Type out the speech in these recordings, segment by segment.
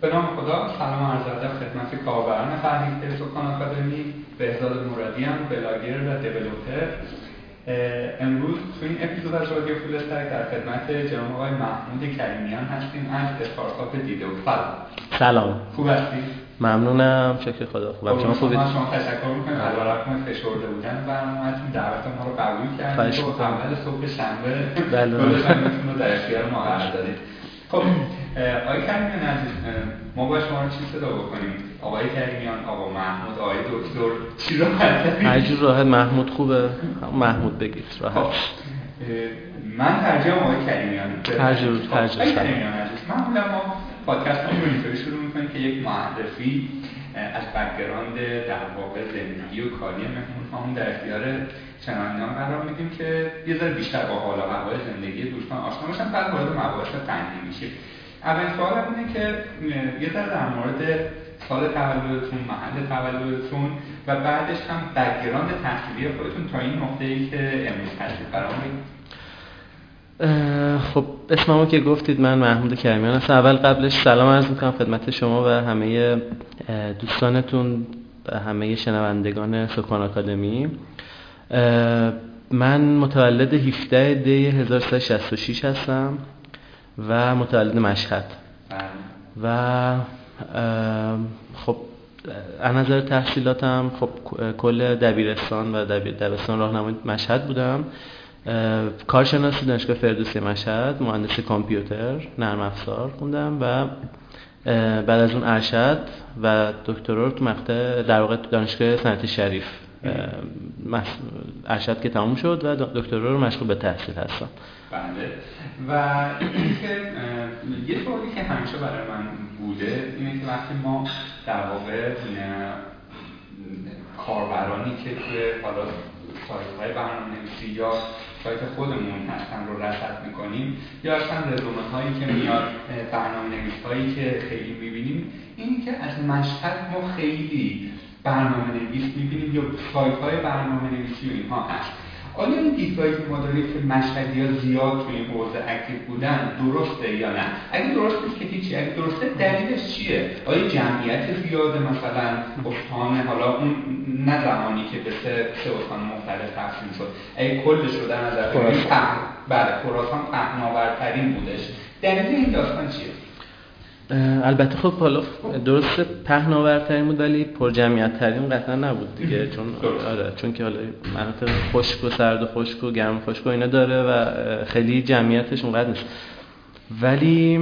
به نام خدا سلام عرض ادب خدمت کاربران فرهنگ سکان آکادمی بهزاد هم بلاگر و دیولوپر. امروز تو این اپیزود از رادیو فول در خدمت جناب آقای محمود کریمیان هستیم از استارتاپ دیدو سلام سلام. خوب هستی؟ ممنونم. شکر خدا. خوبم شما خوبید؟ شما تشکر می‌کنم. از براتون فشرده بودن برنامه‌تون دعوت ما رو قبول کردید و اول صبح شنبه بله. رو در اختیار ما قرار دادید. خب آقای کریمیان عزیز ما با شما چی صدا بکنیم؟ آقای کریمیان آقا محمود آقای دکتر چی راحت هر جور راحت محمود خوبه؟ محمود بگید راحت. خب، من ترجیح آقای کریمیان. هر جور ترجیح آقای کریمیان عزیز معمولا ما پادکست رو اینطوری شروع می‌کنیم که یک معرفی از background در واقع زندگی و کاری مهمون در اختیار شنوندگان قرار میدیم که یه ذره بیشتر با حال و هوای زندگی دوستان آشنا بشن بعد وارد مباحث فنی میشیم. اول سوال اینه که یه ذره در مورد سال تولدتون محل تولدتون و بعدش هم background تحصیلی خودتون تا این نقطه ای که امروز هستید برامون خب اسممو که گفتید من محمود کریمیان هستم. اول قبلش سلام عرض می‌کنم خدمت شما و همه دوستانتون و همه شنوندگان سکان آکادمی. من متولد 17 دی 1366 هستم. و متولد مشهد. و خب از نظر تحصیلاتم خب کل دبیرستان و دبیرستان راهنمای مشهد بودم. کارشناسی دانشگاه فردوسی مشهد مهندسی کامپیوتر نرم افزار خوندم و بعد از اون ارشد و دکترا رو تو مقطع در واقع دانشگاه صنعتی شریف ارشد که تموم شد و دکترا رو مشغول به تحصیل هستم. بله. و اینکه یه سوالی که همیشه برای من بوده اینه که وقتی ما در واقع کاربرانی که توی حالا سایت های برنامه نویسی یا سایت خودمون هستن رو رصد می‌کنیم یا اصلا رزومه هایی که میاد برنامه نویس هایی که خیلی می‌بینیم این که از مشهد ما خیلی برنامه نویس می‌بینیم یا سایت های برنامه نویسی و اینها هست. آیا این دیدگاهی که ما داریم که مشهدی ها زیاد توی این حوزه اکتیو بودن درسته یا نه؟ اگه درست نیست که هیچی اگه درسته دلیلش چیه؟ آیا جمعیت زیاده؟ مثلا استان حالا اون نه زمانی که به سه سه استان مختلف تقسیم شد. اگه کلش رو در نظر بگیریم بله خراسان پهناورترین بودش. دلیل این داستان چیه؟ البته خب حالا درست پهناورترین بود ولی پر جمعیت ترین قطعا نبود دیگه چون آره چون که حالا مناطق خشک و سرد و خشک و گرم و خشک و اینا داره و خیلی جمعیتش اونقدر نیست. ولی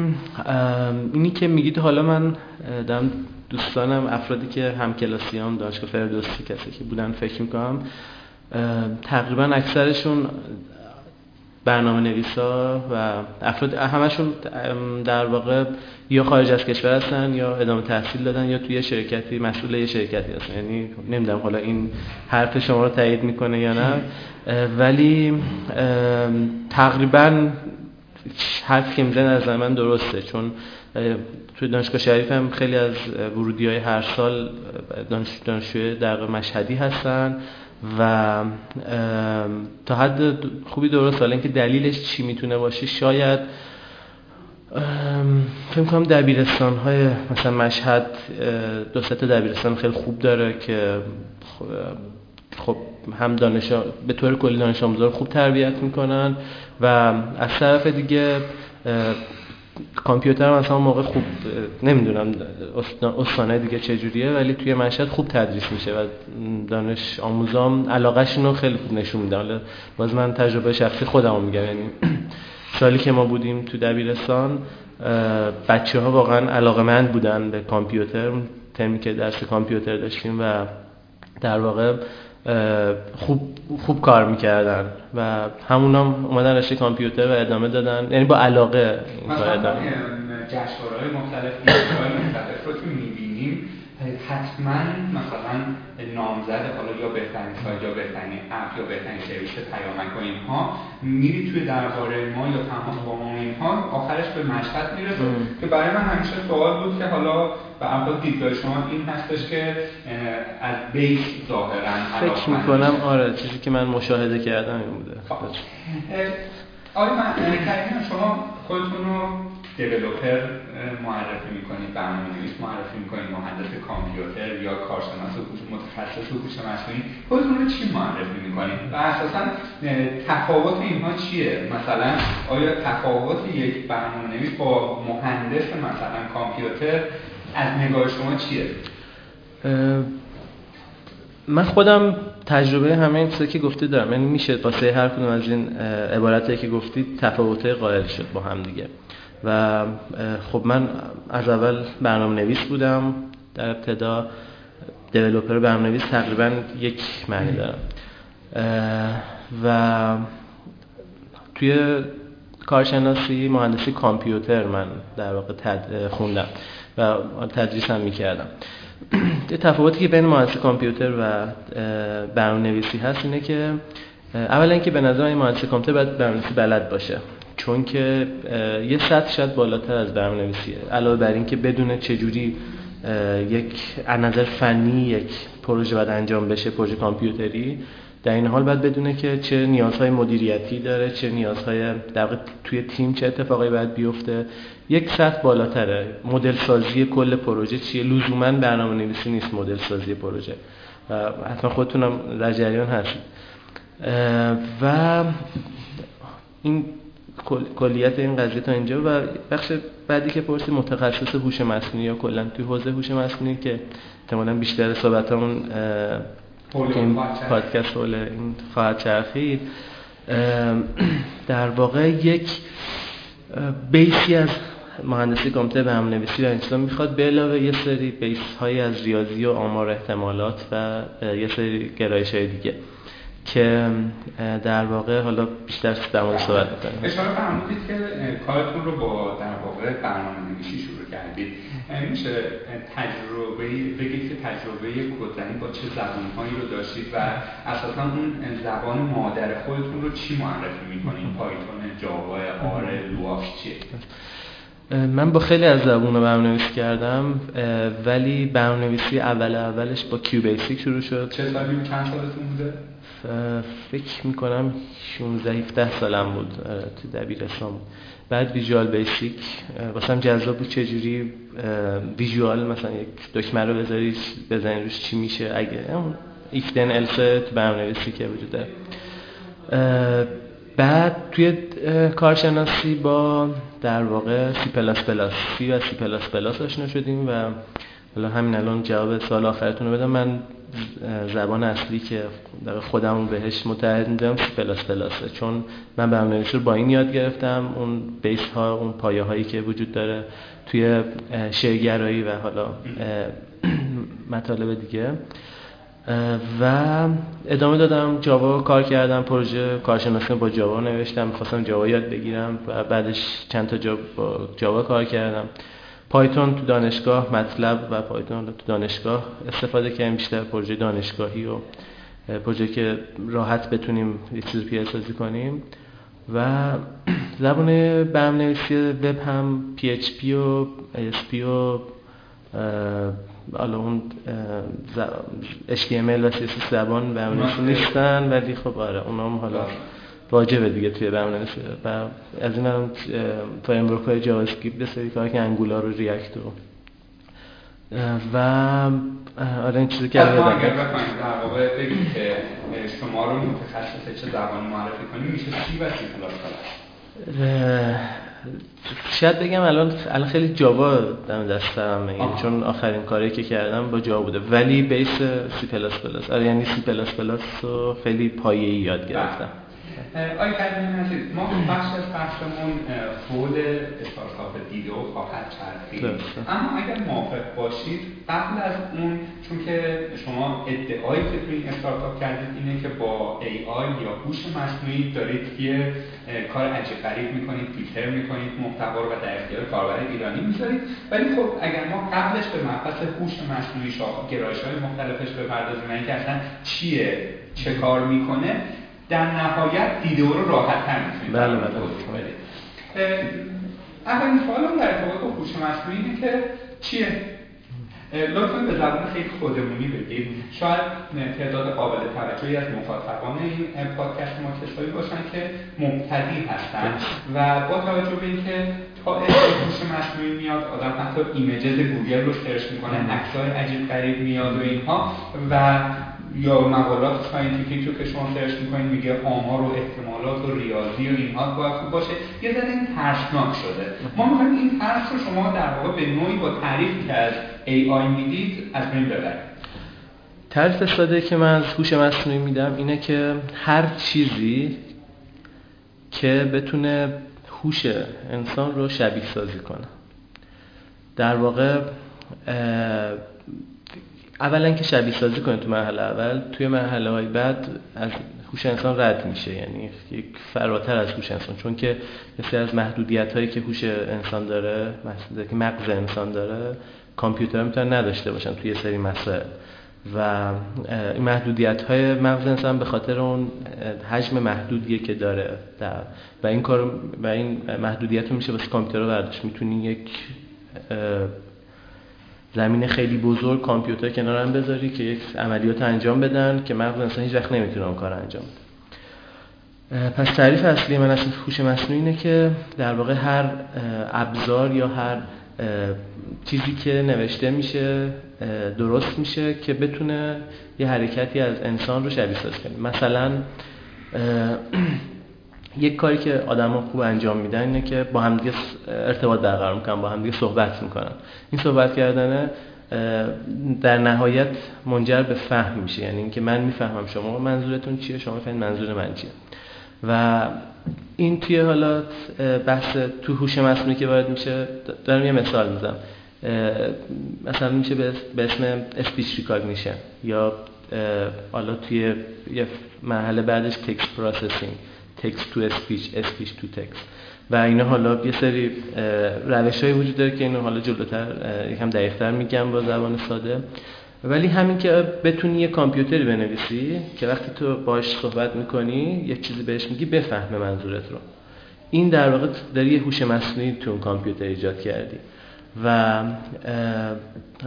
اینی که میگید حالا من دارم دوستانم افرادی که هم کلاسیام دانشگاه فردوسی کسی که بودن فکر می‌کنم تقریبا اکثرشون برنامه نویسا و افراد همشون در واقع یا خارج از کشور هستن یا ادامه تحصیل دادن یا توی شرکتی مسئول یه شرکتی هستن. یعنی نمی‌دونم حالا این حرف شما رو تایید می‌کنه یا نه. ولی تقریبا حرف که میزن از من درسته. چون توی دانشگاه شریف هم خیلی از ورودی های هر سال دانشجوی در مشهدی هستن. و تا حد خوبی درست حالا اینکه دلیلش چی می‌تونه باشه شاید فکر کنم دبیرستان های مثلا مشهد دو تا دبیرستان خیلی خوب داره که خب هم دانش به طور کلی دانش آموزا خوب تربیت می‌کنن و از طرف دیگه کامپیوتر مثلا موقع خوب نمی‌دونم استانه دیگه چجوریه ولی توی مشهد خوب تدریس میشه و دانش آموزام علاقهشون رو خیلی خوب نشون میده. حالا باز من تجربه شخصی خودم میگم یعنی سالی که ما بودیم تو دبیرستان بچه ها واقعا علاقه مند بودن به کامپیوتر ترمی که درس کامپیوتر داشتیم و در واقع خوب خوب کار می‌کردن و همون هم اومدن رشته کامپیوتر و ادامه دادن. یعنی با علاقه این کار ادامه. جشنواره‌های مختلف مختلف رو که می‌بینیم حتما مثلا نامزد حالا یا بهترین سایت یا بهترین اپ یا بهترین سرویس پیامک و اینها میری توی درباره ما یا تماس با ما اینها آخرش به مشهد می‌رسه که برای من همیشه سوال بود که حالا به افراد دیدگاه شما این هستش که از بیس ظاهرا فکر می‌کنم آره چیزی که من مشاهده کردم این بوده خب. آره من شما خودتون رو دیولوپر معرفی می‌کنید برنامه معرفی می‌کنید مهندس کامپیوتر یا کارشناس هوش متخصص هوش مصنوعی خودتون رو چی معرفی می‌کنید و اساسا تفاوت اینها چیه؟ مثلا آیا تفاوت یک برنامه‌نویس با مهندس مثلا کامپیوتر از نگاه شما چیه؟ من خودم تجربه همه این که گفتی دارم. یعنی میشه واسه هر کدوم از این عبارتی که گفتید تفاوت‌های قائل شد با هم دیگه. و خب من از اول برنامه نویس بودم. در ابتدا دیولوپر برنامه نویس تقریبا یک معنی دارم. و توی کارشناسی مهندسی کامپیوتر من در واقع خوندم و تدریس هم می‌کردم. تفاوتی که بین مهندسی کامپیوتر و برنامه نویسی هست اینه که اولا اینکه به نظر این مهندسی کامپیوتر باید برنامه نویسی بلد باشه. چون که یه سطح شاید بالاتر از برنامه نویسیه علاوه بر اینکه بدون چجوری یک نظر فنی یک پروژه باید انجام بشه پروژه کامپیوتری در این حال باید بدونه که چه نیازهای مدیریتی داره چه نیازهای در توی تیم چه اتفاقی باید بیفته. یک سطح بالاتره. مدل سازی کل پروژه چیه؟ لزوما برنامه نویسی نیست مدل سازی پروژه. حتما خودتونم در جریان هست و این کلیت این قضیه تا اینجا و بخش بعدی که پرسی متخصص هوش مصنوعی یا کلا توی حوزه هوش مصنوعی که احتمالاً بیشتر صحبتمون این پادکست حول این خواهد چرخید. در واقع یک بیسی از مهندسی کامپیوتر به هم نویسی در انسان می‌خواد به علاوه یه سری بیس های از ریاضی و آمار احتمالات و یه سری گرایش های دیگه. که در واقع حالا بیشتر در مورد صحبت می‌کنیم. اشاره فرمودید که کارتون رو با در واقع برنامه‌نویسی شروع کردید. میشه تجربه بگید که تجربه کدزنی با چه زبانهایی رو داشتید و اساسا اون زبان مادر خودتون رو چی معرفی می‌کنید؟ پایتون جاوا آر لاوتون چیه؟ من با خیلی از زبون برنامه‌نویسی کردم ولی برنامه‌نویسی اول اولش با QBasic شروع شد. چه سالی چند سالتون بوده؟ فکر می‌کنم 16 17 سالم بود تو دبیرستان. بعد Visual Basic واسم جذاب بود چجوری visual مثلا یک دکمه رو بذاری بزنی روش چی میشه. اگه اون if then else تو برنامه‌نویسی که وجود داره. بعد توی کارشناسی با در واقع سی پلاس پلاس سی و سی پلاس پلاس آشنا شدیم و حالا همین الان جواب سال آخرتون رو بدم. من زبان اصلی که خودم بهش متعهد میدم سی پلاس پلاسه چون من برنامه‌نویسی رو با این یاد گرفتم اون بیس ها اون پایه هایی که وجود داره توی شعرگرایی و حالا مطالب دیگه. و ادامه دادم جاوا کار کردم پروژه کارشناسی با جاوا نوشتم می‌خواستم جاوا یاد بگیرم و بعدش چند تا جاوا کار کردم. پایتون تو دانشگاه مطلب و پایتون تو دانشگاه استفاده کردیم بیشتر پروژه دانشگاهی و پروژه که راحت بتونیم یه چیز پیاده سازی کنیم. و زبان برنامه‌نویسی وب هم PHP و ASP و حالا اون HTML و CSS زبان برنامه‌نویسی نیستن ولی خب آره اونام حالا واجبه دیگه توی برنامه و از این هم فریم های جاوا اسکریپت سری کار که انگولار و ریاکت و و آره این چیزی که در واقع بگید که شما رو متخصص چه زبانی معرفی کنیم میشه چی و سی شاید بگم الان الان خیلی جاوا دم دستم چون آخرین کاری که کردم با جاوا بوده. ولی بیس سی پلاس پلاس. آره یعنی سی پلاس پلاس رو خیلی پایه‌ای یاد گرفتم. آیا کردیم نزید ما بخش از بحثمون حول استارتاپ ویدیو خواهد چرخید. اما اگر موافق باشید قبل از اون چون که شما ادعایی که توی این استارتاپ کردید اینه که با AI یا هوش مصنوعی دارید یه کار عجیب غریب می‌کنید فیلتر می‌کنید محتوا رو و در اختیار کاربر ایرانی می‌ذارید. ولی خب اگر ما قبلش به مبحث هوش مصنوعی گرایش های مختلفش بپردازیم اینکه اصلا چیه چه کار می‌کنه در نهایت ویدیو رو راحت تر می‌تونید بله بله. اولین سوال در ارتباط با هوش مصنوعی اینه که چیه؟ لطفا به زبان خیلی خودمونی بگید. شاید تعداد قابل توجهی از مخاطبان این پادکست ما کسایی باشن که مبتدی هستن و با توجه به اینکه تا هوش مصنوعی میاد آدم حتی images گوگل رو سرچ می‌کنه عکسای عجیب غریب میاد و اینها و یا مقالات scientific رو که شما سرچ می‌کنید میگه آمار و احتمالات و ریاضی و اینها باید خوب باشه. یه ذره این ترسناک شده. ما می‌خوایم این ترس رو شما در واقع به نوعی با تعریفی که از AI می‌دید از بین ببرید. تعریف ساده که من از هوش مصنوعی میدم اینه که هر چیزی که بتونه هوش انسان رو شبیه سازی کنه. در واقع اولا که شبیه سازی کنه تو مرحله اول توی مرحله های بعد از هوش انسان رد میشه یعنی یک فراتر از هوش انسان چون که یه از محدودیت هایی که هوش انسان داره که مغز انسان داره کامپیوتر می‌تونن نداشته باشن توی سری مسائل. و این محدودیت های مغز انسان به خاطر اون حجم محدودیه که داره. و این کار و این محدودیت رو میشه واسه کامپیوتر رو برداشت. می‌تونی یک زمین خیلی بزرگ کامپیوتر کنار هم بذاری که یک عملیات انجام بدن که مغز انسان هیچ وقت نمی‌تونه اون کار انجام بده. پس تعریف اصلی من از هوش مصنوعی اینه که در واقع هر ابزار یا هر چیزی که نوشته میشه درست میشه که بتونه یه حرکتی از انسان رو شبیه سازی کنه. مثلا یک کاری که آدما خوب انجام میدن اینه که با همدیگه ارتباط برقرار می‌کنن با همدیگه صحبت می‌کنن. این صحبت کردن در نهایت منجر به فهم میشه. یعنی اینکه من می‌فهمم شما منظورتون چیه شما می‌فهمید منظور من چیه. و این توی حالا بحث تو هوش مصنوعی که وارد میشه دارم یه مثال می‌زنم. مثلا میشه به اسم speech recognition یا حالا توی یه مرحله بعدش text processing text to speech speech to text و اینا حالا یه سری روش وجود داره که اینو حالا جلوتر یکم دقیقتر میگم با زبان ساده. ولی همین که بتونی یه کامپیوتری بنویسی که وقتی تو باش صحبت می‌کنی یه چیزی بهش میگی بفهمه منظورت رو. این در واقع داری یه هوش مصنوعی تو اون کامپیوتر ایجاد کردی. و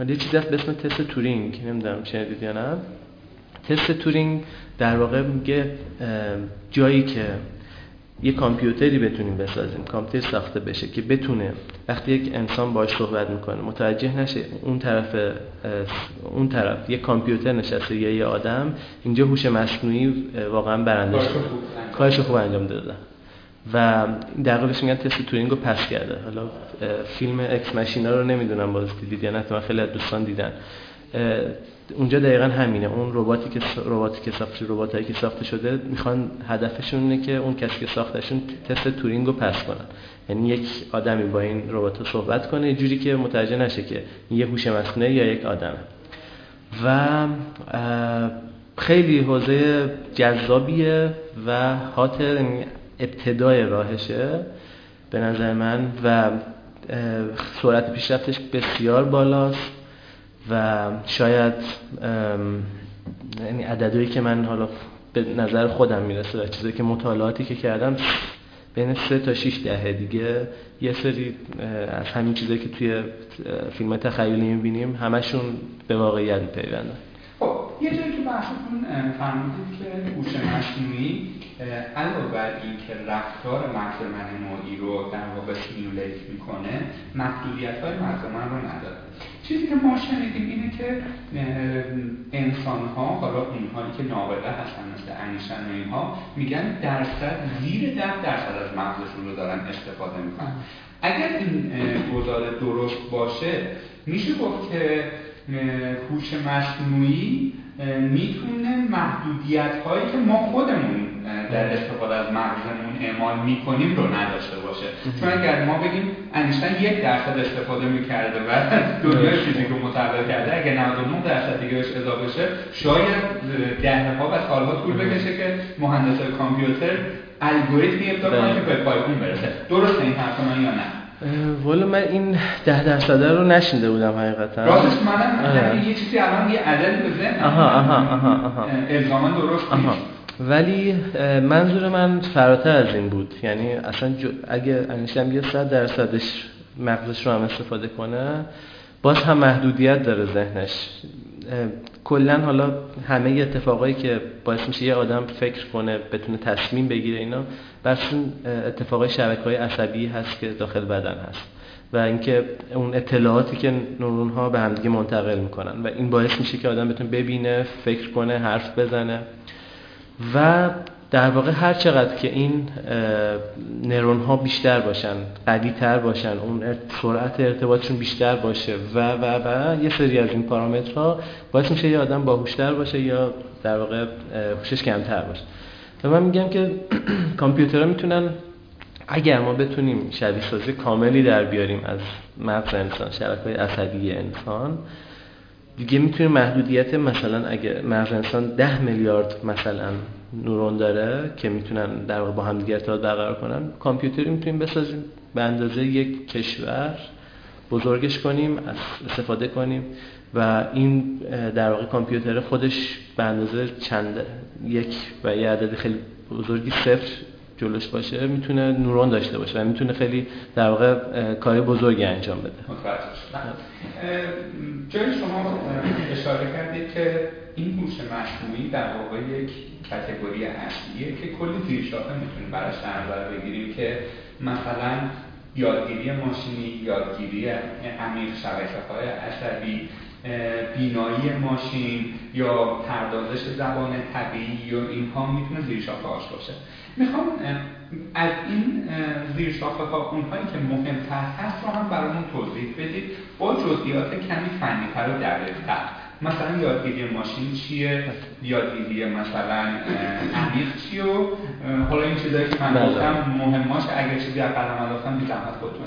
یه چیزی هست به اسم تست تورینگ نمی‌دونم شنیدید یا نه؟ تست تورینگ در واقع میگه جایی که یه کامپیوتری بتونیم بسازیم کامپیوتر ساخته بشه که بتونه وقتی یک انسان باش صحبت می‌کنه متوجه نشه اون طرف اون طرف یه کامپیوتر نشسته یا یه آدم اینجا هوش مصنوعی واقعا برنده شده. کارش خوب انجام داده. و در واقع میگن تست تورینگ رو pass کرده. حالا فیلم Ex Machina رو نمی‌دونم باز دیدید یا نه خیلی دوستان دیدن. اونجا دقیقا همینه. اون رباتی که رباتی که ساخته رباتایی که ساخته شده می‌خوان هدفشون اینه که اون کسی که ساختشون تست تورینگ رو pass کنن. یعنی یک آدمی با این ربات صحبت کنه جوری که متوجه نشه که یه هوش مصنوعی یا یک آدمه و خیلی حوزه جذابیه و حاطر یعنی ابتدای راهشه به نظر من و سرعت پیشرفتش بسیار بالاست. و شاید یعنی عددهایی که من حالا به نظر خودم می‌رسه و چیزی که مطالعاتی که کردم بین سه تا 6 دهه دیگه. یه سری از همین چیزایی که توی فیلم تخیلی می‌بینیم همشون به واقعیت میپیوندن. خب یه جایی که بحثتون فرمودید که هوش مصنوعی علاوه بر اینکه رفتار مغز من نوعی رو در واقع سیمولیت می‌کنه محدودیت های مغز من رو نداره. چیزی که ما شنیدیم اینه که انسان ها حالا اونهایی که نابغه هستن مثل انیشن و اینها میگن درصد زیر ده درصد از مغزشون رو دارن استفاده می‌کنن. اگر این گزاره درست باشه میشه گفت که هوش مصنوعی می‌تونه محدودیت هایی که ما خودمون در استفاده از مغزمون اعمال می‌کنیم رو نداشته باشه. چون اگر ما بگیم انیشتین یک درصد استفاده می‌کرده و دنیای فیزیک رو متحول کرده اگر 99 درصد دیگه بهش اضافه شه شاید ده ها و سالها طول بکشه که مهندس کامپیوتر الگوریتمی ابداع کنه که به پایتون برسه. درست این حرف من یا نه؟ والا من این ده درصده رو نشینده بودم حقیقتا. راستش منم یه چیزی الان یه عدد به ذهن آها آها آها آها. الزاما درست ولی منظور من فراتر از این بود. یعنی اصلا اگه انیشتین یه صد درصدش مغزش رو هم استفاده کنه باز هم محدودیت داره ذهنش. کلا حالا همه اتفاقایی که باعث میشه یه آدم فکر کنه بتونه تصمیم بگیره اینا بس اتفاقای شبکه های عصبی هست که داخل بدن هست و اینکه اون اطلاعاتی که نورون ها به همدیگه منتقل می‌کنن و این باعث میشه که آدم بتونه ببینه فکر کنه حرف بزنه و در واقع هر چقدر که این نرون ها بیشتر باشن قوی تر باشن اون سرعت ارتباطشون بیشتر باشه و و و یه سری از این پارامترها باعث میشه یه آدم باهوشتر باشه یا در واقع هوشش کمتر باشه. و من میگم که کامپیوترها می‌تونن اگر ما بتونیم شبیه سازی کاملی در بیاریم از مغز انسان شبکه عصبی انسان دیگه می‌تونیم محدودیت مثلا اگه مغز انسان ده میلیارد مثلا نورون داره که می‌تونن در واقع با هم دیگه ارتباط برقرار کنن کامپیوتری می‌تونیم بسازیم. به اندازه یک کشور بزرگش کنیم استفاده کنیم. و این در واقع کامپیوتر خودش به اندازه چند یک و یه عدد خیلی بزرگی صفر جلوش باشه می‌تونه نورون داشته باشه و می‌تونه خیلی در واقع کاری بزرگی انجام بده. جای شما اشاره کردید که این هوش مصنوعی در واقع یک کتگوری اصلیه که کلی زیرشاخه می‌تونیم براش در بگیریم که مثلا یادگیری ماشینی یادگیری عمیق شبکه های عصبی بینایی ماشین یا پردازش زبان طبیعی یا اینها می‌تونه زیر شاخه هاش باشه. می‌خوام از این زیر شاخه ها اونهایی که مهمتر هست رو هم برامون توضیح بدید با جزئیات کمی فنی تر و دقیق‌تر. مثلا یادگیری ماشین چیه؟ یادگیری مثلا عمیق چیه؟ و حالا این چیزایی که من بله. گفتم مهماش اگر چیزی از قلم انداختم بی زحمت خودتون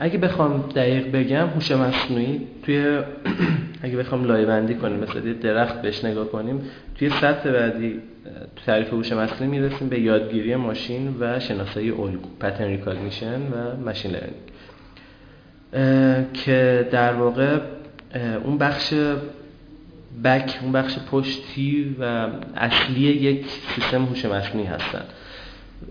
اگه بخوام دقیق بگم هوش مصنوعی توی اگه بخوام لایه بندی کنیم مثلا یه درخت بهش نگاه کنیم توی سطح بعدی تو تعریف هوش مصنوعی می‌رسیم به یادگیری ماشین و شناسایی الگو pattern recognition و machine learning که در واقع اون بخش بک اون بخش پشتی و اصلی یک سیستم هوش مصنوعی هستن.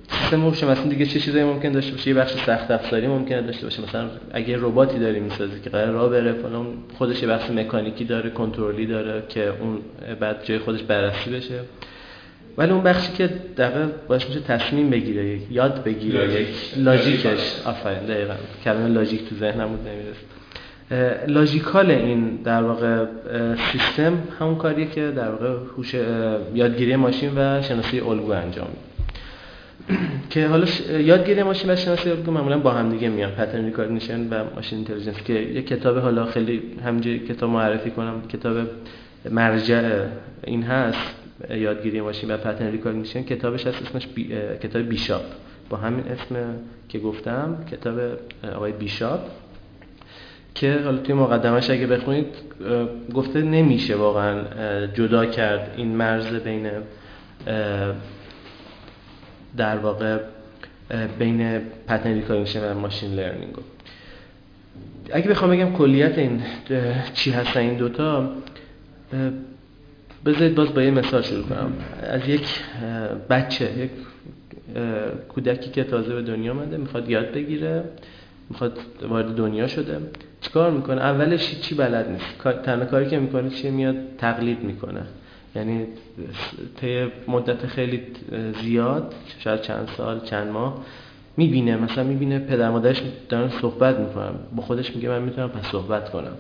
سیستم هوش مصنوعی دیگه چه چیزایی ممکن داشته باشه یه بخش سخت افزاری ممکنه داشته باشه. مثلا اگه رباتی داری می‌سازی که قرار راه بره فلان خودش یه بخش مکانیکی داره کنترلی داره که اون بعد جای خودش بررسی بشه. ولی اون بخشی که دقیقا باش میشه تصمیم بگیره یاد بگیره یک لاجیکش. آفرین دقیقا. کلمه logic تو ذهنم بود نمی‌رسه logical این در واقع سیستم همون کاریه که در واقع هوش یادگیری ماشین و شناسی الگو انجام میده. که حالا یادگیری ماشین و شناسی الگو معمولا با هم دیگه میان. pattern recognition و machine intelligence که یک کتاب حالا خیلی همینجوری کتاب معرفی کنم کتاب مرجع این هست یادگیری ماشین و pattern recognition کتابش هست اسمش بی... کتاب بیشاپ. با همین اسم که گفتم کتاب آقای بیشاپ. که حالا توی مقدمش اگه بخونید گفته نمیشه واقعا جدا کرد این مرز بین در واقع بین pattern recognition و machine learning اگه بخوام بگم کلیت این چی هستن این دوتا بذارید باز با یه مثال شروع کنم. از یک بچه یک کودکی که تازه به دنیا آمده می‌خواد یاد بگیره می‌خواد وارد دنیا شده چیکار می‌کنه؟ اولش چی بلد نیست. تنها کاری که می‌کنه چیه؟ میاد تقلید می‌کنه. یعنی طی مدت خیلی زیاد شاید چند سال چند ماه می‌بینه. مثلا می‌بینه پدر مادرش دارن صحبت می‌کنن. با خودش میگه من می‌تونم پس صحبت کنم.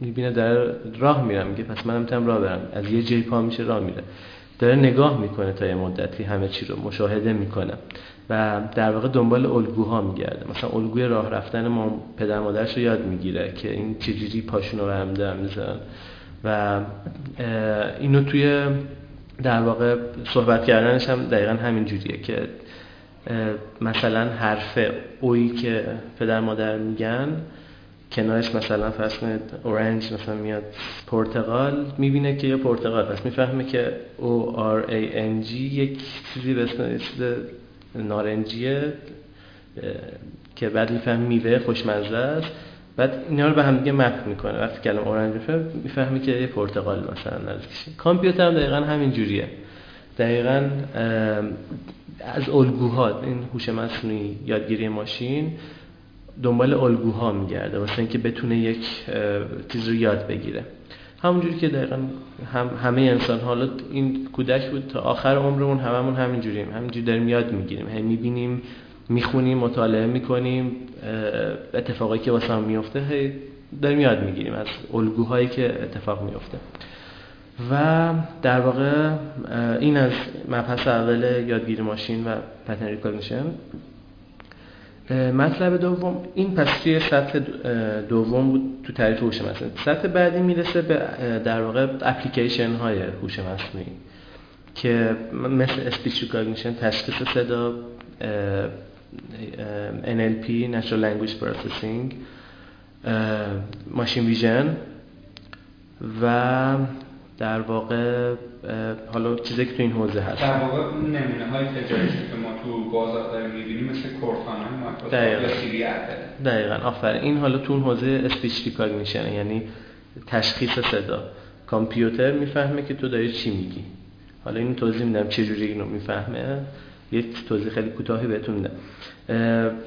می‌بینه در راه میرم میگه پس منم می‌تونم راه برم. از یه جای پا میشه راه میره. داره نگاه می‌کنه تا یه مدتی همه چی رو مشاهده می‌کنه. و در واقع دنبال الگوها میگرده. مثلا الگوی راه رفتن ما پدر مادرش رو یاد می‌گیره که این چجوری پاشون رو برم می‌زنن و اینو توی در واقع صحبت کردنش هم دقیقا همین جوریه که مثلا حرف اویی که پدر مادر میگن کنارش مثلا فرض اورنج مثلا میاد پرتغال می‌بینه که یه پرتغال پس می‌فهمه که O R A N G یک چیزی به اسم نارنجیه که بعد میفهم میوه خوشمزه است. بعد اینا رو به هم دیگه مپ می‌کنه. وقتی کلمه اورنج می‌فهمه می‌فهمی که یه پرتقال مثلا نزدیکشه کامپیوتر هم دقیقا همین جوریه. دقیقا از الگوها این هوش مصنوعی یادگیری ماشین دنبال الگوها میگرده. واسه اینکه بتونه یک چیز رو یاد بگیره. همونجوری که دقیقا هم همه انسان حالا این کودک بود تا آخر عمرمون هممون همینجوریم. همینجوری داریم یاد می‌گیریم. هم می‌بینیم می‌خونیم مطالعه می‌کنیم اتفاقی که واسه هم میفته داریم یاد می‌گیریم از الگوهایی که اتفاق میفته. و در واقع این از مبحث اول یادگیری ماشین و pattern recognition مطلب دوم این پس توی سطح دوم بود تو تعریف هوش مصنوعی. سطح بعدی می‌رسه به در واقع اپلیکیشن های هوش مصنوعی که مثل speech recognition تشخیص صدا NLP Natural Language Processing machine vision و در واقع حالا چیزی که تو این حوزه هست. در واقع اون نمونه های تجاری که ما تو بازار داریم می‌بینیم مثل کورتانا یا دقیقاً. آفرین. این حالا تو اون حوزه speech recognition یعنی تشخیص صدا. کامپیوتر می‌فهمه که تو داری چی میگی. حالا این توضیح میدم چه جوری اینو می‌فهمه. یک توضیح خیلی کوتاهی بهتون میدم.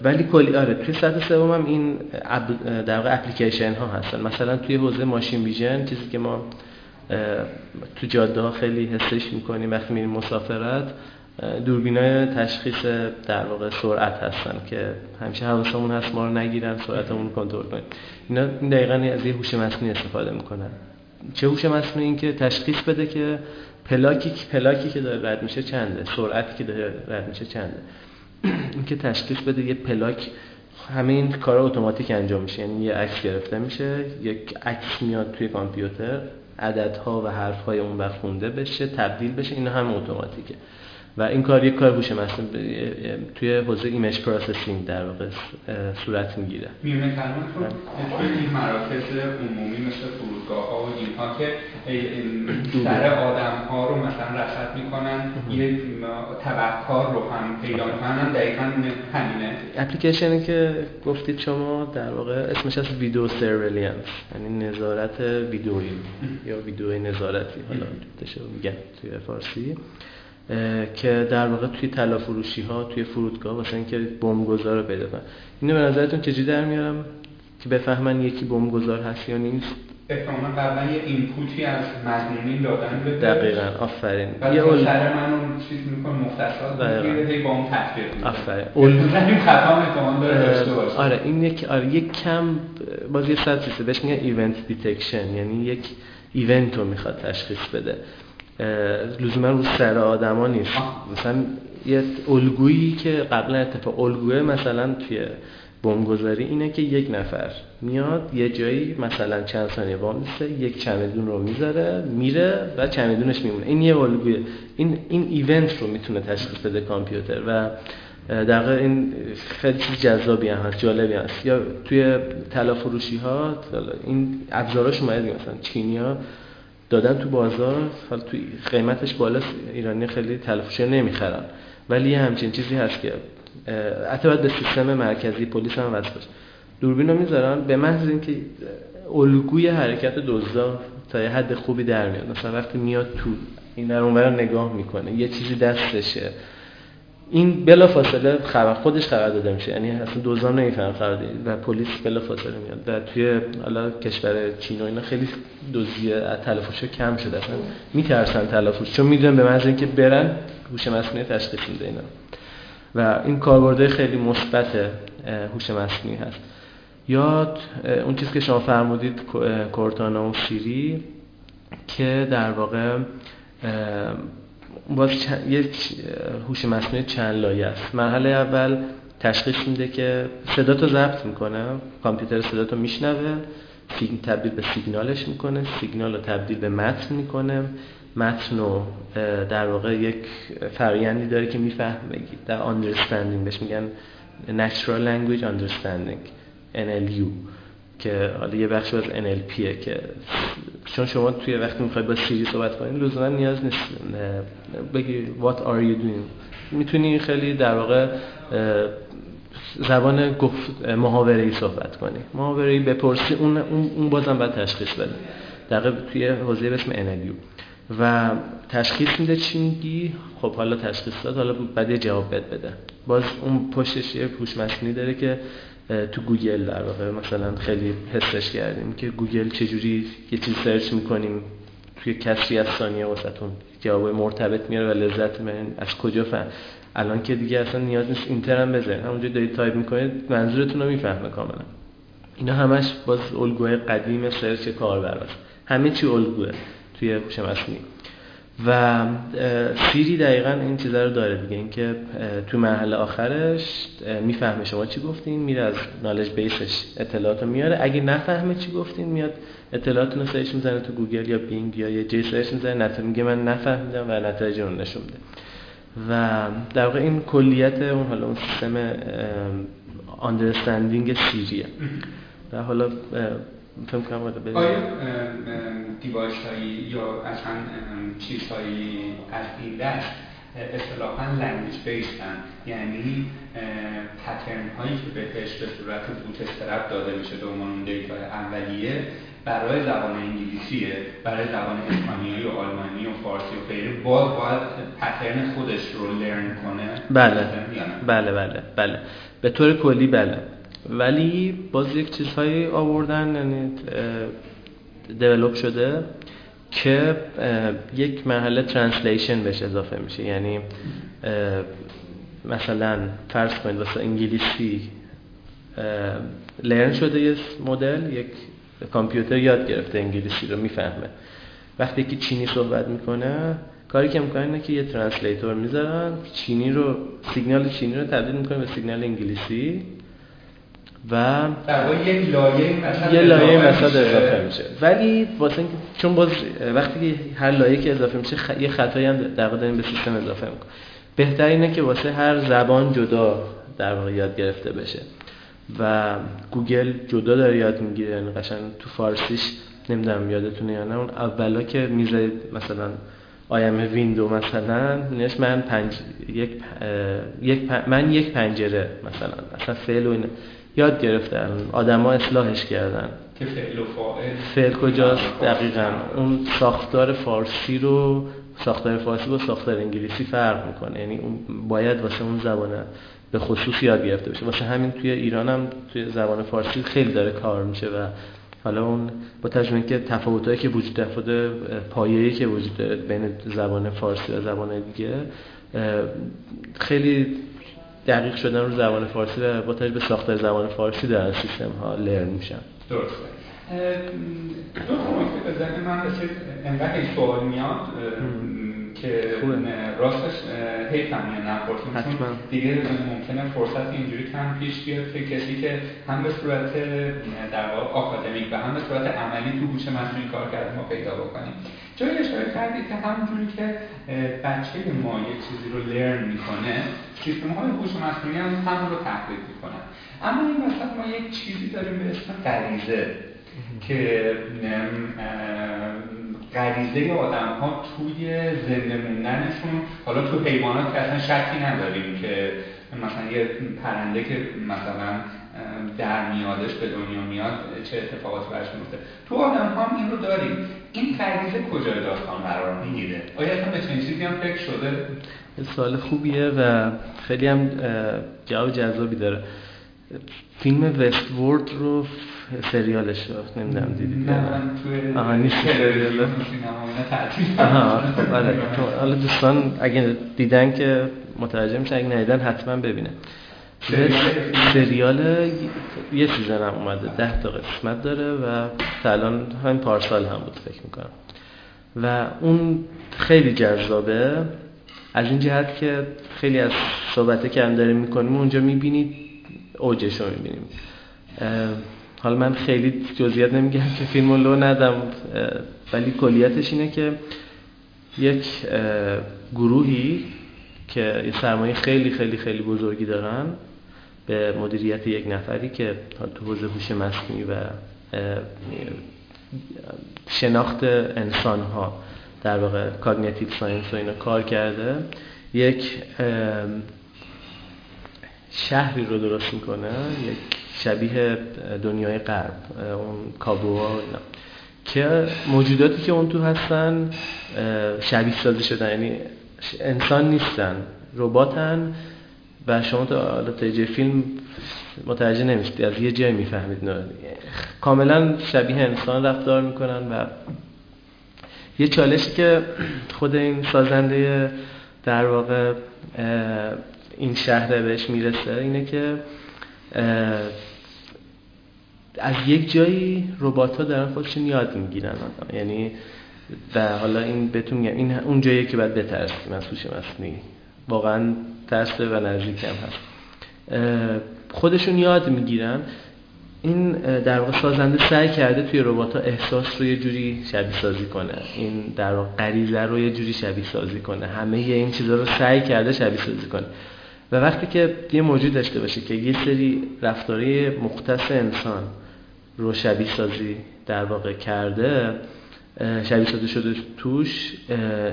ولی کلی آره توی سطح سوم هم این در واقع اپلیکیشن ها هستن. مثلا توی حوزه ماشین ویژن چیزی که ما تو جاده ها خیلی حسش می‌کنیم وقتی میریم مسافرت دوربینای تشخیص در واقع سرعت هستن که همیشه حواسمون هست ما رو نگیرن سرعتمون کنترل کنیم. اینا دقیقا از یه هوش مصنوعی استفاده می‌کنن. چه هوش مصنوعی این که تشخیص بده که پلاکی پلاکی که داره رد میشه چنده؟ سرعتی که داره رد میشه چنده؟ اینکه تشخیص بده یه پلاک همه این کارا اتوماتیک انجام میشه. یعنی یه عکس گرفته میشه یک عکس میاد توی کامپیوتر عددها و حرفهای اون وقت خونده بشه تبدیل بشه اینا هم اتوماتیکه. و این کار یک کار هوش مصنوعی توی حوزه image processing در واقع صورت می‌گیره. میون کلامتون توی این مراکز عمومی مثل فرودگاه ها و اینها که سر آدم ها رو مثلا رصد می‌کنن یه تبهکار رو هم پیدا می‌کنن دقیقا همینه. اپلیکیشنی که گفتید شما در واقع اسمش هست video surveillance یعنی نظارت ویدیویی یا ویدیو نظارتی. حالا میگن توی فارسی. که در واقع توی طلا فروشی ها توی فرودگاه واسه اینکه بمبگذار رو پیدا کنن. اینو به نظرتون چجوری در میارم؟ که بفهمن یکی بمبگذار هست یا نیست؟ احتمالاً قبلا یه input ی از مظنونین دادن به دقیقاً. آفرین. یه اول سر من اون چیز می‌کنه مختصات می‌گیره هی با اون تطبیق آفرین. اول این خطا احتمال داره داشته باشه. آره این یک آره یک کم باز یه چیزه بهش میگن event detection یعنی یک event رو می‌خواد تشخیص بده. لزوما رو سر آدما نیست. مثلا یه الگویی که قبلا اتفاق الگوه مثلا توی بمبگذاری اینه که یک نفر میاد یه جایی مثلا چند ثانیه وامیسته یک چمدون رو می‌ذاره میره و چمدونش میمونه. این یه الگویه این این ایونت رو می‌تونه تشخیص بده کامپیوتر و در این خیلی جذابی هم هست جالبی هست. یا توی طلا فروشی ها این ابزاراش اومده مثلا چینیا دادن تو بازار حالا تو قیمتش بالا ایرانی خیلی تلفشه نمی‌خرن. ولی همچین چیزی هست که حتی باید به سیستم مرکزی پلیس هم وصل باشه. دوربین رو می‌ذارن به محض اینکه الگوی حرکت دزدا تا یه حد خوبی در میاد. مثلا وقتی میاد تو این در اونور نگاه می‌کنه یه چیزی دستشه. این بلا فاصله خبر خودش خبر داده میشه. یعنی اصلا دوزان نمیفهم خبر و پلیس بلا فاصله میاد. و توی حالا کشور چین و اینا خیلی دزدی تلفظ کم شده. اصلا میترسن تلفظ. چون می‌دونن به محض اینکه برن هوش مصنوعی تشخیص میده اینا. و این کاربرد خیلی مثبت هوش مصنوعی هست. یا اون چیزی که شما فرمودید کورتانا و سیری که در واقع باز یک هوش مصنوعی چند لایه است. مرحله اول تشخیص میده که صدا تو ضبط می‌کنه. کامپیوتر صدا تو میشنوه تبدیل به سیگنالش می‌کنه. سیگنال رو تبدیل به متن می‌کنه. متن رو در واقع یک فرایندی داره که می‌فهمه در understanding بهش میگن natural language understanding NLU که حالا یه بخش از NLP که چون شما توی وقتی می‌خواید با سیری صحبت کنید لزوما نیاز نیست. بگی what are you doing می‌تونی خیلی در واقع زبان گفت محاوره ای صحبت کنی. محاوره ای بپرسی اون اون بازم باید تشخیص بده. دقیق توی حوزه اسم NLU و تشخیص میده چی میگی؟ خب حالا تشخیص داد حالا بعد جواب باید بده. باز اون پشتش یه هوش مصنوعی داره که تو گوگل در واقع مثلا خیلی حسش کردیم که گوگل چجوری یه چیز search می‌کنیم توی کسری از ثانیه واسهتون. جواب مرتبط میاره و لذت می‌برین از کجا فهم الان که دیگه اصلا نیاز نیست enter هم بزنید همونجا دارید تایپ می‌کنید منظورتون رو می‌فهمه کاملا. اینا همش باز الگوهای قدیم search کاربر همه چی الگوه توی هوش مصنوعی و Siri دقیقا این چیزا رو داره دیگه. اینکه تو مرحله آخرش می‌فهمه شما چی گفتین میره از knowledge base ش اطلاعات رو میاره. اگه نفهمه چی گفتین میاد اطلاعات رو search می‌زنه تو گوگل یا Bing یا یه جای search می‌زنه. نتیجه میگه من نفهمیدم و نتایج رو نشون میده. و در واقع این کلیت اون حالا اون سیستم understanding Siri ه. و حالا فکر کنم آیا device هایی یا اصلا چیزهایی از این دست اصطلاحا language based ان یعنی pattern هایی که بهش به صورت bootstrap داده میشه به عنوان data اولیه برای زبان انگلیسیه برای زبان اسپانیایی و آلمانی و فارسی و غیره باز باید pattern خودش رو learn کنه؟ بله. بله بله بله. به طور کلی بله. ولی باز یک چیزهایی آوردن یعنی develop شده که یک مرحله translation بهش اضافه میشه. یعنی مثلا فرض کنید واسه انگلیسی learn شده یه مدل یک کامپیوتر یاد گرفته انگلیسی رو می‌فهمه. وقتی که چینی صحبت می‌کنه کاری که می‌کنن اینه که یه translator می‌ذارن چینی رو سیگنال چینی رو تبدیل می‌کنه به سیگنال انگلیسی. و یک لایه مثلا یه لایه مثلا اضافه میشه. ولی واسه اینکه چون باز وقتی هر لایه که اضافه میشه خ... یه خطایی هم در واقع به سیستم اضافه می‌کنه بهتر اینه که واسه هر زبان جدا در واقع یاد گرفته بشه. و گوگل جدا داره یاد می‌گیره. یعنی قشنگ تو فارسیش نمی‌دونم یادتونه یا نه. اون اولا که می‌ذارید مثلا آیم ویندو مثلا نش من پنج یک, یک من یک پنجره مثلا. مثلا فعل و یاد گرفتن آدما اصلاحش کردن. که فعل و فاعل. فعل کجاست؟ دقیقا. اون ساختار فارسی رو ساختار فارسی با ساختار انگلیسی فرق می‌کنه. یعنی اون باید واسه اون زبان به خصوص یاد گرفته بشه واسه همین توی ایران هم توی زبان فارسی خیلی داره کار میشه و حالا اون با تجربه که تفاوتایی که وجود داره پایه‌ای که وجود داره بین زبان فارسی و زبان دیگه خیلی دقیق شدن رو زبان فارسی و با به ساختار زبان فارسی در سیستم ها لرن میشن. درسته دو نکته بزنه من رسید. انقدر این سوال میاد که راستش حیف هم نپرسیم. چون دیگه ممکنه فرصت اینجوری کم پیش بیاد که کسی که هم به صورت در واقع آکادمیک و هم به صورت عملی تو هوش مصنوعی کار کرده ما پیدا بکنیم. جایی اشاره کردید که همونجوری که بچه ما یک چیزی رو لرن می‌کنه سیستم های هوش مصنوعی هم هم رو تحقیق می‌کنن. اما این وسط ما یک چیزی داریم به اسم غریزه که غریزه آدم ها توی زنده موندنشون حالا تو حیوانات که اصلا شکی نداریم که مثلا یه پرنده که مثلا در میادش به دنیا میاد چه اتفاقاتی برش میفته. تو آدم ها این رو داریم. این غریزه کجای داستان قرار می‌گیره؟ آیا اصلا به چنین چیزی هم فکر شده؟ سوال خوبیه و خیلی هم جواب جذابی داره. فیلم وست وورد رو سریالش رو نمی‌دونم دیدید آها نیست. سریال آها آره. حالا دوستان اگه دیدن که متوجه میشن اگه ندیدن حتما ببینه. سریال یه season هم اومده ده تا قسمت داره و تا الان همین پارسال هم بود فکر می‌کنم. و اون خیلی جذابه. از این جهت که خیلی از صحبته که هم داریم می‌کنیم اونجا می‌بینید اوجش رو می‌بینیم حالا من خیلی جزئیات نمیگم که فیلمو لو ندم ولی کلیتش اینه که یک گروهی که یه سرمایه خیلی خیلی خیلی بزرگی دارن. به مدیریت یک نفری که تو حوزه هوش مصنوعی و شناخت انسان ها در واقع cognitive science و اینا کار کرده یک شهری رو درست می‌کنه یک شبیه دنیای غرب اون کابوها اینا که موجوداتی که اون تو هستن شبیه سازی شدن یعنی انسان نیستن رباتن و شما تا تا فیلم متوجه نمیشید از یه جای می‌فهمید کاملا شبیه انسان رفتار می‌کنن و یه چالشی که خود این سازنده در واقع این شهر بهش می‌رسه اینه که از یک جایی ربات ها دارن خودشون یاد می‌گیرن. یعنی و حالا این بهتون میگم این اون جایی که باید بترسیم از هوش مصنوعی. واقعا ترسه و نزدیک هم هست. خودشون یاد می‌گیرن. این در واقع سازنده سعی کرده توی ربات ها احساس رو یه جوری شبیه سازی کنه. این در واقع غریزه رو یه جوری شبیه سازی کنه. همه این چیزا رو سعی کرده شبیه سازی کنه. و وقتی که یه موجود داشته باشه که یه سری رفتاری مختص انسان رو شبیه سازی در واقع کرده شبیه سازی شده توش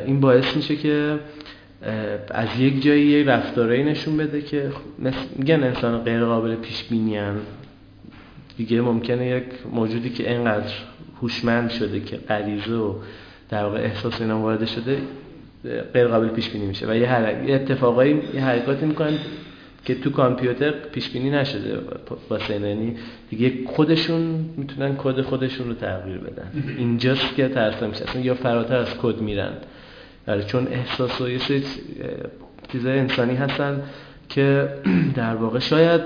این باعث میشه که از یک جایی یه رفتارهایی نشون بده که میگن انسان غیر قابل پیش بینی دیگه ممکنه یک موجودی که اینقدر هوشمند شده که غریزه و در واقع احساس اینا وارد شده غیر قابل پیش بینی میشه. و یه, حرک... یه اتفاقایی یه حرکاتی می‌کنن که تو کامپیوتر پیش بینی نشده واسه یعنی دیگه خودشون می‌تونن کد خودشون رو تغییر بدن. اینجاست که ترسه میشه. یا فراتر از کد میرن. چون احساس و یه سری چیزای انسانی هستن که در واقع شاید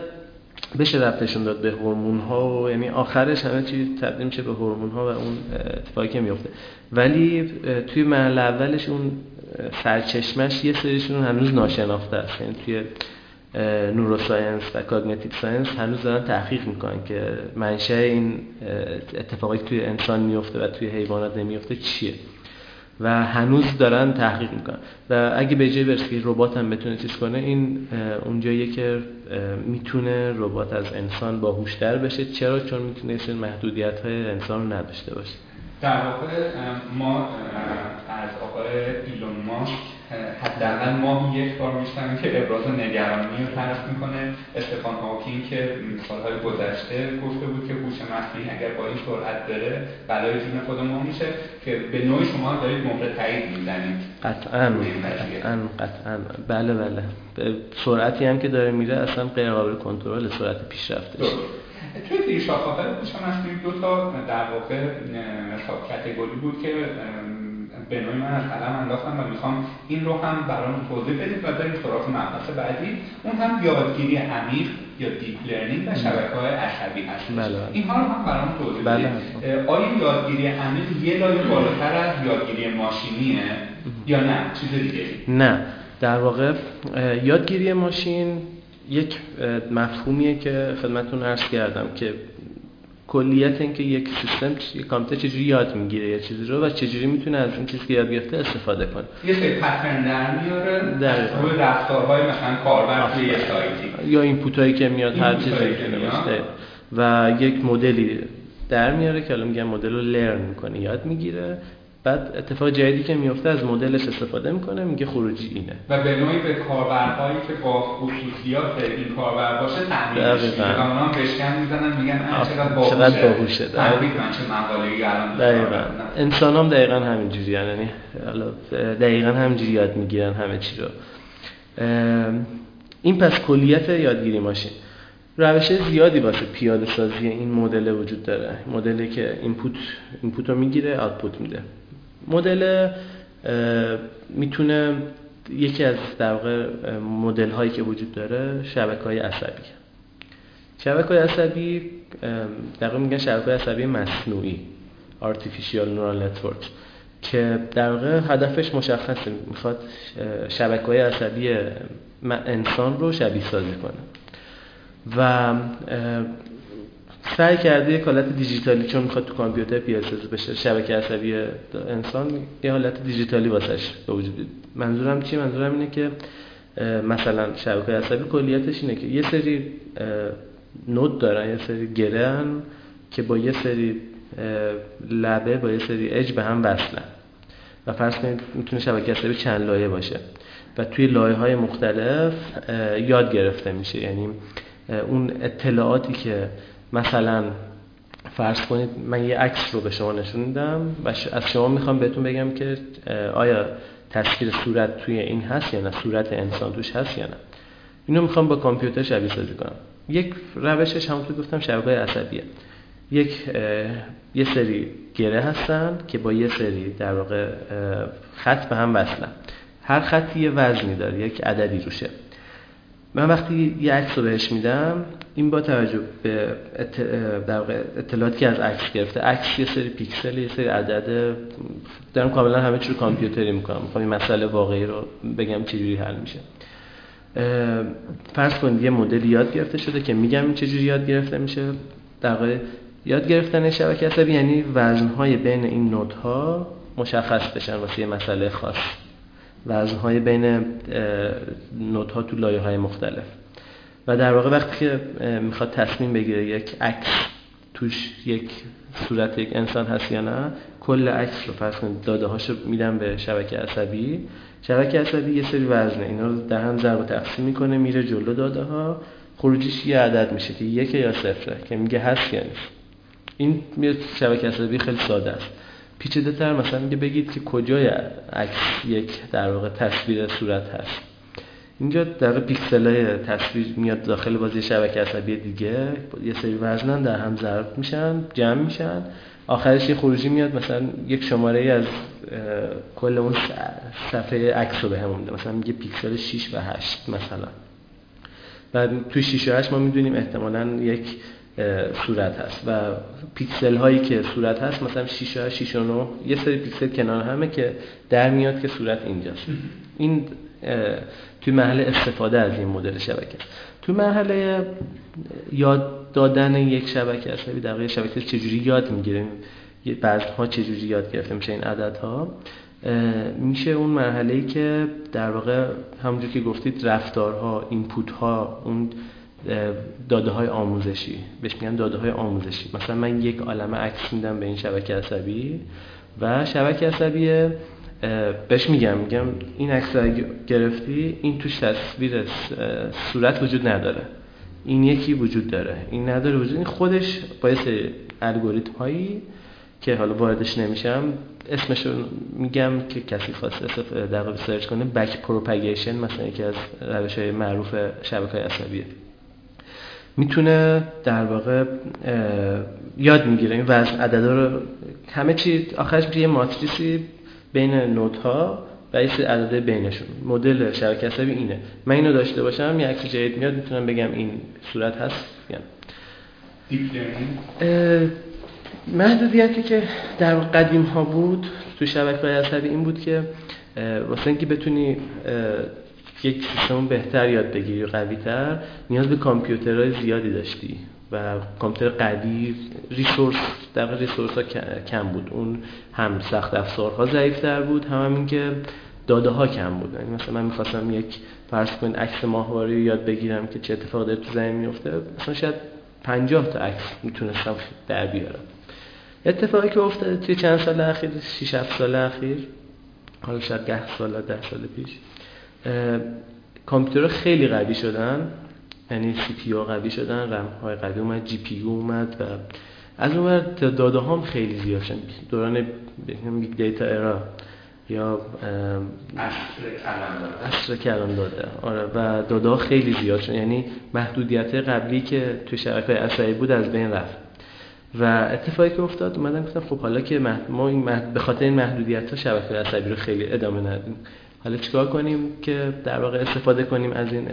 بشه ربطشون داد به هورمون ها و یعنی آخرش همه چیز تبدیل میشه به هورمون ها و اون اتفاقی که میفته ولی توی مرحله اولش اون سرچشمش یه سریشون هنوز ناشناخته است. یعنی توی neuroscience و cognitive science هنوز دارن تحقیق می‌کنن که منشأ این اتفاقی توی انسان میفته و توی حیوانات نمیفته چیه. و هنوز دارن تحقیق می‌کنن. و اگه به جای برسه که ربات هم بتونه چیز کنه این اونجاییه که می‌تونه ربات از انسان باهوشتر بشه. چرا؟ چون می‌تونه این محدودیت های انسان رو نداشته باشه. در واقع ما از آقای ایلون ماسک حداقل ما یک بار میشنویم که ابراز نگرانی رو طرف می‌کنه. استفان هاکینگ که سالهای گذشته گفته بود که هوش مصنوعی اگر با این سرعت بره بلای جون خود ما میشه که به نوعی شما دارید مهر تایید می‌زنید. قطعا قطعا قطعا. بله بله. به سرعتی هم که داره میره اصلا غیر قابل کنترل سرعت پیشرفتش توی شاخه‌های هوش مصنوعی دو تا در واقع category بود که به نوعی من از قلم انداختم و می‌خوام این رو هم برام توضیح بدید و بریم سراغ مبحث بعدی. اون هم یادگیری عمیق یا deep learning و شبکه های عصبی هست بله. اینها رو هم برام توضیح بله. بدید. آیا یادگیری عمیق یه لایه بالاتر از یادگیری ماشینیه یا نه؟ چیز دیگه نه. در واقع یادگیری ماشین یک مفهومیه که خدمتتون عرض کردم که کلیت اینکه یک سیستم یک کامپیوتر چجوری یاد می‌گیره یا چیزی رو و چجوری می‌تونه از این چیزی که یاد گرفته استفاده کنه. یه سری پترن در میاره. در روی رفتارهای مثلا کاربر توی یه سایتی. یا اینپوت هایی که میاد هر چیزی که و یک مدلی در میاره که الان میگم مدل رو لرن می‌کنه یاد می‌گیره. بعد اتفاق جدیدی که میفته از مدلش استفاده می‌کنه میگه خروجی اینه. و به نوعی به کاربرهایی که با خصوصیات این کاربر باشه تحمیلش میشه. و اونا بشکن می‌زنن میگن چقدر باهوشه. چقدر باهوشه دقیقاً. انسان هم دقیقاً همینجوری یعنی دقیقاً همینجوری یاد می‌گیرن همه چی رو. این پس کلیت یادگیری ماشین. روش زیادی واسه پیاده سازی این مدل وجود داره. مدلی که input input رو می‌گیره output میده. مدل می‌تونه یکی از در واقع مدل هایی که وجود داره شبکه های عصبی. شبکه های عصبی در واقع میگن شبکه عصبی مصنوعی artificial neural network که در واقع هدفش مشخصه می‌خواد شبکه های عصبی انسان رو شبیه سازی کنه. و سعی کرده یک حالت دیجیتالی چون می‌خواد تو کامپیوتر پیاده بشه شبکه عصبی انسان یه حالت دیجیتالی واسش به وجود منظورم چی منظورم اینه که مثلا شبکه عصبی کلیتش اینه که یه سری نود دارن یه سری گرن که با یه سری لبه با یه سری اج به هم وصلن. و فرض کنید می‌تونه شبکه عصبی چند لایه باشه. و توی لایه های مختلف یاد گرفته میشه. یعنی اون اطلاعاتی که مثلا فرض کنید من یه عکس رو به شما نشون میدم و از شما می‌خوام بهتون بگم که آیا تصویر صورت توی این هست یا نه صورت انسان توش هست یا نه. اینو می‌خوام با کامپیوتر شبیه سازی کنم. یک روشش همونطور گفتم شبکه عصبیه. یک یه سری گره هستن که با یه سری در واقع خط به هم وصلن. هر خطی یه وزنی داره یک عددی روشه. من وقتی یه عکس رو بهش میدم این با توجه به اطلاعاتی که از عکس گرفته عکس یه سری پیکسل یه سری عدد دارم کاملا همه چی رو کامپیوتری می‌کنم. می‌خوام این مسئله واقعی رو بگم چجوری حل میشه. فرض کنید یه مدل یاد گرفته شده که میگم چجوری یاد گرفته میشه. در یاد گرفتن شبکه عصبی یعنی وزنهای بین این نودها مشخص بشن واسه یه مسئله خاص. وزنهای بین نودها تو لایه های مختلف. و در واقع وقتی که می‌خواد تصمیم بگیره یک عکس توش یک صورت یک انسان هست یا نه کل عکس رو کنید داده هاشو میدن به شبکه عصبی. شبکه عصبی یه سری وزنه اینا رو در هم ضرب و تقسیم می‌کنه میره جلو داده ها خروجیش یه عدد میشه که یک یا صفره که میگه هست یا نیست. این شبکه عصبی خیلی ساده است. پیچیده تر مثلا میگه بگید که کجای عکس یک در واقع تصویر صورت هست. اینجا در پیکسل تصویر میاد داخل بازی شبکه عصبی دیگه. یه سری وزنن در هم ضرب میشن جمع میشن. آخرش یه خروجی میاد مثلا یک شماره ای از کل اون صفحه عکس رو به همون مثلا میگه پیکسل 6 و 8 مثلا. و توی 6 و 8 ما می‌دونیم احتمالا یک صورت هست. و پیکسل هایی که صورت هست مثلا 6 و 6 و 9 یه سری پیکسل کنار همه که در میاد که صورت اینجاست. این توی مرحله استفاده از این مدل شبکه. توی مرحله یاد دادن یک شبکه عصبی در واقع شبکه چجوری یاد می‌گیریم؟ ها چجوری یاد گرفته میشه این عددها؟ میشه اون مرحله که در واقع همونجور که گفتید رفتارها اینپوت ها اون داده های آموزشی. بهش میگن داده های آموزشی. مثلا من یک عالمه عکس میدم به این شبکه عصبی و شبکه عصبی بهش میگم میگم این عکس گرفتی این توش تصویر صورت وجود نداره. این یکی وجود داره. این نداره وجود. این خودش باعث الگوریتم هایی که حالا واردش نمیشم اسمش میگم که کسی خواست بره search کنه. back propagation مثلا یکی از روش های معروف شبکه های عصبیه. می‌تونه در واقع یاد می‌گیره. این وزن عددا رو همه چی آخرش یه ماتریسی بین node ها و یه عدد بینشون. مدل شبکه عصبی اینه. من اینو داشته باشم یه عکس جدید میاد می‌تونم بگم این صورت هست یا محدودیتی که در قدیم ها بود تو شبکه عصبی این بود که واسه اینکه بتونی یک سیستم بهتر یاد بگیری و قوی تر نیاز به کامپیوترهای زیادی داشتی. و کامپیوتر قوی ریسورس در ریسورس ها کم بود. اون هم سخت افزارها ضعیفتر بود هم, هم این که داده ها کم بود. یعنی مثلا من می‌خواستم یک فرض کن عکس ماهواره یاد بگیرم که چه اتفاق داره تو زمین میفته مثلا شاید 50 تا عکس می‌تونستم در بیارم. اتفاقی که افتاده توی چند سال اخیر 6 7 سال اخیر حالا شاید 10 سال 10 سال پیش کامپیوترها خیلی قوی شدن. یعنی CPU قوی شدن رم های قوی اومد GPU اومد و از اون داده هم خیلی زیاد شدن دوران big data era یا عصر کلان داده آره. و داده ها خیلی زیاد شد. یعنی محدودیت قبلی که تو شبکه عصبی بود از بین رفت. و اتفاقی که افتاد اومدن گفتم خب حالا که ما این به خاطر این محدودیت ها شبکه عصبی رو خیلی ادامه ندیم. حالا چیکار کنیم که در واقع استفاده کنیم از این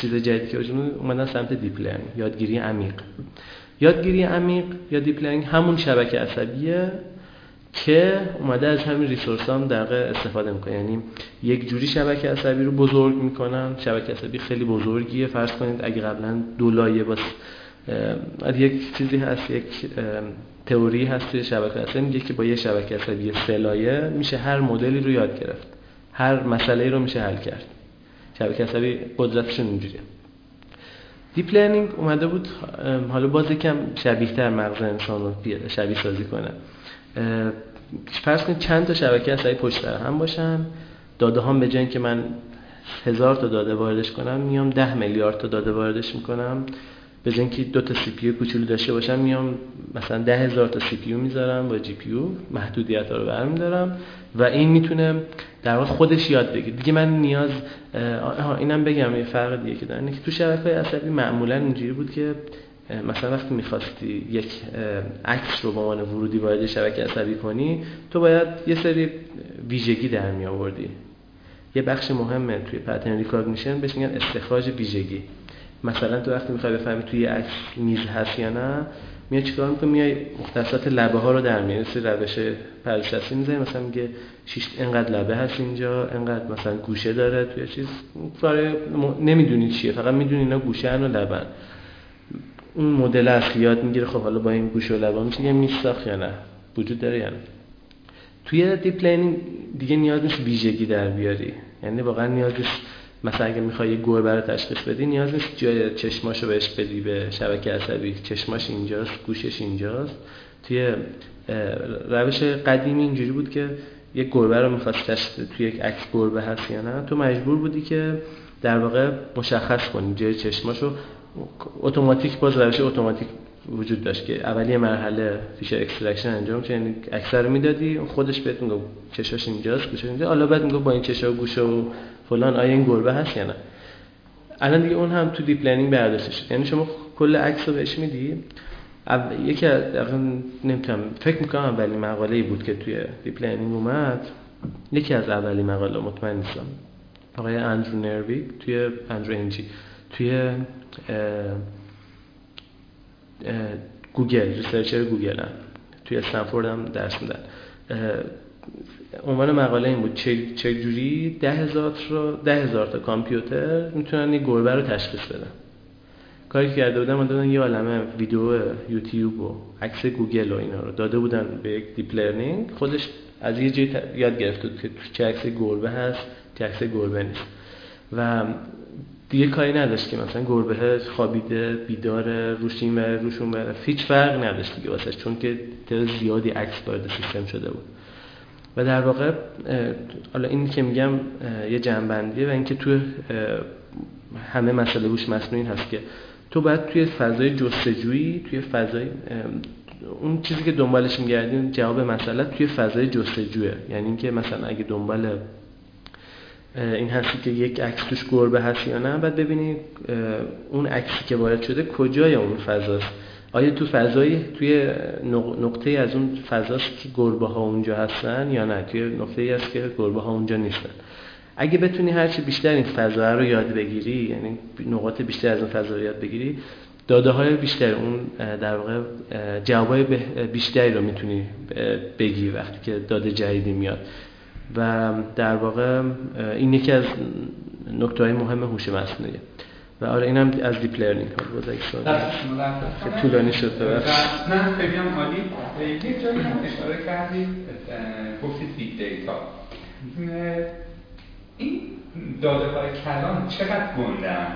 چیز جدیدی که اومدن سمت deep learning یادگیری عمیق. یادگیری عمیق یا deep learning همون شبکه عصبیه که اومده از همین resource ها داره استفاده می‌کنه. یعنی یک جوری شبکه عصبی رو بزرگ می‌کنن. شبکه عصبی خیلی بزرگیه. فرض کنید اگه قبلا دو لایه باز یک چیزی هست یک تئوری هست توی شبکه عصبی میگه که با یه شبکه عصبی سه لایه میشه هر مدلی رو یاد گرفت. هر مسئله رو میشه حل کرد. شبکه عصبی قدرتشون اینجوریه. deep learning اومده بود حالا باز یکم شبیه تر مغز انسان رو شبیه سازی کنه. فرض کنید چند تا شبکه عصبی پشت هم باشن. داده هم به جای که من هزار تا داده واردش کنم میام ده میلیارد تا داده واردش می‌کنم. به جای اینکه دو تا CPU کوچولو داشته باشم میام مثلا ده هزار تا CPU می‌ذارم با GPU محدودیت ها رو برمیدارم. و این می‌تونه در واقع خودش یاد بگیره. دیگه من نیاز اینم بگم یه فرق دیگه که داره. که تو شبکه عصبی معمولا اینجوری بود که مثلا وقتی می‌خواستی یک عکس رو به عنوان ورودی وارد شبکه عصبی کنی تو باید یه سری ویژگی در می آوردی یه بخش مهمه توی pattern recognition بهش میگن استخراج ویژگی. مثلا تو وقتی می‌خوای بفهمی توی عکس میز هست یا نه میای چیکار می‌کنی؟ میای مختصات لبه ها رو در میاری روش پردازشی می‌زنی مثلا میگه شیش انقدر لبه هست اینجا انقدر مثلا گوشه داره توی چیز. کار نمی‌دونی چیه فقط می‌دونی اینا گوشه و لبن اون مدل اصلی یاد می‌گیره خب حالا با این گوش و لبا میشه یه میساخ یا نه وجود داره یا نه. توی دیپ دیگه نیاز نیست ویژگی در بیاری. یعنی واقعا نیاز نیست مثلا اگه می‌خوای یه گربه رو تشخیص بدی نیاز نیست جای چشماشو بهش بدی به شبکه عصبی. چشماش اینجاست گوشش اینجاست. توی روش قدیمی اینجوری بود که یک گربه رو می‌خواست توی یک عکس گربه هست یا نه. تو مجبور بودی که در واقع مشخص کنی جای چشماشو. اتوماتیک باز روش اتوماتیک وجود داشت که اولی مرحله feature extraction انجام بشه یعنی عکس رو می‌دادی خودش بهت میگه چشاش اینجاست گوشش اینجا حالا بعد میگه با این چشا و گوشه و فلان آیا این گربه هست یا نه؟ الان دیگه اون هم تو deep learning برداشته شد یعنی شما کل عکس رو بهش میدی؟ یکی از نمی‌تونم فکر می‌کنم اولین مقاله بود که توی deep learning اومد. یکی از اولین مقاله مطمئن نیستم. آقای اندرو نرویک توی Andrew Ng توی گوگل researcher گوگل هم. توی استنفورد هم درس میدن. عنوان مقاله این بود چجوری ده هزار, ده هزار تا کامپیوتر می‌تونن یه گربه رو تشخیص بدن. کاری که کرده بودن دادن یه عالمه ویدیو یوتیوب و عکس گوگل و اینا رو داده بودن به یک deep learning. خودش از یه جایی یاد گرفته بود که چه عکس گربه هست چه عکس گربه نیست. و دیگه کاری نداشت که مثلا گربه خوابیده بیدار روشیم و روشون بره هیچ فرق نداشت دیگه واسه چون که تعداد زیادی عکس وارد سیستم شده بود. و در واقع حالا این که میگم یه جنبندیه و اینکه تو همه مسئله هوش مصنوعی هست که تو باید توی فضای جستجویی توی فضای اون چیزی که دنبالش میگردیم جواب مسئله توی فضای جستجوه. یعنی اینکه مثلا اگه دنبال این هستی که یک عکس توش گربه هست یا نه بعد ببینید اون عکسی که وارد شده کجای اون فضاست. آیا تو فضایی توی نقطه از اون فضاست که گربه ها اونجا هستن یا نه؟ توی نقطه ای است که گربه ها اونجا نیستن. اگه بتونی هرچی بیشتر این فضا رو یاد بگیری یعنی نقاط بیشتر از اون فضا رو یاد بگیری داده های بیشتر اون در واقع جوابای بیشتری رو می‌تونی بگی وقتی که داده جدیدی میاد. و در واقع این یکی از نکته های مهم هوش مصنوعیه. و آره اینم از deep learning ها بود سال که طولانی شد ببخش نه خیلی هم عالی. یک جایی هم اشاره کردید گفتید big data این داده های کلان چقدر گندن؟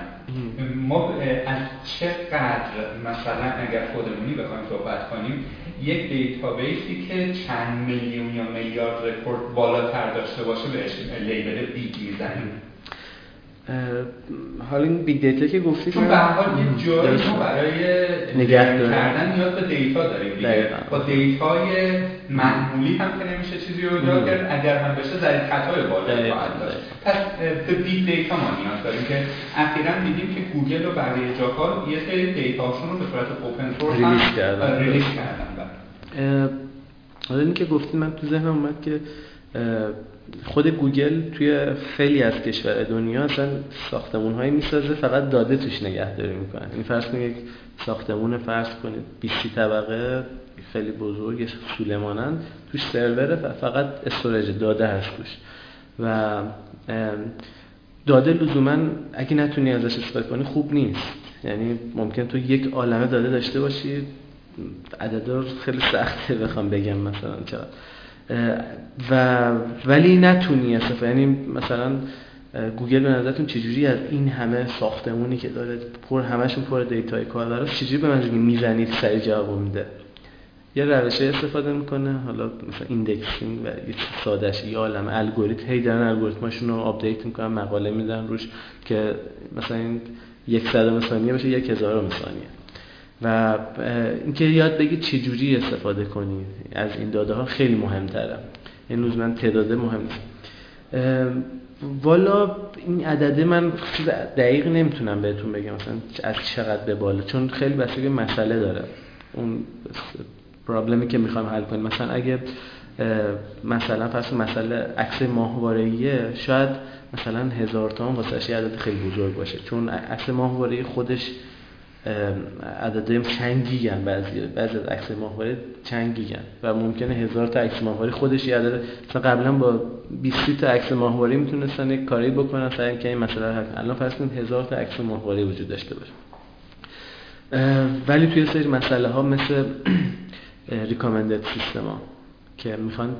ما از چقدر مثلا اگر خودمونی بخوایم صحبت کنیم یک database ی که چند میلیون یا میلیارد رکورد بالاتر داشته باشه بهش label big می‌زنیم. حالا این big data که گفتی چون به حال یه جایی ما برای نگه کردن نیاز به data داریم دیگه. با data ی معمولی هم که نمیشه چیزی رو جا کرد اگر هم بشه ضریب خطای بالا خواهد داشت. پس به big data ما نیاز داریم که اخیرا دیدیم که گوگل و بقیه جاها یه سری data شون رو به صورت open source release کردن. release کردن حالا این که گفتیم من تو ذهنم اومد که خود گوگل توی خیلی از کشور دنیا اصلا ساختمون هایی می‌سازه فقط داده توش نگهداری می‌کنن این فرض کنید ساختمون فرض کنید 20 طبقه خیلی بزرگ سولمانن توش سروره و فقط استورج داده هست توش. و داده لزوما اگه نتونی ازش استفاده کنی خوب نیست. یعنی ممکن تو یک عالمه داده داشته باشی عددار خیلی سخته بخوام بگم مثلا چرا. و ولی نتونی استفاده یعنی مثلا گوگل به نظرتون چجوری از این همه ساختمونی که داره پر همشون پر دیتای کاربر چجوری به من می‌زنید سریع جواب میده؟ یه روشه استفاده می‌کنه حالا مثلا indexing و یه سادهش یه عالم الگوریتم هی دارن الگوریتماشون رو آپدیت می‌کنن مقاله میدن روش که مثلا این یک صدم ثانیه بشه یک هزارم ثانیه و اینکه یاد بگی چجوری استفاده کنی از این داده ها خیلی مهمتره. روز من تعداده مهم والا این عدده من دقیق نمی‌تونم بهتون بگم مثلا از چقدر به بالا چون خیلی بستگی مسئله داره. اون پرابلمی که می‌خوام حل کنیم مثلا اگه مثلا پس مسئله عکس ماهواره‌ایه شاید مثلا هزار تا واسه عدد خیلی بزرگ باشه. چون عکس ماهواره خودش عدد چند گیگن بعضی بعضی از عکس ماهواره چند گیگن و ممکنه هزار تا عکس ماهواره خودش یه عدد مثلا قبلا با 20 تا عکس ماهواره می‌تونستن یک کاری بکنن. سعی که این مسئله حل الان فرض کنید هزار تا عکس ماهواره وجود داشته باشه. ولی توی سری مسئله ها مثل ریکامندد سیستم ها که می‌خوان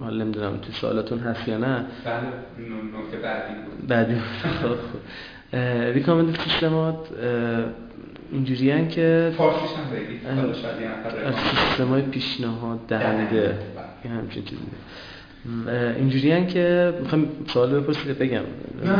حالا نمی‌دونم تو سوالاتون هست یا نه. بله نکته بعدی بود. بعدی خب. ریکامند سیستمات اینجوری که فارسیش هم بگید سیستم های پیشنهاد دهنده. این همچین چیزی اینجوری که می‌خوام سوال بپرسید بگم. نه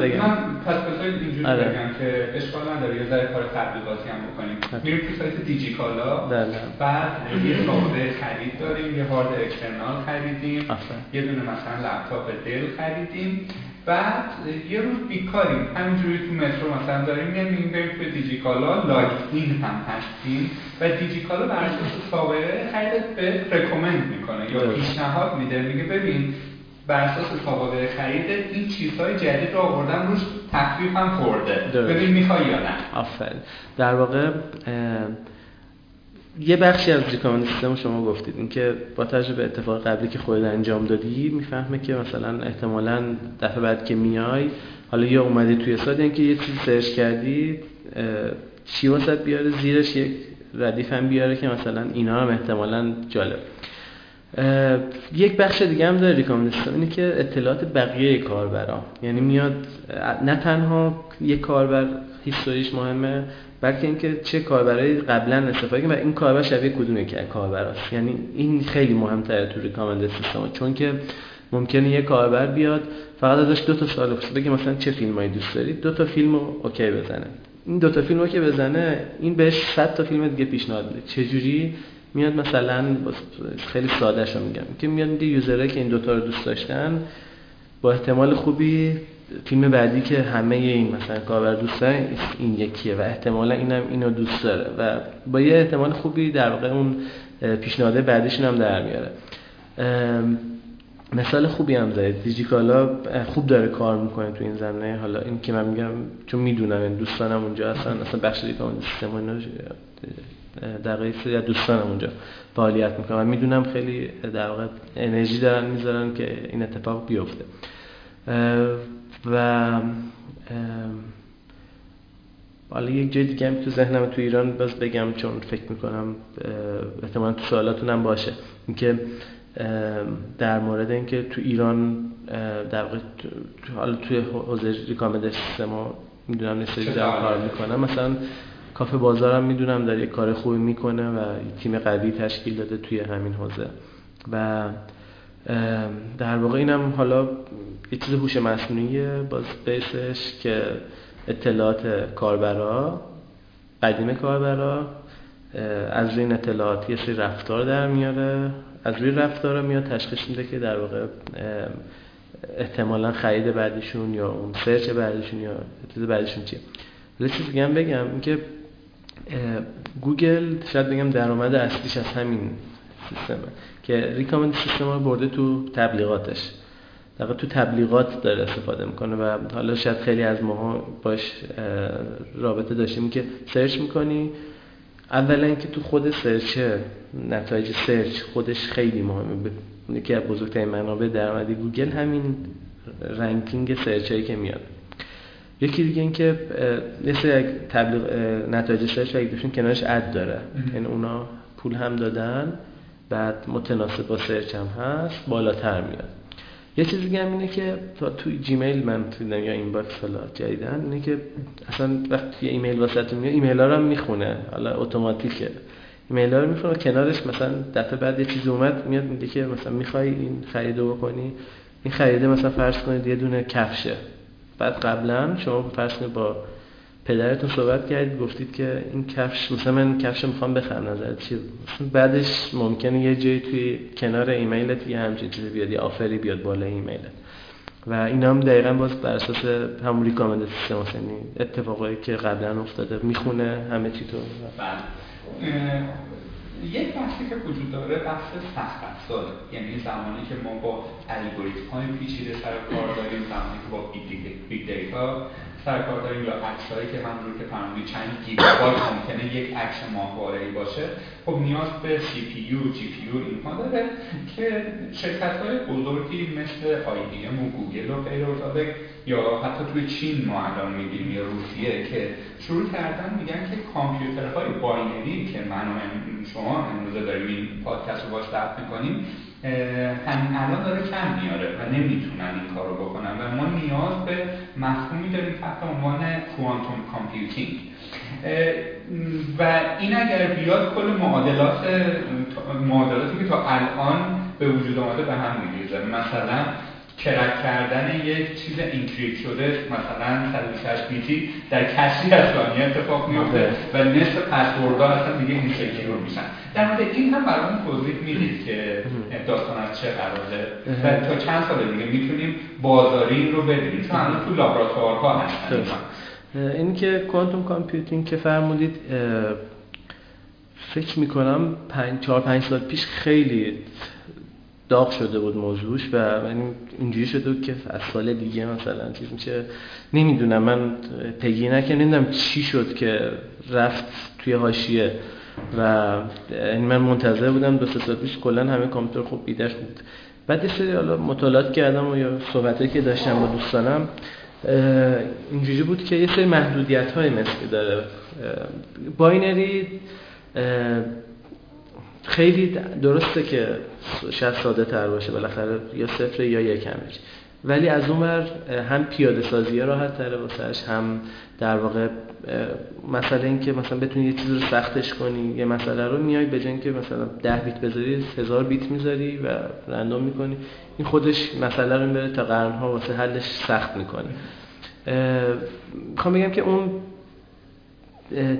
بگم. من پس بسایید اینجوری آره. بگم که اشکال نداره یه ذره کار تبلیغاتی هم بکنیم. آره. میریم تو سایت دیجی کالا بله. بعد یه سابقه خرید داریم یه هارد اکسترنال خریدیم. یه دونه مثلا لپتاپ دل خریدیم. بعد یه روز بیکاریم همینجوری تو مترو مثلا داریم میگیم بریم توی دیجیکالا لاگ این هم هستیم و دیجیکالا بر اساس سابقه خرید به رکومند می‌کنه یا پیشنهاد میده میگه ببین بر اساس سابقه خرید این چیزهای جدید رو آوردن روش تخفیف هم خورده. ببین می‌خوای یا نه. آفرین. در واقع یه بخشی از ریکامند سیستم شما گفتید اینکه با توجه به اتفاق قبلی که خودت انجام دادی می‌فهمه که مثلا احتمالا دفعه بعد که میای حالا یا اومدی توی سایت یا اینکه یه چیزی سرچ کردی چی واسه بیاره؟ زیرش یک ردیف هم بیاره که مثلا اینا هم احتمالا جالب. یک بخش دیگه هم داره ریکامند سیستم اینه که اطلاعات بقیه کاربرا. یعنی میاد نه تنها یک کاربر هیستوریش مهمه بلکه اینکه چه کاربرای قبلا استفاده و این کاربر شبیه کدوم یک کاربراست یعنی این خیلی مهمتره تو ریکامند سیستم چون که ممکنه یه کاربر بیاد فقط ازش دو تا سوال بپرسه بگه مثلا چه فیلمایی دوست دارید دو تا فیلم رو اوکی بزنه. این دو تا فیلم رو که بزنه این بهش 100 تا فیلم دیگه پیشنهاد میده. چه جوری؟ میاد مثلا خیلی ساده شو میگم. که میاد میگه یوزرایی که این دوتا رو دوست داشتن با احتمال خوبی فیلم بعدی که همه این مثلا کاربر دوست دارن این یکیه و احتمالا اینم اینو دوست داره و با یه احتمال خوبی در واقع اون پیشنهاد بعدیشون هم در میاره. مثال خوبی هم زدید. دیجیکالا خوب داره کار می‌کنه تو این زمینه. حالا این که من میگم چون می‌دونم این دوستانم اونجا هستن اصلا بخش دیگه سیستم واقع سری دوستانم اونجا فعالیت می‌کنن و می‌دونم خیلی در واقع انرژی دارن می‌ذارن که این اتفاق بیفته. و حالا یک جای دیگه هم تو ذهنم تو ایران باز بگم چون فکر می‌کنم احتمالا تو سوالاتون هم باشه. اینکه در مورد اینکه تو ایران در واقع حالا توی حوزه ریکامند سیستم می‌دونم نسبت دارم کار می‌کنم مثلا کافه بازارم می‌دونم داره یه کار خوبی می‌کنه و تیم قوی تشکیل داده توی همین حوزه. و در واقع اینم حالا یه چیز هوش مصنوعی باز بیسش که اطلاعات کاربرا قدیم کاربرا از این اطلاعات یه سری رفتار در میاره. از روی رفتار میاد تشخیص میده که در واقع احتمالا خرید بعدیشون یا اون سرچ بعدیشون یا چیز بعدیشون چیه. یه چیز هم بگم اینکه گوگل شاید بگم درآمد اصلیش از همین سیستمه. که recommend system رو برده تو تبلیغاتش. در تو تبلیغات داره استفاده می‌کنه و حالا شاید خیلی از ماها باش رابطه داشتیم که سرچ می‌کنی. اولا که تو خود سرچ نتایج سرچ خودش خیلی مهمه. یکی از بزرگترین منابع درآمدی گوگل همین ranking سرچ هایی که میاد. یکی دیگه این که مثل تبلیغ نتایج سرچ و کنارش ad داره. یعنی اونا پول هم دادن. بعد متناسب با سرچ هم هست بالاتر میاد. یه چیز دیگه هم اینه که تا توی جیمیل من دیدم یا inbox حالا جدیدن اینه که اصلا وقتی ایمیل واسهتون میاد ایمیل ها رو هم می‌خونه. حالا اتوماتیکه. ایمیل ها رو می‌خونه کنارش مثلا دفعه بعد یه چیز اومد میاد میگه که مثلا می‌خوای این خریدو بکنی؟ این خریده مثلا فرض کنید یه دونه کفشه. بعد قبلا شما فرض کنید با پدرتون صحبت کردید گفتید که این کفش مثلا من کفش می‌خوام بخرم نظر چی بعدش ممکنه یه جایی توی کنار ایمیلت یه همچین چیزی بیاد یه آفری بیاد بالا ایمیلت. و این هم دقیقا باز بر اساس همون ریکامند سیستم یعنی اتفاقایی که قبلا افتاده می‌خونه همه چی تو بله. یک بحثی که وجود داره بحث سخت افزاره یعنی زمانی که ما با الگوریتم های پیچیده سر کار داریم زمانی که با big data سر کار داریم یا عکسایی که همونجور که فرمودید چند گیگابایت ممکنه یک عکس ماهواره‌ای باشه. خب نیاز به سی پی یو جی پی یو اینها داره که شرکت های بزرگی مثل آی بی ام و گوگل و غیر یا حتی توی چین ما الان می‌بینیم یا روسیه که شروع کردن میگن که کامپیوترهای باینری که من و شما امروزه داریم این پادکست رو باش می‌کنیم همین الان داره کم میاره و نمی‌تونن این کار رو بکنن و ما نیاز به مفهومی داریم تحت عنوان quantum computing. و این اگر بیاد کل معادلات معادلاتی که تا الان به وجود آمده به هم میریزه. مثلا crack کردن یک چیز encrypt شده مثلا 128 بیتی در کسری از ثانیه اتفاق میفته و نصف پسوردها اصلا دیگه این رو میشن. در مورد این هم برامون توضیح می‌دید که داستان از چه قراره. و تا چند سال دیگه می‌تونیم بازاری رو ببینیم. چون الان تو لابراتوارها هستن. این که کوانتوم کامپیوتینگ که فرمودید فکر می‌کنم 4 5 سال پیش خیلی داغ شده بود موضوعش و من اینجوری شده که از سال دیگه مثلا چیز میشه نمی‌دونم من پگی نکنم نمی‌دونم چی شد که رفت توی حاشیه و این من منتظر بودم دو سه پیش کلا همه کامپیوتر خوب بیدش بود. بعد یه سری حالا مطالعات کردم و یا صحبتایی که داشتم با دوستانم اینجوری بود که یه سری محدودیت های داره باینری خیلی درسته که شاید ساده تر باشه بالاخره یا صفر یا یک همش ولی از اون ور هم پیاده سازی راحت تره واسهش هم در واقع مسئله این که مثلا بتونی یه چیز رو سختش کنی یه مسئله رو میای به که مثلا ده بیت بذاری هزار بیت می‌ذاری و رندوم می‌کنی. این خودش مسئله رو می‌بره تا قرنها واسه حلش سخت می‌کنه. می‌خوام بگم که اون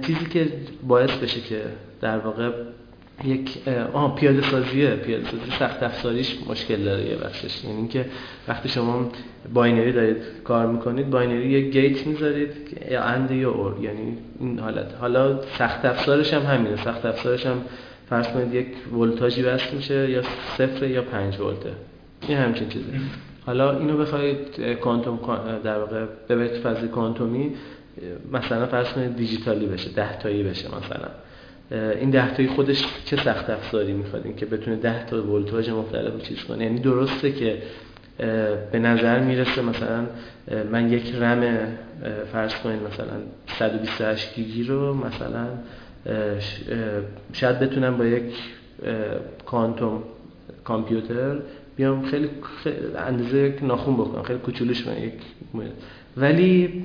چیزی که باعث بشه که در واقع یک آه پیاده سازیه پیاده سازی سخت افزاریش مشکل داره یه بخشش. یعنی اینکه وقتی شما binary دارید کار می‌کنید binary یک gate می‌ذارید یا and یا or. یعنی این حالت. حالا سخت افزارش هم همینه. سخت افزارش هم فرض کنید یک ولتاژی وصل میشه یا صفر یا پنج ولته این همچین چیزه حالا اینو بخواید quantum در واقع ببرید فضای کوانتومی مثلا فرض کنید دیجیتالی بشه ده تایی بشه مثلا. این ده تایی خودش چه سخت افزاری می‌خواد؟ این که بتونه ده تا ولتاژ مختلف رو چیز کنه. یعنی درسته که به نظر می‌رسه مثلا من یک رم فرض کنید مثلا 128 گیگی رو مثلا شاید بتونم با یک کانتوم کامپیوتر بیام. خیلی, اندازه یک ناخون بکنم. خیلی کوچولوش من یک ولی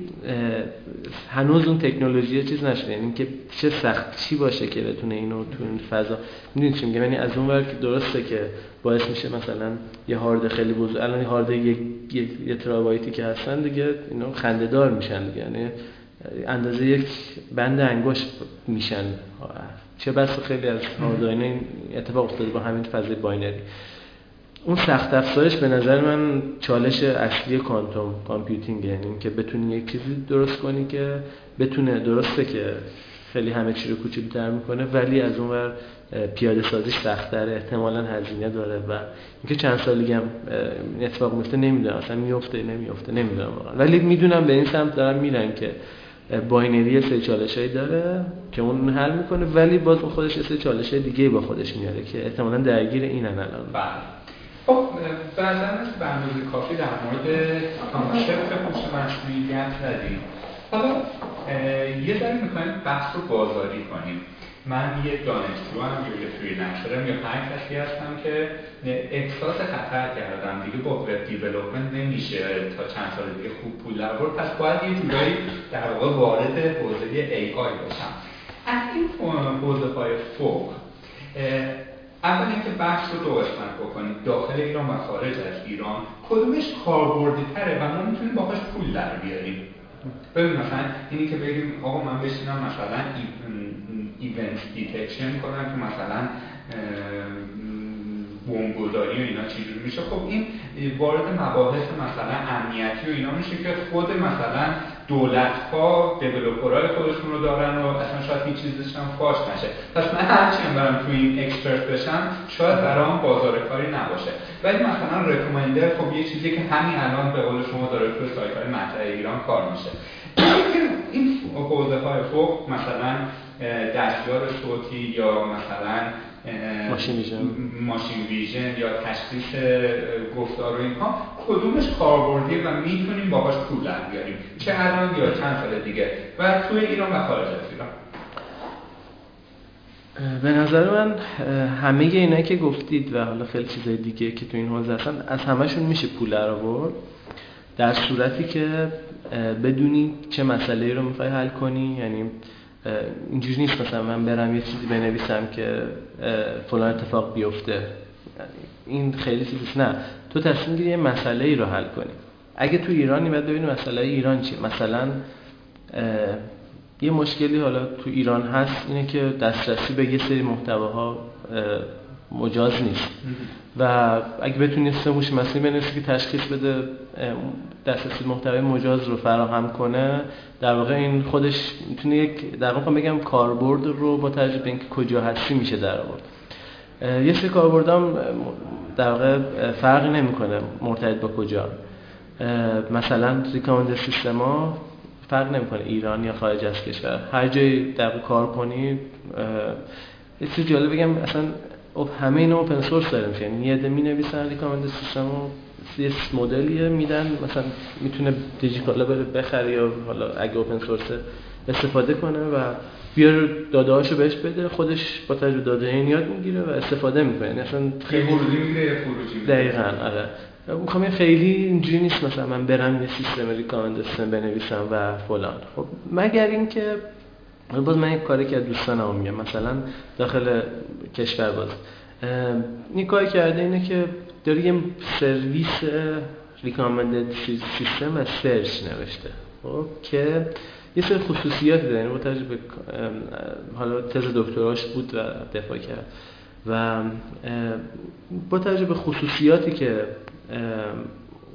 هنوز اون تکنولوژی چیز نشده. یعنی که چه سخت چی باشه که بتونه اینو تو این فضا می‌دونید چی میگم؟ یعنی از اون ور درسته که باعث میشه مثلا یه هارد خیلی بزرگ الان هارد یک یه ترابایتی که هستن دیگه اینا خنده‌دار میشن دیگه. یعنی اندازه یک بند انگشت میشن. چه بسا خیلی از هارداینا اتفاق افتاده با همین فضای binary. اون سخت افزارش به نظر من چالش اصلی quantum computing یعنی که بتونی یک چیزی درست کنی که بتونه درسته که خیلی همه چی رو کوچولوتر می‌کنه ولی از اون ور پیاده سازیش سخت‌تره. احتمالا هزینه داره و اینکه چند سال دیگه هم اتفاق میفته نمی‌دونم. اصلا میفته نمیفته نمی‌دونم واقعا. ولی می‌دونم به این سمت دارن میرن که binary یه سری چالشایی داره که اون حل می‌کنه ولی باز خودش یه سری چالش دیگه با خودش میاره که احتمالا درگیر اینن الان. بله. خب بعدا برنامه کافی در مورد کانسپت هوش مصنوعیت زدیم حالا یه ذره سعی می‌کنیم بحث رو بازاری کنیم. من یه دانشجو هم یه freelancer م یا هر کسی هستم که احساس خطر کردم. دیگه با web development نمیشه. تا چند سال دیگه خوب پول در پس باید یه جورایی در واقع وارد حوزه AI باشم. از این حوزه های فوق اول اینکه بحث رو دو قسمت بکنید داخل ایران و خارج از ایران کدومش کاربردی تره و ما می‌تونیم باهاش پول در بیاریم. ببین مثلا اینی که بگیم آقا من بشینم مثلا event detection کنم که مثلا بمبگذاری و اینا چجوری میشه. خب این وارد مباحث مثلا امنیتی و اینا میشه که خود مثلا دولت ها developer های خودشون رو دارن و اصلا شاید هیچ چیزش هم فاش نشه. پس من هرچی برم تو این expert بشم شاید برام بازار کاری نباشه. ولی مثلا recommender خب یه چیزی که همین الان به قول شما داره تو سایت های ایران کار میشه. این حوزه های فوق مثلا دستیار صوتی یا مثلا ماشین ویژن. ماشین ویژن یا تشخیص گفتار و اینها کدومش کاربردی و می‌تونیم باهاش پول در بیاریم؟ چه الان یا چند سال دیگه؟ و توی ایران و خارج از ایران. به نظر من همه اینایی که گفتید و حالا خیلی چیزای دیگه که تو این حوزه هستن از همشون میشه پول در آورد. در صورتی که بدونی چه مسئله رو می‌خوای حل کنی یعنی اینجوری نیست مثلا من برم یه چیزی بنویسم که فلان اتفاق بیفته. این خیلی چیزیست نه تو تصمیم گیری یه مسئله ای رو حل کنی. اگه تو ایرانی باید ببینی مسئله ایران چیه. مثلا یه مشکلی حالا تو ایران هست اینه که دسترسی به یه سری محتواها مجاز نیست. و اگه بتونی سه موش مسئله بنویسی که تشخیص بده دسترسی محتوای مجاز رو فراهم کنه در واقع این خودش می‌تونه یک در واقع بگم کاربرد رو با توجه به اینکه کجا هستی میشه در آورد. یه سری کاربردام در واقع فرقی نمی‌کنه مرتبط با کجا. مثلا ریکامند سیستما فرق نمی‌کنه ایران یا خارج از کشور. هر جایی در کار کنی یه چیز جالب بگم اصلا خب همه اینا اوپن سورس یعنی یه می نویسن ریکامند سیستم رو یه مدلیه میدن. مثلا می‌تونه دیجیکالا بره بخره یا حالا اگه اوپن سورس استفاده کنه و بیار داده هاشو بهش بده. خودش با تجربه داده این یاد می‌گیره و استفاده می‌کنه. یعنی اصلا خیلی دقیقاً آره. می‌خوام خیلی اینجوری نیست مثلا من برم یه سیستم ریکامند سیستم بنویسم و فلان. خب مگر اینکه باز من یک کاری که دوستانم میگم مثلا داخل کشور باز. این کاری کرده اینه که داره یه سرویس ریکامندد سیستم و سرچ نوشته خب که یه سری خصوصیات داره. یعنی به حالا تز دکتراش بود و دفاع کرد. و با توجه به خصوصیاتی که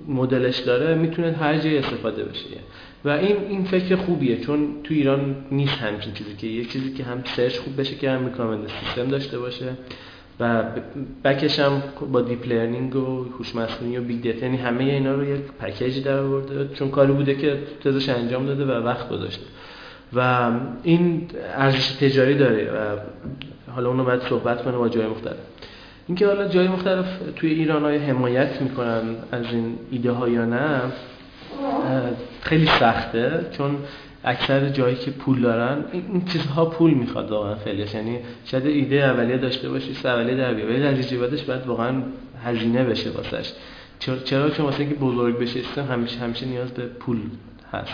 مدلش داره می‌تونه هر جای استفاده بشه. و این این فکر خوبیه چون تو ایران نیست همچین چیزی که یک چیزی که هم سرچ خوب بشه که هم recommend system داشته باشه و بکش هم با deep learning و هوش مصنوعی و big data یعنی همه اینا رو یک package ی در آورده چون کاری بوده که تزش انجام داده و وقت گذاشته. و این ارزش تجاری داره و حالا اونو باید صحبت کنه با جای مختلف. اینکه حالا جای مختلف توی ایران های حمایت می‌کنن از این ایده ها یا نه خیلی سخته چون اکثر جایی که پول دارن این چیزها پول می‌خواد واقعا خیلی یعنی شاید ایده اولیه داشته باشی اولیه در بیاد ولی در بعدش باید واقعا هزینه بشه واسش. چرا چون واسه اینکه بزرگ بشه همیشه همیشه نیاز به پول هست.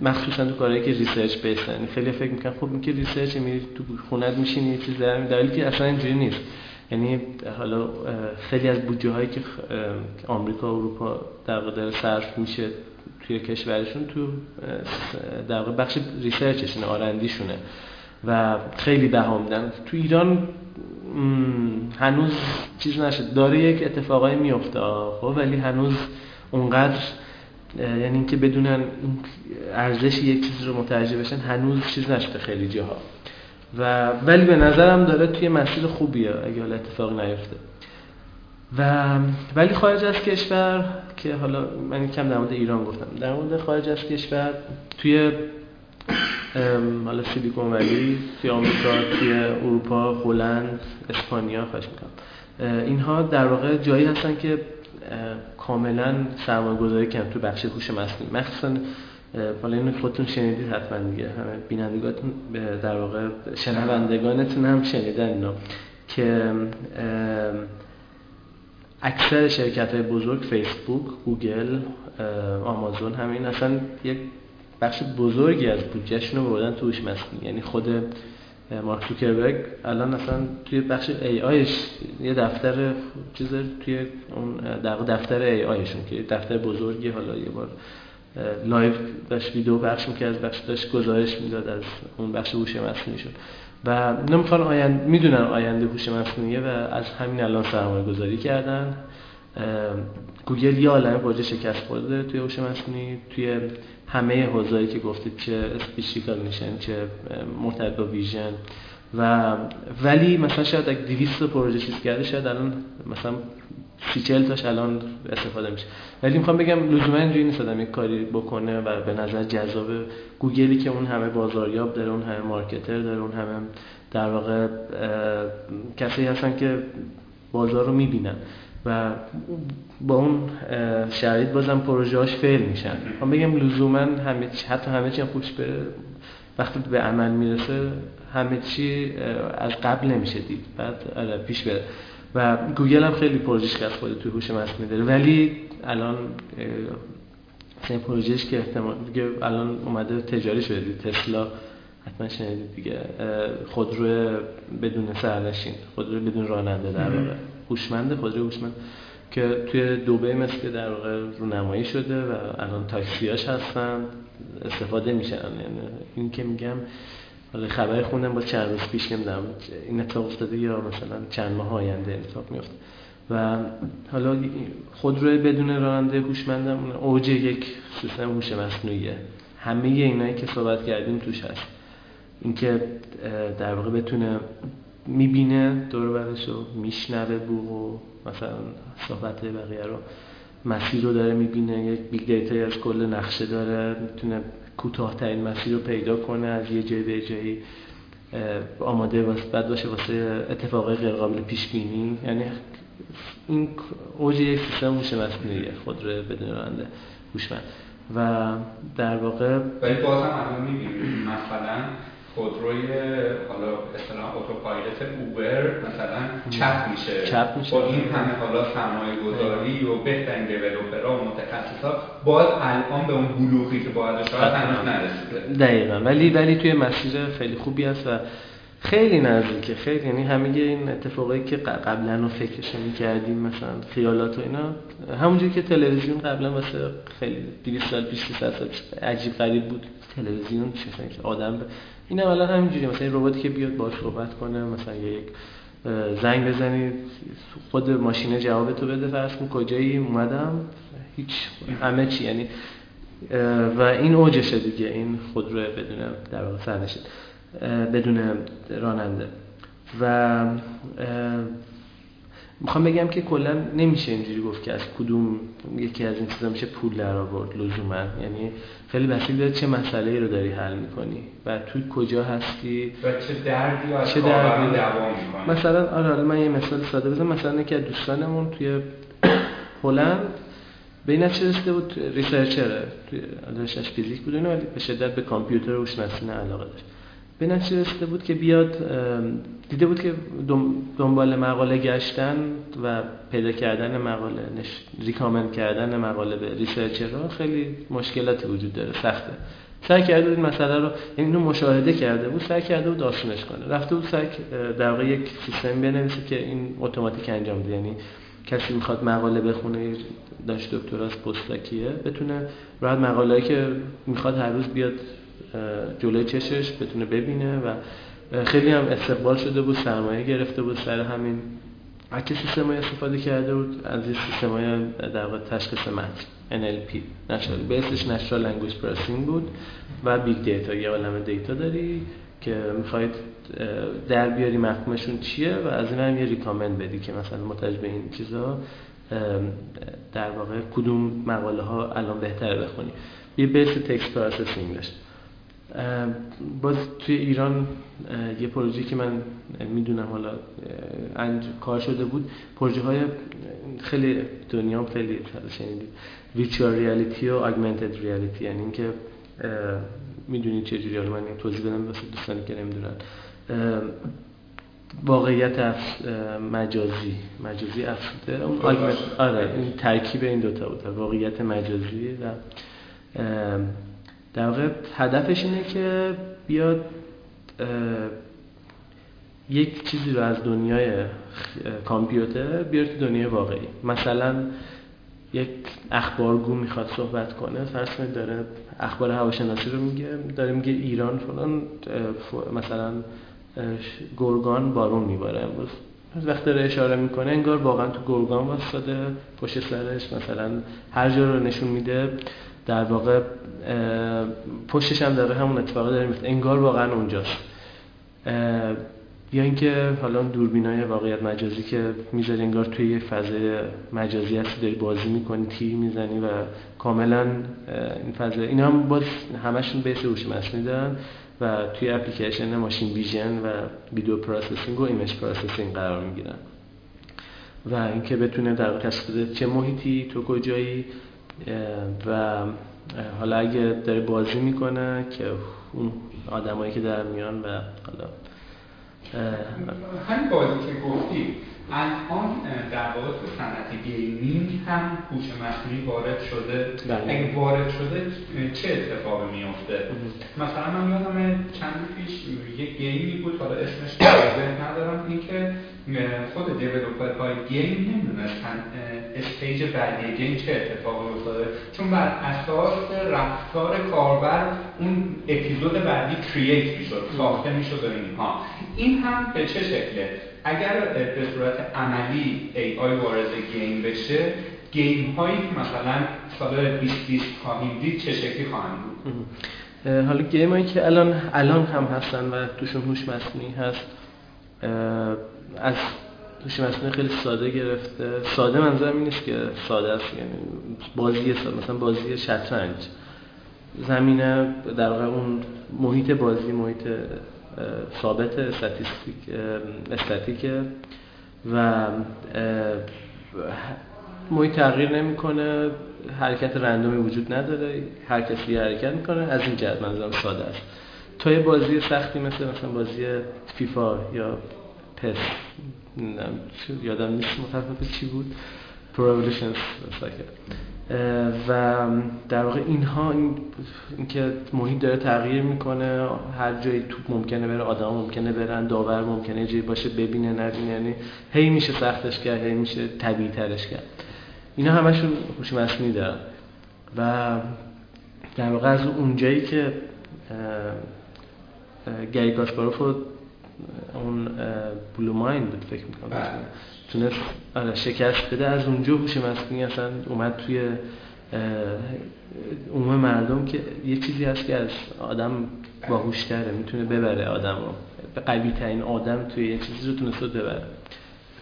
مخصوصا تو کارهایی که research based ن خیلی فکر می‌کنن خب این research میری تو خونت میشینی یه چیز در که اصلا اینجوری نیست. یعنی حالا خیلی از بودجه هایی که آمریکا و اروپا در واقع صرف میشه توی کشورشون تو در واقع بخش ریسرچشونه آرندیشونه و خیلی بها میدن. تو ایران هنوز چیز نشد. داره یک اتفاقایی میفته خب ولی هنوز اونقدر یعنی اینکه بدونن ارزش یک چیز رو متوجه بشن هنوز چیز نشده خیلی جاها. و ولی به نظرم داره توی مسیر خوبیه اگه حالا اتفاق نیفته. و ولی خارج از کشور که حالا من کم در مورد ایران گفتم. در مورد خارج از کشور توی حالا سیلیکون ولی توی آمریکا توی اروپا هلند اسپانیا خواهش می‌کنم. اینها در واقع جایی هستن که کاملا سرمایه گذاری کردن تو بخش هوش مصنوعی. مخصوصا حالا اینو خودتون شنیدید حتما دیگه. همه بینندگانتون در واقع شنوندگانتون هم شنیدن اینا که اکثر شرکت های بزرگ فیسبوک، گوگل، آمازون همین اصلا یک بخش بزرگی از بودجهشون رو بردن توش مصنوعی یعنی خود مارک زوکربرگ الان اصلا توی بخش AI ش یه دفتر چیز توی اون دفتر AI شون که دفتر بزرگی حالا یه بار live داشت ویدیو پخش می‌کرد بخش داشت گزارش می‌داد از اون بخش هوش مصنوعی شد. و نمی‌خوان آینده می‌دونن آینده هوش مصنوعیه و از همین الان سرمایه گذاری کردن گوگل یه عالمه پروژه شکست خورده توی هوش مصنوعی. توی همه حوزه‌ای که گفتید چه speech recognition چه مرتبط با ویژن. و ولی مثلا شاید اگه 200 پروژه چیز کرده شاید الان مثلا سی تاش الان استفاده میشه. ولی می‌خوام بگم لزوما اینجوری نیست آدم یک کاری بکنه و به نظر جذاب گوگلی که اون همه بازاریاب داره اون همه مارکتر داره اون همه در واقع کسی هستن که بازار رو می‌بینن و با اون شرایط بازم پروژه‌اش فیل میشن. من بگم لزوما همه حتی همه چی خوش بره وقتی به عمل می‌رسه همه چی از قبل نمیشه دید. بعد آره پیش بره. و گوگل هم خیلی پروژهش کرد خود توی هوش مصنوعی داره ولی الان این پروژهش که احتمال دیگه الان اومده تجاری شده تسلا حتما شنیدید دیگه. خودرو بدون سرنشین خودرو بدون راننده در واقع. هوشمند خودرو هوشمند. که توی دوبه مثل در واقع رونمایی شده و الان تاکسیاش هستن استفاده میشن. یعنی این که میگم حالا خبر خوندم با چند روز پیش نمی‌دونم این اتفاق افتاده یا مثلا چند ماه آینده اتفاق میفته و حالا خودرو بدون راننده هوشمندم اوج یک سیستم هوش مصنوعیه. همه اینایی که صحبت کردیم توش هست. اینکه در واقع بتونه می‌بینه دور برش رو میشنوه و مثلا صحبت بقیه رو. مسیر رو داره می‌بینه یک big data یی از کل نقشه داره. می‌تونه کوتاهترین مسیر رو پیدا کنه از یه جای به جایی آماده واسه بعد باشه واسه اتفاقای غیر قابل پیش بینی یعنی این اوج یک سیستم هوش مصنوعیه خود رو بدون راننده هوشمند. و در واقع ولی بازم الان می‌بینیم مثلا خودروی حالا اصطلاح اتوپایلوت اوبر مثلا چپ میشه. چپ میشه. با این همه حالا سرمایه گذاری و بهترین دیولپرها و متخصصا باز الان به اون بلوغی که باید شاید هنوز نرسیده. دقیقا. ولی ولی توی مسیر خیلی خوبی است و خیلی نزدیکه. خیلی یعنی همه این اتفاقایی که قبلا رو فکرش می‌کردیم مثلا خیالات و اینا. همونجوری که تلویزیون قبلا واسه خیلی 200 سال پیش 300 سال عجیب غریب بود. تلویزیون چه آدم این هم الان همینجوری مثلا رباتی که بیاد باش صحبت کنه مثلا یک زنگ بزنید خود ماشین جواب تو بده فرض کن کجایی اومدم؟ هیچ. همه چی. یعنی و این اوجشه دیگه. این خودرو بدون در واقع بدون راننده. و می‌خوام بگم که کلا نمیشه اینجوری گفت که از کدوم یکی از این چیزا میشه پول در آورد لزوما. یعنی خیلی بسیار داره چه مسئله رو داری حل می‌کنی و توی کجا هستی؟ و چه دردی از چه دردی؟ دوام مثلا آره من یه مثال ساده بزنم. مثلا که دوستانمون توی هلند به این چه رسیده بود ریسرچره توی فیزیک بود ولی به شدت به کامپیوتر و هوش مصنوعی علاقه داشت. به نتیجه رسیده بود که بیاد دیده بود که دنبال مقاله گشتن و پیدا کردن مقاله ریکامند کردن مقاله به ریسرچرها خیلی مشکلاتی وجود داره سخته. سعی کرده بود این مسئله رو یعنی اینو مشاهده کرده بود سعی کرده بود آسونش کنه. رفته بود سعی در واقع یک سیستم بنویسه که این اتوماتیک انجام بده. یعنی کسی می‌خواد مقاله بخونه داشت دکتراست پستاکیه بتونه راحت مقاله‌ای که می‌خواد هر روز بیاد جلوی چشش بتونه ببینه و خیلی هم استقبال شده بود سرمایه گرفته بود سر همین. اگه سیستم استفاده کرده بود؟ از این سیستم های در واقع تشخیص متن NLP natural بیسش natural language processing بود و big data یه عالم data داری که می‌خواید در بیاری مفهومشون چیه و از این هم یه recommend بدی که مثلا متوجه به این چیزا در واقع کدوم مقاله ها الان بهتره بخونی. یه base text processing داشت. باز توی ایران یه پروژه که من می‌دونم حالا انج... کار شده بود پروژه های خیلی دنیا هم خیلی شنیدید. ویچوال ریالیتی و آگمنتد ریالیتی یعنی اینکه می‌دونید چه جوری. من توضیح بدم واسه دوستانی که نمی‌دونن. واقعیت اف... مجازی. مجازی افزوده اون آره این ترکیب این دوتا بود واقعیت مجازی و در واقع هدفش اینه که بیاد یک چیزی رو از دنیای کامپیوتر بیاد تو دنیای واقعی. مثلا یک اخبارگو می‌خواد صحبت کنه فرض کنید داره اخبار هواشناسی رو میگه داره میگه ایران فلان مثلا گرگان بارون میباره امروز. وقتی داره اشاره می‌کنه انگار واقعا تو گرگان واسطه پشت سرش مثلا هر جا رو نشون میده. در واقع پشتش هم داره همون اتفاقه داره میفته. انگار واقعا اونجاست. یا اینکه حالا دوربینای واقعیت مجازی که می‌ذاری انگار توی یه فضای مجازی هستی داری بازی می‌کنی تیر می‌زنی و کاملا این فضا اینا هم باز همشون base هوش مصنوعی دارن و توی application machine vision و video processing و image processing قرار می‌گیرن. و اینکه بتونه در بده چه محیطی تو کجایی و حالا اگه داره بازی می‌کنه که اون آدمایی که در میان و حالا همین بازی که گفتی الان در واقع تو صنعت gaming هم هوش مصنوعی وارد شده. بله. اگه وارد شده چه اتفاقی میفته مثلا من یادم چند پیش یه game ی بود حالا اسمش ندارم اینکه خود developer های game نمی‌دونستن stage بعدی game چه اتفاقی افتاده. چون بر اساس رفتار کاربر اون اپیزود بعدی create می‌شد ساخته می‌شد و اینها. این هم به چه شکله؟ اگر به صورت عملی AI وارد game بشه game هایی که مثلا سال 2020 خواهیم دید چه شکلی خواهند بود؟ حالا game هایی که الان الان هم هستن و توشون هوش مصنوعی هست از هوش مصنوعی خیلی ساده گرفته. ساده منظرم این نیست که ساده است یعنی بازی ساده مثلا بازی شطرنج. زمینه در واقع اون محیط بازی محیط ثابت استاتیستیک استاتیکه و محیط تغییر نمی‌کنه حرکت رندومی وجود نداره هر کسی حرکت می‌کنه از این جهت منظورم ساده است. تا یه بازی سختی مثل مثلا بازی فیفا یا پس یادم نیست متفق چی بود. پروولوشنز و در واقع اینها این اینکه محیط داره تغییر می‌کنه هر جایی توپ ممکنه بره آدم ممکنه برن داور ممکنه جایی باشه ببینه نبینه یعنی هی میشه سختش کرد هی میشه طبیعی ترش کرد. اینا همشون هوش مصنوعی دارن. و در واقع از اونجایی که گری کاسپاروف اون بلو مایند بود فکر می‌کنم. بله. تونست شکست بده. از اونجا هوش مصنوعی اصلا اومد توی عموم مردم که یه چیزی هست که از آدم باهوشتره. می‌تونه ببره آدم رو. به قوی ترین آدم توی یه چیزی رو تونست ببره.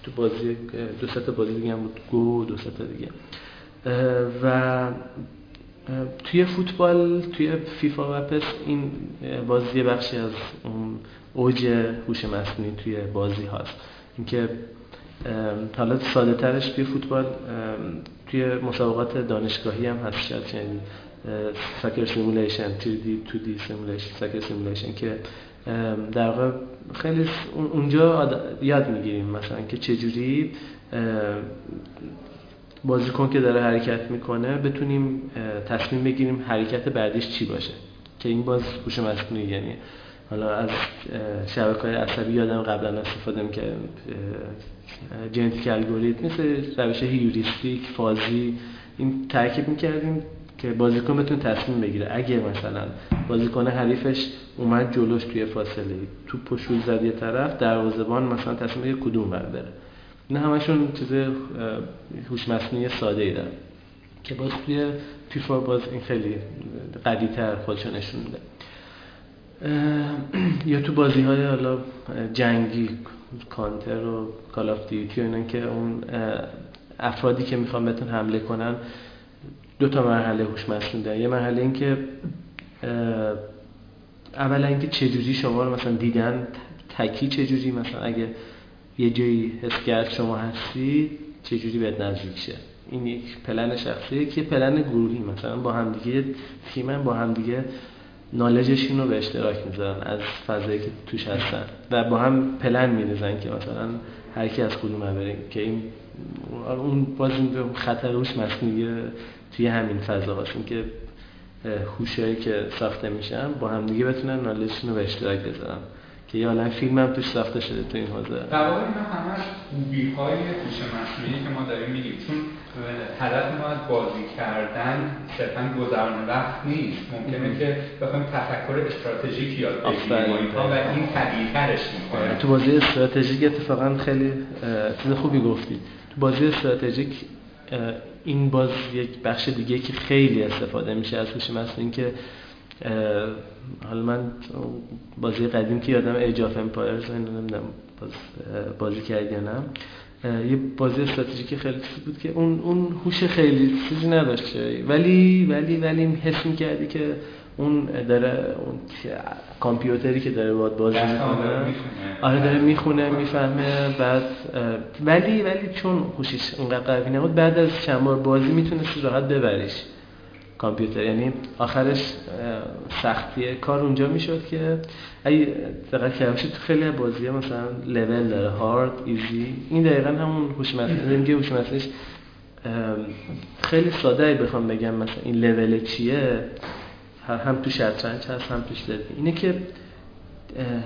تو بازی دو تا بازی دیگه هم بود. گو دو تا دیگه. و توی فوتبال توی فیفا و پس این بازی بخشی از اوج هوش مصنوعی توی بازی هاست. اینکه حالا ساده ترش توی فوتبال توی مسابقات دانشگاهی هم هست شاید یعنی soccer simulation 2D 2D simulation soccer simulation که در واقع خیلی اونجا یاد می‌گیریم مثلا که چجوری بازیکن که داره حرکت می‌کنه بتونیم تصمیم بگیریم حرکت بعدیش چی باشه. که این باز هوش مصنوعی یعنی حالا از شبکه های عصبی یادم قبلا استفاده که جنتیک الگوریتم مثل روش هیوریستیک فازی این ترکیب می‌کردیم که بازیکن بتونه تصمیم بگیره. اگه مثلا بازیکن حریفش اومد جلوش توی فاصله توپ شوت زد یه طرف دروازه‌بان مثلا تصمیم بگیره کدوم ور بره. نه همشون چیز هوش مصنوعی ساده ای که باز توی فیفا باز این خیلی قویتر خودشو نشون میده. یا تو بازی های حالا جنگی کانتر و کال آف دیوتی و اینا که اون افرادی که می‌خوان بهتون حمله کنن دو تا مرحله هوش مصنوعی یه مرحله این که اولا اینکه چجوری شما رو مثلا دیدن تکی چجوری؟ مثلا اگه یه جایی حس کرد شما هستی چجوری بهت نزدیک شه؟ این یک پلن شخصیه که پلن گروهی مثلا با همدیگه تیمن با همدیگه نالجشون رو به اشتراک می‌ذارن از فضایی که توش هستن. و با هم پلن میریزن که مثلا هر کی از کدوم بریم که این اون باز این خطر روش مصنوعی توی همین فضا این که هوشایی که ساخته میشن با هم دیگه بتونن نالجشون رو به اشتراک بذارن. که یه فیلم هم توش ساخته شده تو این حوزه. در واقع همش خوبی های هوش مصنوعی که ما داریم میگیم. چون هدف ما از بازی کردن صرفا گذران وقت نیست. ممکنه که بخوایم تفکر استراتژیک یاد بگیریم. و این طبیعی می‌کنه تو بازی استراتژیک اتفاقا خیلی چیز خوبی گفتی. تو بازی استراتژیک این باز یک بخش دیگه که خیلی استفاده میشه از هوش مصنوعی که حالا من بازی قدیم که یادم Age of Empires نمی‌دونم باز بازی کردی یا نه. یه بازی استراتژیک خیلی بود که اون اون هوش خیلی چیزی نداشت. ولی ولی ولی حس می‌کردی که اون داره اون کامپیوتری که داره باید بازی می‌کنه. آره داره می‌خونه می‌فهمه. بعد ولی ولی چون هوشش اونقدر قوی نبود بعد از چند بار بازی می‌تونستی راحت ببریش. کامپیوتر یعنی آخرش سختی کار اونجا می‌شد که اگه دقت کردم تو خیلی بازی مثلا لول داره هارد ایزی این دقیقا همون هوش مصنوعی میگه هوش مصنوعیش خیلی ساده ای بخوام بگم مثلا این لول چیه. هم تو شطرنج هست هم توش لول اینه که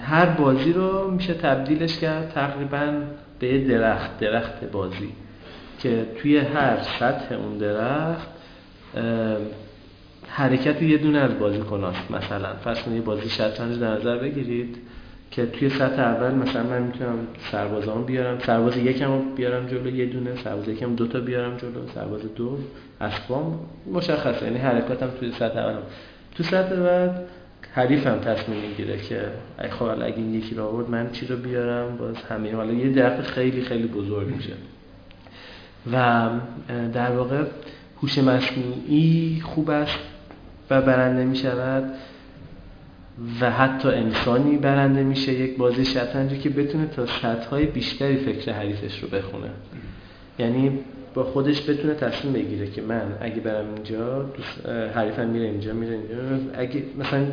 هر بازی رو میشه تبدیلش کرد تقریبا به درخت درخت بازی که توی هر سطح اون درخت حرکت یه دونه از بازیکناست مثلا. فرض یه بازی شطرنج در نظر بگیرید که توی سطح اول مثلا من می‌تونم سربازان بیارم سرباز یکم بیارم جلو یه دونه سرباز یکم دوتا بیارم جلو سرباز دو اسبام مشخصه. یعنی حرکاتم توی سطح اول. تو سطح بعد حریفم تصمیم می‌گیره که ای خب اگه این یکی رو آورد من چی رو بیارم؟ باز همه حالا یه درخت خیلی خیلی بزرگ میشه. و در واقع هوش مصنوعی خوب است. و برنده می شود و حتی انسانی برنده میشه یک بازی شطرنجی که بتونه تا سطح های بیشتری فکر حریفش رو بخونه. یعنی با خودش بتونه تصمیم بگیره که من اگه برم اینجا حریفم میره اینجا میره اینجا. اگه مثلا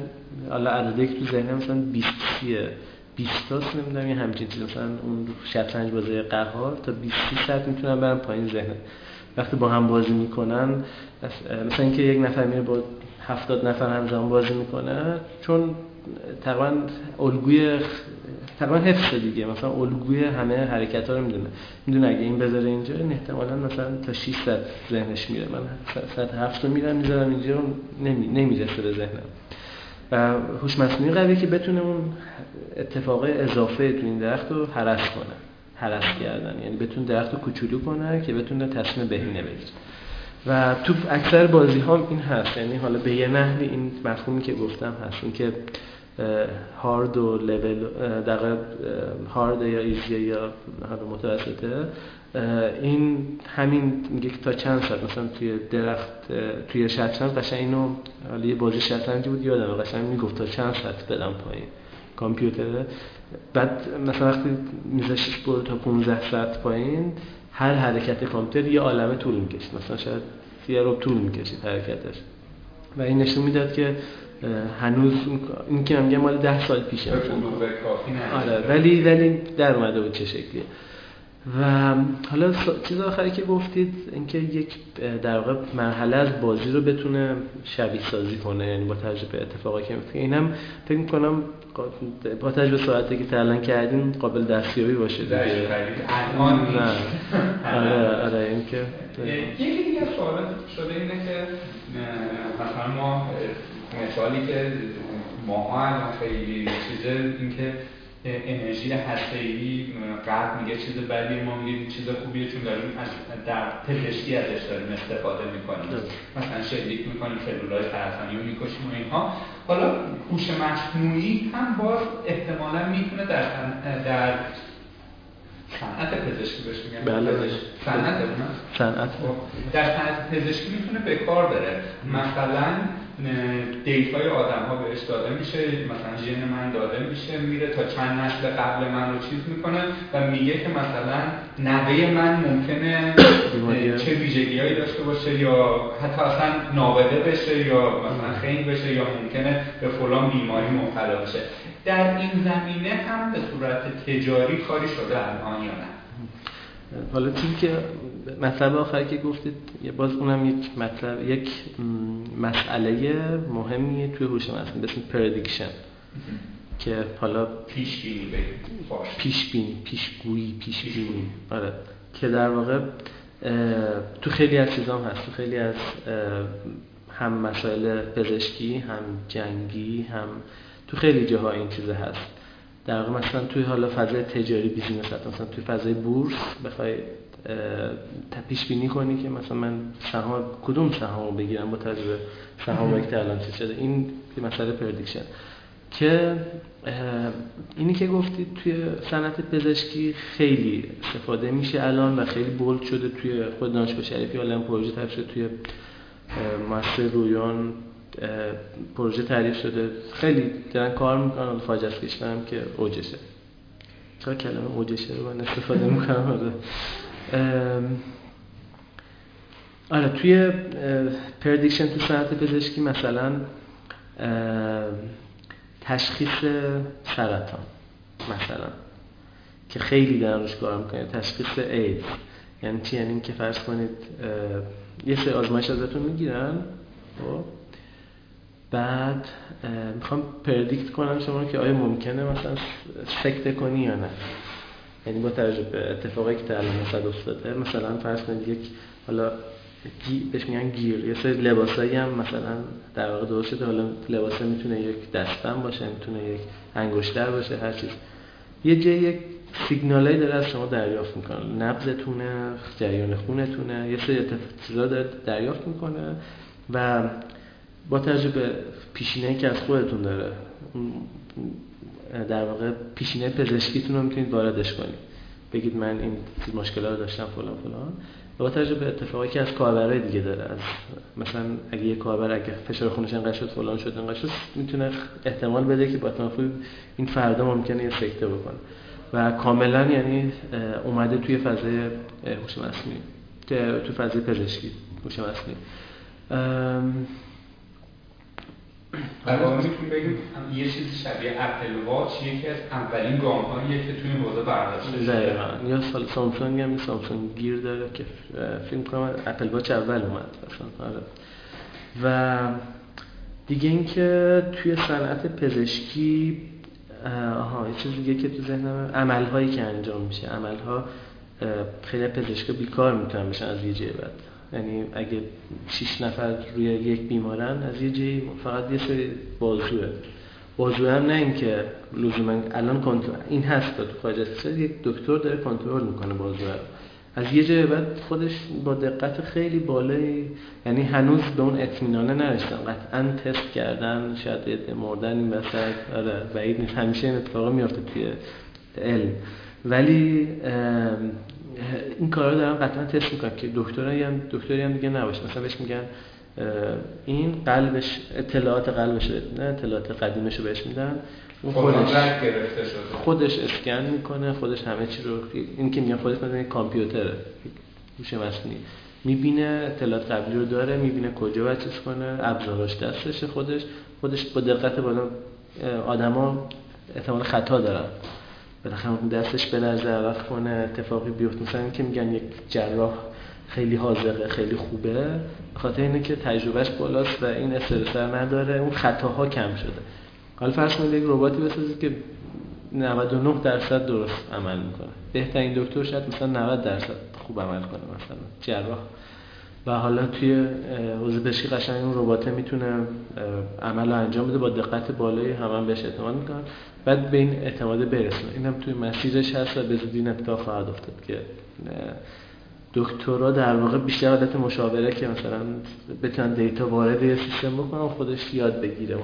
حالا عددی که تو ذهنم مثلا 20 سیه. 20 تاست نمی‌دونم یه همچین چیز مثلا اون شطرنج بازی قهار تا 20 ساعت می‌تونم برم پایین ذهن وقتی با هم بازی می‌کنن مثلا اینکه یک نفر میره با هفتاد نفر همزمان بازی می‌کنه چون تقریبا الگوی تقریبا حفظ دیگه. مثلا الگوی همه حرکت ها رو می‌دونه. می‌دونه اگه این بذاره اینجا این احتمالا مثلا تا 600 ذهنش میره. من ساعت هفت رو میرم می‌ذارم اینجا نمی... نمی‌رسه به ذهنم. و هوش مصنوعی قویه که بتونه اون اتفاق اضافه تو این درخت رو حرس کنه. حرس کردن. یعنی بتونه درخت رو کوچولو کنه که بتونه تصمیم بهینه بگیره. و تو اکثر بازی ها این هست. یعنی حالا به یه نحوی این مفهومی که گفتم هست. این که هارد و لول در هارد یا ایزی یا حالا متوسطه این همین میگه تا چند ساعت مثلا توی درخت توی شطرنج قشنگ اینو حالا یه بازی شطرنجی بود یادم قشنگ می‌گفت تا چند ساعت بدم پایین کامپیوتره. بعد مثلا وقتی میذاشتش برو تا 15 ساعت پایین هر حرکت کامپیوتر یه عالمه طول می‌کشید مثلا شاید یه رو طول می‌کشید حرکتش. و این نشون می‌داد که هنوز این که میگم مال ده سال پیشه. آره ولی ولی در اومده بود چه شکلیه. و حالا چیز آخری که گفتید اینکه یک در واقع مرحله از بازی رو بتونه شبیه سازی کنه یعنی با تجربه اتفاقی که میفته. اینم فکر می‌کنم با تجربه ساعتی که تعلن کردیم قابل دستیابی باشه دیگه. الان آره آره این که یکی دیگه سوالات شده اینه که مثلا ما مثالی که ماها الان خیلی چیزه اینکه انرژی هسته‌ای قرب میگه چیز بدی ما میگیم چیز خوبیه چون داریم در پزشکی ازش داریم استفاده می‌کنیم. مثلا شلیک می‌کنیم سلولای سرطانی رو می‌کشیم و اینها. حالا هوش مصنوعی هم باز احتمالا می‌تونه در در صنعت پزشکی بهش میگن بله. صنعت صنعت. خب، در صنعت پزشکی می‌تونه به کار بره. مثلا دیتای آدم ها بهش داده میشه. مثلا ژن من داده میشه میره تا چند نسل قبل من رو چیز می‌کنه و میگه که مثلا نوه من ممکنه چه ویژگی هایی داشته باشه یا حتی اصلا نابده بشه یا مثلا خیلی بشه یا ممکنه به فلان بیماری مبتلا بشه. در این زمینه هم به صورت تجاری کاری شده الان یا نه. حالا که مطلب آخری که گفتید باز اونم یک مطلب یک مسئله مهمیه توی هوش مصنوعی به اسم پردیکشن که حالا پیش بینی پیش بینی پیش گویی پیش بینی آره. که در واقع تو خیلی از چیزام هست. تو خیلی از هم مسائل پزشکی هم جنگی هم تو خیلی جاها این چیز هست. در واقع مثلا توی حالا فضای تجاری business مثلا توی فضای بورس بخوای پیش بینی کنی که مثلا من سهام کدوم سهام بگیرم با توجه به سهامی که الان چیز شده. این مسئله prediction که اینی که گفتید توی صنعت پزشکی خیلی استفاده میشه الان و خیلی bold شده توی خود دانشگاه شریفی حالا پروژه تعریف شده توی مؤسسه رویان پروژه تعریف شده. خیلی دارن کار می‌کنن. خارج از کشورم که اوجشه. چرا کلمه اوجشه رو من استفاده می‌کنم؟ آره توی پردیکشن تو صنعت پزشکی مثلا تشخیص سرطان مثلا که خیلی دارن روش کار می‌کنه تشخیص اید یعنی چی؟ یعنی که فرض کنید یه سری آزمایش ازتون می‌گیرن خب؟ بعد می‌خوام پردیکت کنم شما که آیا ممکنه مثلا سکته کنی یا نه. یعنی با توجه به اتفاقی که الان مثلا افتاده مثلا فرض کنید یک حالا بهش میگن گیر یه سری لباسایی هم مثلا در واقع درست شده. حالا لباسه می‌تونه یک دستم باشه می‌تونه یک انگشتر باشه هر چیز. یه جای یک سیگنالایی داره از شما دریافت می‌کنه. نبضتونه جریان خونتونه یه سری چیزا داره دریافت می‌کنه و با توجه به پیشینه که از خودتون داره در واقع پیشینه پزشکیتون رو می‌تونید واردش کنید. بگید من این مشکلات رو داشتم فلان فلان. با توجه به اتفاقی که از کاربرای دیگه داره از مثلا اگه یه کاربر اگه فشار خونش انقدر شد فلان شد انقدر شد می‌تونه احتمال بده که با این فردا ممکنه یه سکته بکنه. و کاملا یعنی اومده توی فضای هوش مصنوعی تو فضای پزشکی هوش مصنوعی. واقعا می‌تونیم بگیم یه چیزی شبیه اپل واچ یکی از اولین گام هاییه که توی این حوزه برداشته شده یا سال سامسونگ هم سامسونگ گیر داره که فیلم کنم. اپل واچ اول اومد. اصلا. آره. و دیگه اینکه توی صنعت پزشکی آها یه چیز دیگه که تو ذهنم عمل هایی که انجام میشه. عمل ها خیلی پزشکا بیکار می‌تونن بشن از یه بعد. یعنی اگه 6 نفر روی یک بیمارن از یه جایی فقط یه سری بازوه. بازوه هم نه اینکه لزوما الان کنترل این هست تو خارج یک دکتر داره کنترل می‌کنه بازوه از یه جای بعد خودش با دقت خیلی بالایی یعنی هنوز به اون اطمینانه نرسیدن قطعا تست کردن شاید مردن این وسط آره بعید نیست. همیشه این اتفاقا میافته توی علم. ولی این کارا دارن قطعا تست می‌کنن که دکترایی هم دکتری هم دیگه نباشه. مثلا بهش میگن این قلبش اطلاعات قلبش نه اطلاعات قدیمش رو بهش میدن. اون خودش گرفته شده. خودش اسکن می‌کنه خودش همه چی رو این که میگن خودش مثلا کامپیوتره هوش مصنوعی. می‌بینه اطلاعات قبلی رو داره می‌بینه کجا باید چیز کنه ابزاراش دستشه خودش. خودش با دقت بالا آدما احتمال خطا دارن. بالاخره دستش به نظر عوض کنه اتفاقی بیفت مثلا که میگن یک جراح خیلی حاضقه خیلی خوبه خاطر اینه که تجربهش بالاست و این استرس نداره. اون خطاها کم شده. حالا فرض کنید یک رباتی بسازید که 99 درصد درست عمل می‌کنه. بهترین دکتر شاید مثلا 90 درصد خوب عمل کنه مثلا. جراح. و حالا توی پزشکی قشنگ اون ربات می‌تونه عمل رو انجام بده با دقت بالایی هم, هم بهش اعتماد می‌کنن. بعد به این اعتماد برسونه اینم توی مسیرش هست و به زودی این اتفاق خواهد افتاد که دکترا در واقع بیشتر حالت مشاوره که مثلا بتونن دیتا وارد یه سیستم بکنن خودش یاد بگیره. اون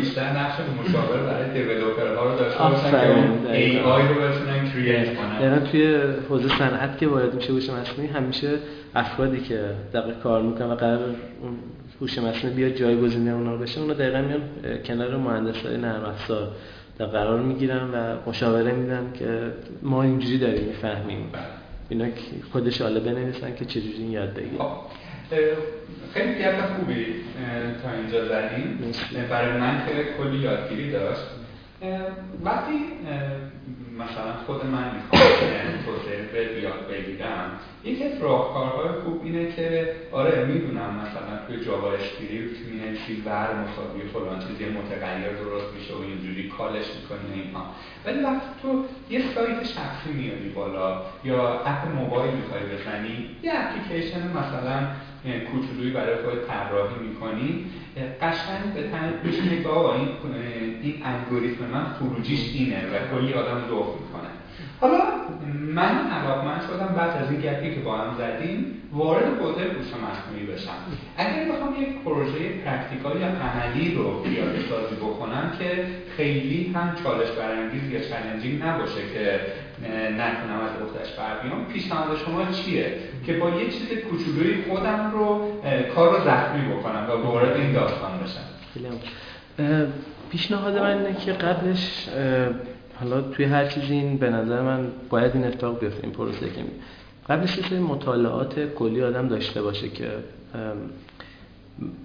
بیشتر نقش مشاوره برای دیولپرها رو داشته باشن که ای آی رو بتونن کرییت کنن. یعنی توی حوزه صنعت که وارد میشه هوش مصنوعی همیشه افرادی که دقیق کار می‌کنن و قرار اون هوش مصنوعی بیاد جایگزین اونا بشه اونا دقیقا میان کنار مهندسای نرم افزار قرار می‌گیرن و مشاوره میدن که ما اینجوری داریم می‌فهمیم. اینا خودش حالا بنویسن که چجوری یاد بگیرن خب، خیلی گپ خوبی تا اینجا زدیم. برای من خیلی کلی یادگیری داشت. وقتی مثلا خود من می‌خوام توسعه وب یاد بگیرم یکی از راهکارهای خوب اینه که آره می‌دونم مثلا توی JavaScript می‌نویسی var مساوی فلان چیزی متغیر درست میشه و اینجوری call ش می‌کنی اینها. ولی وقتی تو یه سایت شخصی میاری بالا یا app موبایل می‌خوای بزنی یه اپلیکیشن مثلا کوچولویی برای خود طراحی می‌کنی. قشنگ به تن میشه آقا این این الگوریتم من خروجیش اینه و کلی آدم ذوق می‌کنه. حالا من علاقمند شدم بعد از این گپی که با هم زدیم وارد حوزه هوش مصنوعی بشم. اگر بخوام یک پروژه practical یا عملی رو پیاده سازی بکنم که خیلی هم چالش برانگیز یا چالنجینگ نباشه که نتونم از اختش بر بیام پیشنهاد شما چیه؟ که با یه چیز کوچولوی خودم رو کار رو زخمی بکنم و وارد این داستان بشم. پیشنهاد من اینه که قبلش حالا توی هر چیزی این به نظر من باید این اتفاق بیفته این پروسه که قبلش یه مطالعات کلی آدم داشته باشه که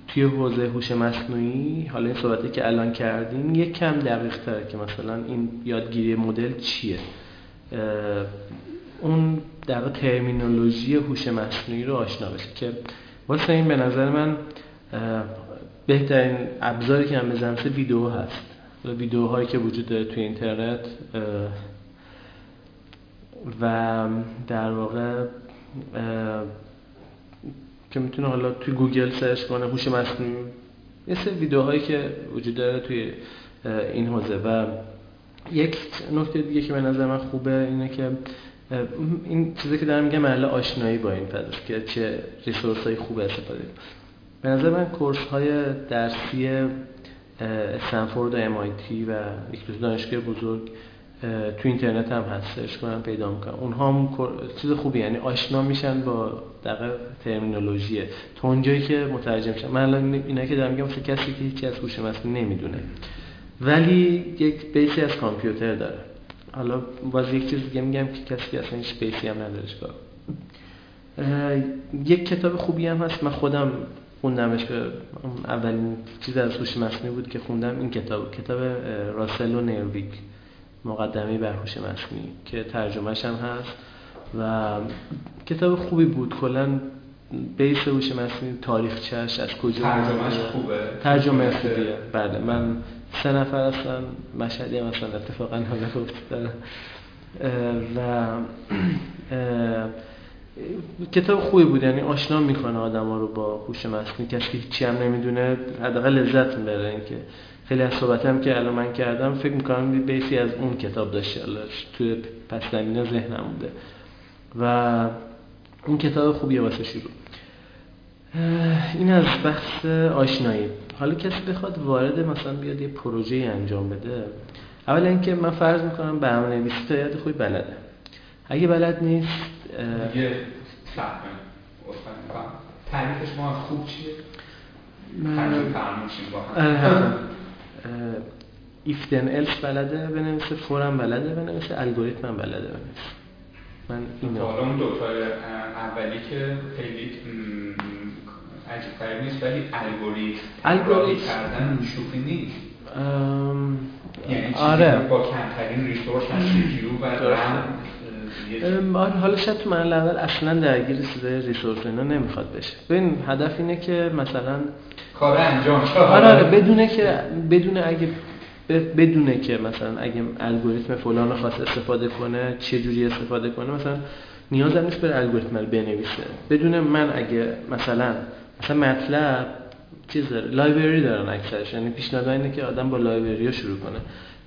توی حوزه هوش مصنوعی حالا این صحبتی که الان کردیم یک کم دقیق تره که مثلا این یادگیری مدل چیه؟ اون در ترمینولوژی هوش مصنوعی رو آشنا بشه که واسه این به نظر من بهترین ابزاری که هم بزنم ویدیو هست. ویدیوهایی که وجود داره توی اینترنت و در واقع که می‌تونه حالا توی گوگل سرچ کنه هوش مصنوعی یه سری ویدیوهایی که وجود داره توی این حوزه. و یک نکته دیگه که به نظر من خوبه اینه که این چیزی که دارم میگم محل آشنایی با این پدست که چه resource های خوب استفاده به نظر من course های درسی استنفورد و MIT و یک دانشگاه بزرگ تو اینترنت هم هست سرچ کنم پیدا می‌کنم اونها هم چیز خوبی یعنی آشنا میشن با دقیق ترمینولوژیه تا اونجایی که مترجم شن. من الان اینا که دارم میگم کسی که هیچی از هوش مصنوعی نمی‌دونه. ولی یک بیسی از کامپیوتر داره. حالا باز یک چیز دیگه میگم که کسی که اصلا هیچ بیسی هم نداره یک کتاب خوبی هم هست. من خودم خوندمش به اولین چیز از هوش مصنوعی بود که خوندم این کتاب کتاب راسل و نیرویک مقدمه بر هوش مصنوعی که ترجمهش هم هست و کتاب خوبی بود. کلا بیس هوش مصنوعی تاریخچش از کجا ترجمهش خوبه. ترجمه خوبیه. بله من سه نفر هستن مشهدی مثلا اتفاقا حالا و کتاب خوبی بود یعنی آشنا می‌کنه آدم ها رو با هوش مصنوعی. کسی که هیچی هم نمی‌دونه حداقل لذت می‌بره اینکه خیلی از صحبتم که الان من کردم فکر می‌کنم بیسی از اون کتاب داشته توی پس زمینه ذهنم بوده. و این کتاب خوبیه واسه شروع. این از بحث آشنایی. حالا کسی بخواد وارد مثلا بیاد یه پروژه انجام بده اول اینکه من فرض می‌کنم به عمل نویسی تا خوبی بلده. اگه بلد نیست یه تعریفش ما خوب چیه؟ من هم. ایفتن الس بلده بنویسه فورم بلده بنویسه الگوریتم هم بلده بنویسه. من اینو حالا اون اولی که خیلی عجیب نیست ولی الگوریتم الگوریتم کردن شوخی نیست. یعنی آره. با کمترین ریسورس از و رم حالا شاید تو مرحله اول اصلا درگیر چیزای ریسورس اینا نمی‌خواد بشه. ببین هدف اینه که مثلا کار انجام آره آره بدونه که بدونه اگه بدونه که مثلا اگه الگوریتم فلان خاص استفاده کنه چه جوری استفاده کنه مثلا نیاز هم نیست بره الگوریتم رو بنویسه. بدونه من اگه مثلا مثلا مطلب چیز داره لایبرری دارن اکثرش. یعنی پیشنهاد اینه که آدم با لایبرری شروع کنه.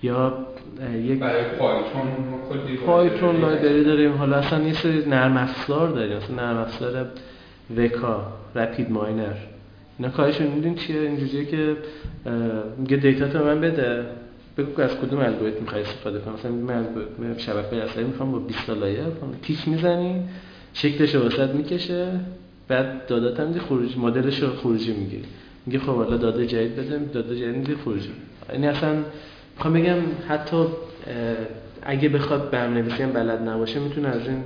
یا یک برای پایتون پایتون لایبرری داریم. حالا اصلا یه سری نرم افزار داریم. مثلا نرم افزار وکا رپید ماینر. اینا کارشون می‌دونی چیه؟ اینجوریه که میگه دیتا تو من بده. بگو از کدوم الگوریتم می‌خوای استفاده کنم مثلا من شبکه عصبی می‌خوام با 20 تا لایه تیک می‌زنی شکلش رو وسط می‌کشه بعد دادات هم خروج مدلش رو خروجی می‌گیری. میگه خب حالا داده جدید بده داده جدید خروجی. یعنی اصلا می‌خوام بگم حتی اگه بخواد برنامه‌نویسی هم بلد نباشه می‌تونه از این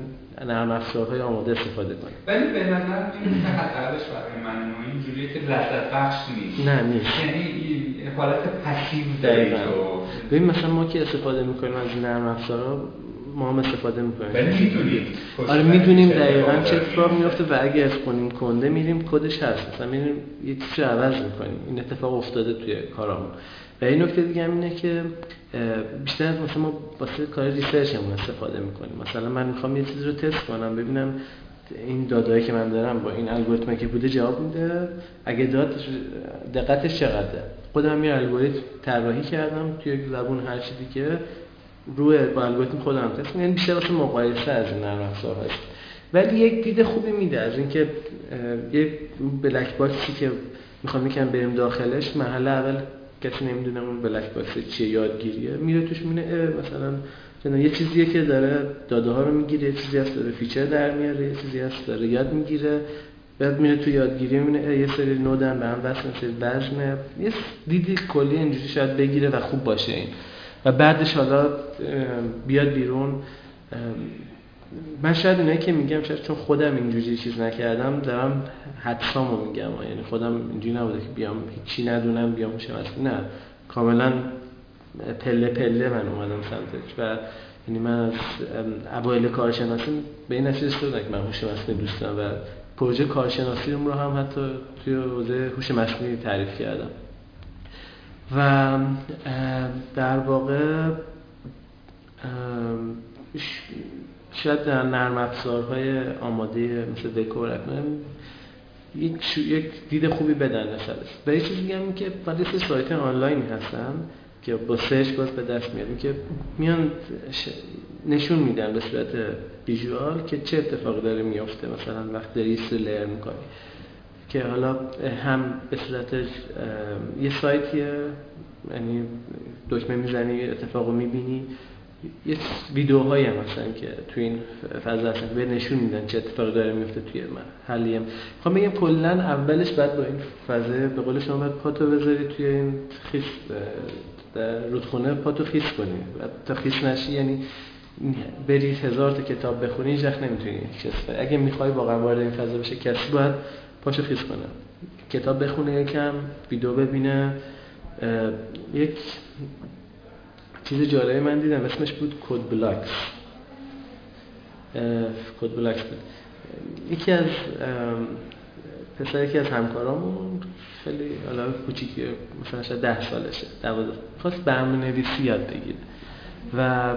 نرم افزارهای آماده استفاده کنه. ولی به نظر این حداقلش برای من اینجوریه که لذت بخش نیست. نه نیست. یعنی حالت پسیو دقیقاً. ببین مثلا ما که استفاده می‌کنیم از نرم افزارا ما هم استفاده می‌کنیم. ولی می‌دونیم. آره می‌دونیم دقیقا چه اتفاق میفته و اگه کنیم کنده میریم کدش هست. مثلا میریم یه چیزی عوض می‌کنیم. این اتفاق افتاده توی کارامون. و این نکته دیگه هم اینه که بیشتر مثلا ما واسه کار ریسرچمون استفاده می‌کنیم. مثلا من می‌خوام یه چیزی رو تست کنم ببینم این دادایی که من دارم با این الگوریتمی که بوده جواب میده. اگه داد دقتش چقدره؟ خودم یه الگوریتم طراحی کردم توی زبون هر چیزی که روی با الگوریتم خودم تست یعنی بیشتر واسه مقایسه از این نرم افزارهاش. ولی یک دید خوبی میده از اینکه یه black box ی که می‌خوام یکم بریم داخلش محل اول کسی نمی‌دونه اون black box چیه یادگیریه. میره توش می‌بینه مثلا یه چیزیه که داره داده ها رو می‌گیره یه چیزی هست داره feature در میاره یه چیزی هست داره یاد می‌گیره. بعد میره تو یادگیری می‌بینه یه سری نودن به هم وصل میشه وزن یه دیدی کلی اینجوری شاید بگیره و خوب باشه این. و بعدش حالا بیاد بیرون. من شاید اینایی که میگم شاید چون خودم اینجوری چیز نکردم دارم حدسامو میگم. یعنی خودم اینجوری نبوده که بیام هیچی ندونم بیام اصلا نه. کاملا پله پله من اومدم سمتش. و یعنی من از اوایل کارشناسی به این نتیجه رسیدم که من هوش مصنوعی دوست و پروژه کارشناسی رو هم حتی توی حوزه هوش مصنوعی تعریف کردم. و در واقع شاید در نرم افزارهای آماده مثل دکور یک یک دید خوبی بدن نسبتش به یه چیزی میگم که بعد سایت آنلاین هستن که با سرچ باز به دست میاد که میان نشون میدن به صورت ویژوال که چه اتفاقی داره میافته. مثلا وقت داری لر می‌کنی که حالا هم به صورت یه سایتیه یعنی دکمه می‌زنی اتفاق رو می‌بینی. یه ویدیوهایی هم مثلا که توی این فضا هستن به نشون میدن چه اتفاقی داره میفته توی من حلیم خب بگم کلا اولش بعد با این فضا به قول شما باید پاتو بذاری توی این خیس در رودخونه پاتو خیس کنی. و تا خیس نشی یعنی بری هزار تا کتاب بخونی وقت نمی‌تونی اگه می‌خوای واقعا وارد این فضا بشه کسی باید پاشو خیس کنه. کتاب بخونه یکم ویدیو ببینه یک چیز جالبی من دیدم اسمش بود Code::Blocks. Code::Blocks بود. یکی از پسر یکی از همکارامون خیلی حالا کوچیکیه مثلا شاید ده سالشه دوازده خواست برنامه نویسی یاد بگیره. و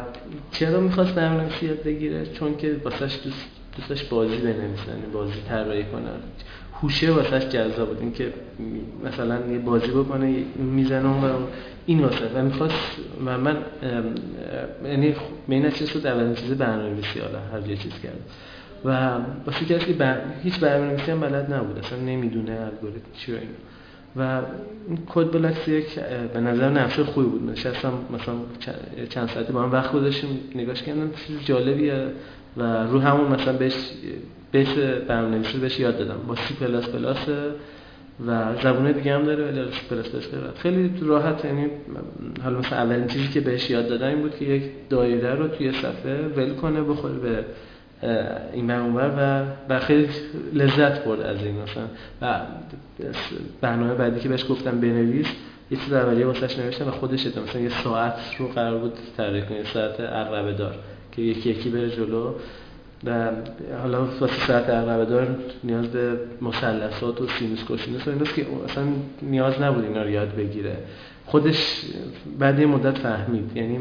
چرا می‌خواست برنامه نویسی یاد بگیره؟ چون که واسش دوست دوستش بازی بنویسن بازی طراحی کنه هوشه واسش جذاب بود. اینکه مثلا یه بازی بکنه می‌زنه و این واسه. و می‌خواست و من یعنی به این چیز رو اولین چیز برنامه‌نویسی حالا هر یه چیز کرد. و واسه کسی بر... هیچ برنامه‌نویسی هم بلد نبود. اصلا نمی‌دونه الگوریتم چی و و این Code::Blocks یک به نظر نفس خوبی بود. نشستم مثلا چند ساعتی با هم وقت گذاشتیم نگاش کردم. چیز جالبیه. و رو همون مثلا بهش base برنامه‌نویسی بهش یاد دادم. با سی پلاس پلاس و زبونه دیگه هم داره ولی سی پلاس پلاس خیلی راحت یعنی حالا مثلا اولین چیزی که بهش یاد دادم این بود که یک دایره رو توی صفحه ول کنه بخوره به این اونور و و خیلی لذت برد از این مثلا. و برنامه بعدی که بهش گفتم بنویس یه چیز اولیه واسش نوشتم و خودش مثلا یه ساعت رو قرار بود تعریف کنه ساعت عقربه دار که یکی یکی بره جلو. و حالا واسه ساعت عقربه دار نیاز به مثلثات و سینوس کوسینوس و ایناست که اصلا نیاز نبود اینا رو یاد بگیره. خودش بعد یه مدت فهمید. یعنی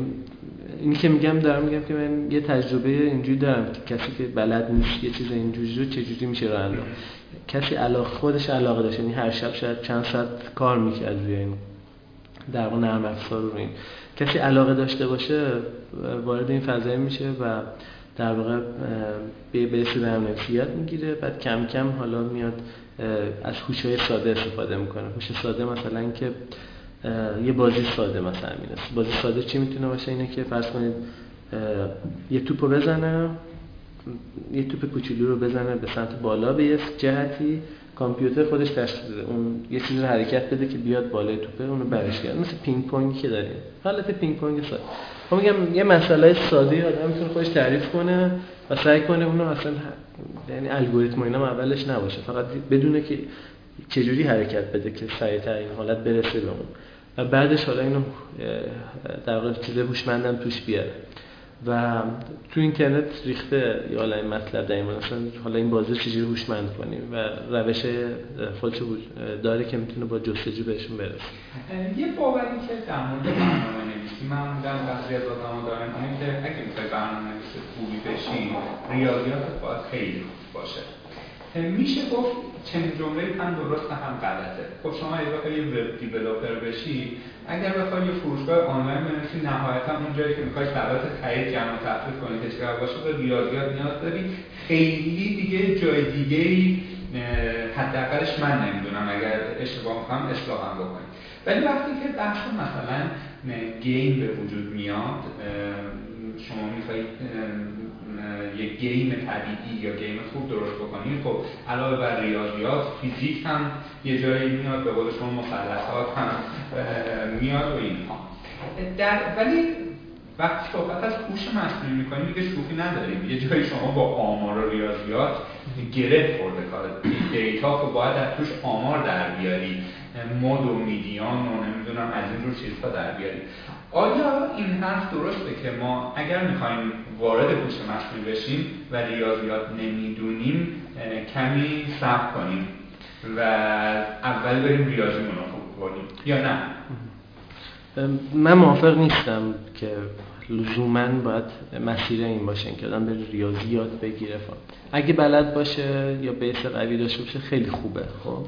اینی که میگم دارم میگم که من یه تجربه اینجوری دارم که کسی که بلد نیست یه چیز اینجوری رو چجوری میشه راه انداخت. کسی علاقه خودش علاقه داشت. یعنی هر شب شاید چند ساعت کار می‌کرد روی این در نرم افزار رو این. کسی علاقه داشته باشه وارد این فضای میشه و در واقع به بیس برنامه‌نویسی می‌گیره. بعد کم کم حالا میاد از هوش‌های ساده استفاده می‌کنه. هوش ساده مثلا که یه بازی ساده مثلا می‌رسه. بازی ساده چی می‌تونه باشه؟ اینه که فرض کنید یه توپو بزنه یه توپ کوچولو رو بزنه به سمت بالا به یه جهتی کامپیوتر خودش تشخیص اون یه چیزی رو حرکت بده که بیاد بالای توپه اونو برش کرد مثل پینگ پونگی که داریم. حالت پینگ پونگ ساده خب میگم یه مسئله ساده آدم می‌تونه خودش تعریف کنه و سعی کنه اونو اصلا یعنی الگوریتم اینا اولش نباشه. فقط بدونه که چجوری حرکت بده که سریعتر این حالت برسه به اون. و بعدش حالا اینو در واقع چیز هوشمندم توش بیاره. و تو اینترنت ریخته یا حالا این مطلب در این حالا این بازی چجوری هوشمند کنیم و روش خودش داره که می‌تونه با جستجو بهشون برسه. یه باوری که در مورد برنامه نویسی معمولا بعضی از آدم‌ها دارن اینه که اگه می‌خوای برنامه نویس خوبی بشی ریاضیات باید خیلی خوب باشه. میشه گفت چنین جمله هم درست هم غلطه. خب شما اگه بخوای یه وب دیولپر بشی اگر بخوای یه فروشگاه آنلاین بنویسی نهایتا اون جایی که می‌خوای سبد خرید جمع تفریق کنی که چقدر باشه به ریاضیات نیاز داری. خیلی دیگه جای دیگه ای حداقلش من نمی‌دونم. اگر اشتباه می‌کنم اصلاحم بکنیم ولی وقتی که بحث مثلا game به وجود میاد شما می‌خواید یک game طبیعی یا game خوب درست بکنید خب علاوه بر ریاضیات فیزیک هم یه جایی میاد به قول شما مثلثات هم میاد و اینها. در ولی وقتی صحبت از هوش مصنوعی می‌کنیم دیگه شوخی نداریم. یه جایی شما با آمار و ریاضیات گره خورده کار. دیتا خب باید از توش آمار در بیاری. مد و میدیان و نمی‌دونم از این جور چیزها در بیاری. آیا این حرف درسته که ما اگر می‌خوایم وارد هوش مصنوعی بشیم و ریاضیات نمی‌دونیم کمی صبر کنیم و اول بریم ریاضیمون رو خوب کنیم یا نه؟ من موافق نیستم که لزوما باید مسیر این باشه که آدم به ریاضیات بگیره. اگه بلد باشه یا بیس قوی داشته باشه خیلی خوبه خب.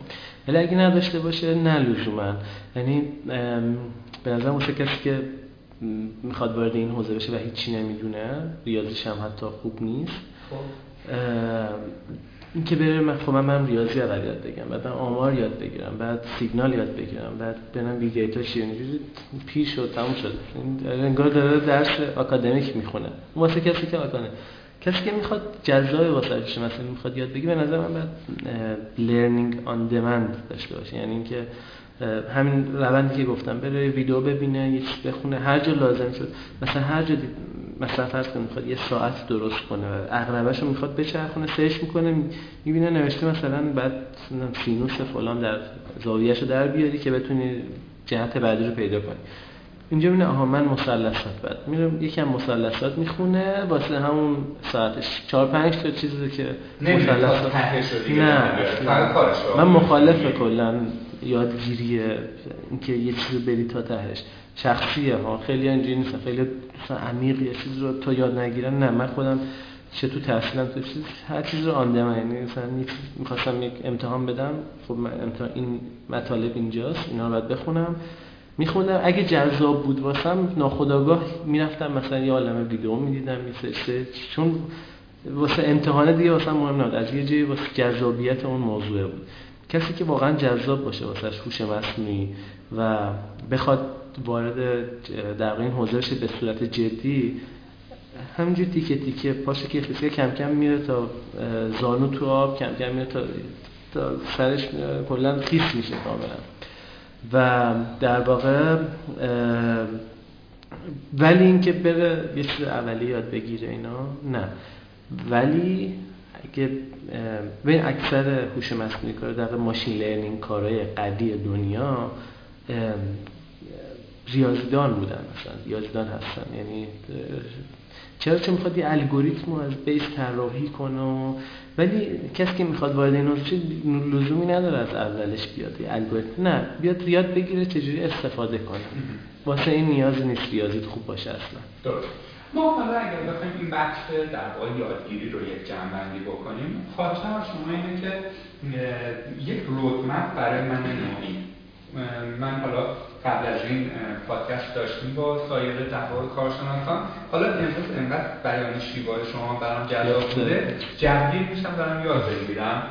ولی اگه نداشته باشه نه لزوما. یعنی به نظر واسه کسی که می‌خواد وارد این حوزه بشه و هیچی نمی‌دونه ریاضیش هم حتی خوب نیست. خب. این که بره من خب من ریاضی اول یاد بگیرم بعد آمار یاد بگیرم بعد سیگنال یاد بگیرم بعد برم big data چیه پیر شد تموم شد. انگار داره درس آکادمیک می‌خونه. واسه کسی که آکادمیک کسی که می‌خواد جزای واسه مثلا می‌خواد یاد بگیره به نظر من باید learning on demand داشته باشه. یعنی اینکه همین روندی که گفتم بره ویدیو ببینه یه چیز بخونه هر جا لازم شد. مثلا هر جا دید مثلا فرض کنید می‌خواد یه ساعت درست کنه اغربش رو می‌خواد بچرخونه سرچ می‌کنه می‌بینه نوشته مثلا بعد سینوس فلان در زاویهشو در بیاری که بتونی جهت بعدی رو پیدا کنی. اینجا می‌بینه آها من مثلثات بعد. میرم یکم مثلثات می‌خونه واسه همون ساعتش 4 5 تا چیزی که مثلثات نه من مخالف کلا یادگیری اینکه یه چیز بری تا تهش. شخصیه ها خیلی اینجوری نیست خیلی عمیق یه چیز رو تا یاد نگیرن. نه من خودم چه تو تحصیلم تو چیز هر چیز رو آن یعنی مثلا می‌خواستم یک امتحان بدم خب من امتحان این مطالب اینجاست اینا رو باید بخونم. میخوندم. اگه جذاب بود واسم ناخداگاه می‌رفتم. مثلا یه عالمه ویدیو می‌دیدم میسه چون واسه امتحانه دیگه واسه مهم نبود. از یه جایی واسه جذابیت اون موضوع بود. کسی که واقعا جذاب باشه واسه هوش مصنوعی و بخواد وارد در این حوزه به صورت جدی همینجور تیکه تیکه پاشه که کم کم میره تا زانو تو آب کم کم میره تا, تا سرش کلا خیس میشه کاملا. و در واقع ولی اینکه بره یه چیز اولی یاد بگیره اینا نه. ولی اگه بین اکثر هوش مصنوعی کار در ماشین لرنینگ کارهای قوی دنیا ریاضیدان بودن مثلا ریاضیدان هستن. یعنی چرا؟ چه می‌خواد یه الگوریتم رو از بیس طراحی کنه ولی کسی که می‌خواد وارد این لزومی نداره از اولش بیاد یه الگوریتم. نه بیاد یاد بگیره چجوری استفاده کنه. واسه این نیاز نیست ریاضیت خوب باشه اصلا. درست. ما حالا اگر بخوایم این بخش در واقع یادگیری رو یک جنبندی بکنیم خواهش شما اینه که یک رودمپ برای من نوعی. من حالا قبل از این پادکست داشتیم با سایر دهوار کارشناسان. حالا امروز انقدر بیان شیوای شما برام جلاب بوده. جبگیر میشم دارم یاد بگیرم.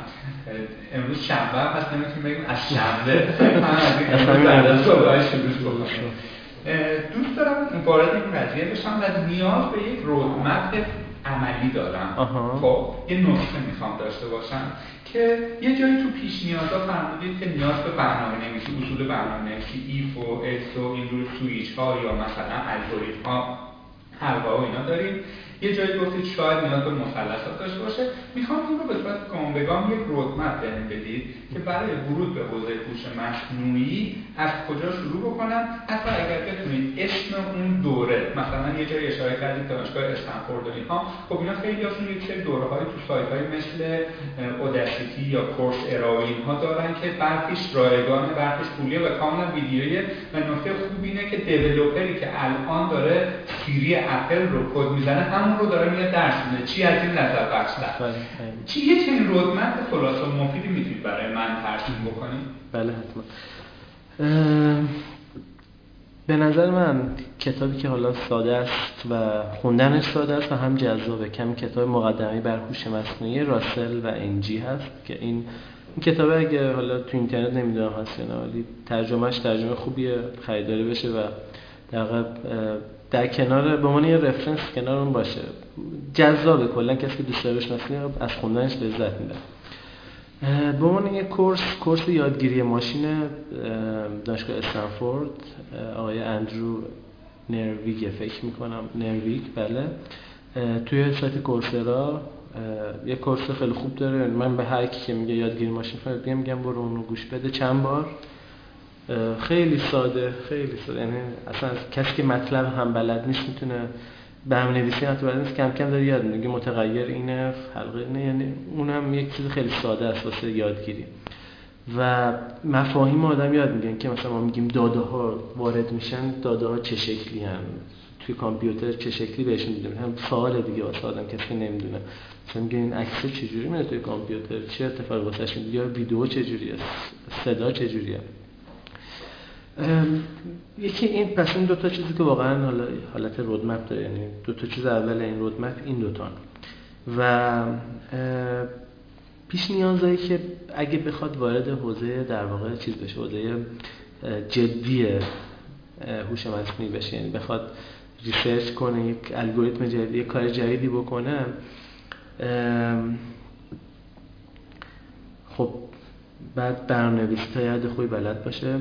امروز شنبه هست نمی‌تونیم بگیم از شنبه. من از این شروع دوست دارم وارد این قضیه بشم و نیاز به یک roadmap عملی دارم. خب یه نسخه می‌خوام داشته باشم. که یه جایی تو پیش نیازا فرمودید که نیاز به برنامه نویسی اصول برنامه نویسی if و else و این روی سویچ ها یا مثلا الگوریتم ها حلقه و اینا داریم. یه جایی گفتید شاید نیاز به مثلثات داشته باشه. می‌خوام این رو به صورت گام یک roadmap بهم بدید که برای ورود به حوزه هوش مصنوعی از کجا شروع بکنم؟ حتی اگر بتونید اسم اون دوره مثلا یه جایی اشاره کردید دانشگاه استنفورد و اینها خب اینا خیلی هاشون یک سری دوره های تو سایت های مثل اوداسیتی یا کورس اراوین ها دارن که برخیش رایگان برخیش پولیه و کاملا ویدیویی. و نکته خوب اینه که دیولپری که الان داره سیری اپل رو کد می‌زنه همون رو داره میاد درس میده. چی از این نظر بخش بله، بله. چی یه چنین رودمپ خلاصه مفیدی می‌تونید برای من ترسیم بکنید؟ بله حتما. به نظر من کتابی که حالا ساده است و خوندنش ساده است و هم جذابه. کمی کتاب مقدمه بر هوش مصنوعی راسل و انجی هست که این این کتاب اگه حالا تو اینترنت نمی‌دونم هست یا نه ولی ترجمهش ترجمه خوبیه خریداری بشه و در در کنار به عنوان یه رفرنس کنار اون باشه. جذابه کلا کسی که دوست داره از خوندنش لذت میده به عنوان یه کورس کورس یادگیری ماشین دانشگاه استنفورد. آقای اندرو نرویگ فکر می‌کنم. نرویگ بله. توی سایت کورسرا یه کورس خیلی خوب داره. من به هر کی که میگه یادگیری ماشین فقط میگم برو اونو گوش بده. چند بار؟ خیلی ساده خیلی ساده. یعنی اصلا کسی که مطلب هم بلد نیست می‌تونه به هم نویسی حتی نیست. کم کم داره یاد میگه متغیر اینه حلقه اینه. یعنی اونم یک چیز خیلی ساده است واسه یادگیری. و مفاهیم آدم یاد میگن که مثلا ما میگیم داده ها وارد میشن داده ها چه شکلی هم توی کامپیوتر چه شکلی بهشون می‌دونن هم سوال دیگه واسه آدم کسی نمی‌دونه. مثلا میگه این عکس چجوری میاد توی کامپیوتر؟ چه اتفاقی واسش یا ویدیو چجوریه؟ صدا چجوریه؟ یکی این پس این دو تا چیزی که واقعا حالا حالت رودمپ داره یعنی دو تا چیز اول این رودمپ این دوتا و پیش نیازایی که اگه بخواد وارد حوزه در واقع چیز بشه حوزه جدی هوش مصنوعی بشه یعنی بخواد ریسرچ کنه یک الگوریتم جدید یک کار جدیدی بکنه خب بعد برنامه‌نویسی تا حد خوبی بلد باشه.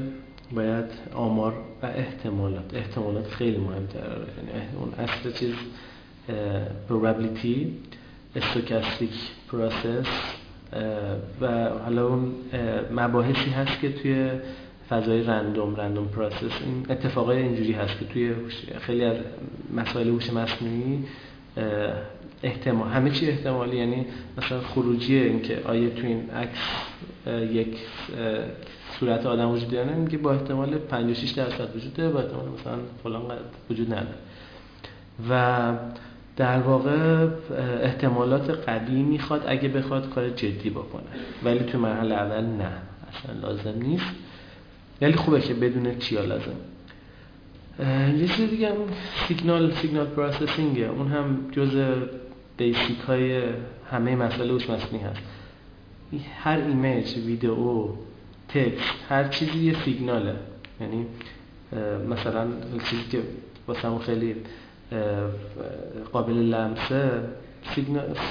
باید آمار و احتمالات احتمالات خیلی مهمتره یعنی اون اصل چیز probability stochastic process و حالا اون مباحثی هست که توی فضای random random process این اتفاقای اینجوری هست که توی خیلی از مسائل هوش مصنوعی احتمال. همه چی احتمالی یعنی مثلا خروجی اینکه آیا تو این عکس یک صورت آدم وجود داره میگه با احتمال 56 درصد وجود داره با احتمال مثلا فلان وجود نداره. و در واقع احتمالات قوی می‌خواد اگه بخواد کار جدی بکنه. ولی تو مرحله اول نه اصلا لازم نیست. ولی خوبه که بدونه چیا لازم؟ یه چیز دیگه هم سیگنال سیگنال پروسسینگه. اون هم جز basic های همه مسئله هوش مصنوعی هست. هر image ویدئو text هر چیزی یه سیگناله. یعنی مثلا چیزی که واسه خیلی قابل لمسه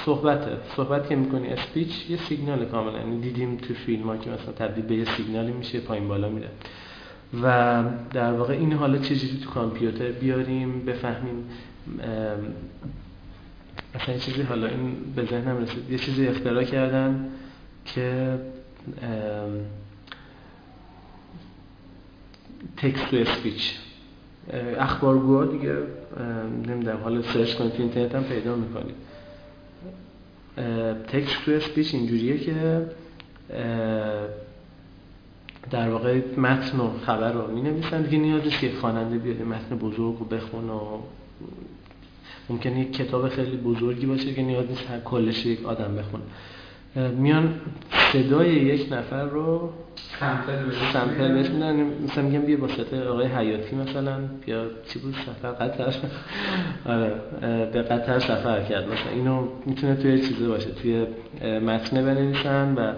صحبته. صحبت که می‌کنی speech یه سیگنال کاملا یعنی دیدیم تو فیلم ها که مثلا تبدیل به یه سیگنالی میشه پایین بالا میره. و در واقع این حالا چجوری تو کامپیوتر بیاریم بفهمیم مثلا یه چیزی حالا این به ذهنم رسید. یه چیزی اختراع کردن که تکست تو اسپیچ اخبارگوها دیگه نمی‌دونم حالا سرچ کنید تو اینترنت هم پیدا می‌کنید. تکست تو اسپیچ اینجوریه که در واقع متن و خبر رو می نویسن دیگه نیاز که خواننده بیاد متن بزرگ رو بخونه و ممکنه یک کتاب خیلی بزرگی باشه که نیاز نیست هر کلش یک آدم بخونه. میان صدای یک نفر رو سمپل بهش میدن. مثلا میگم بیا با آقای حیاتی مثلا. بیا چی بود؟ سفر قطر. آره به قطر سفر کرد. مثلا اینو می‌تونه توی چیزی باشه توی متن بنویسن و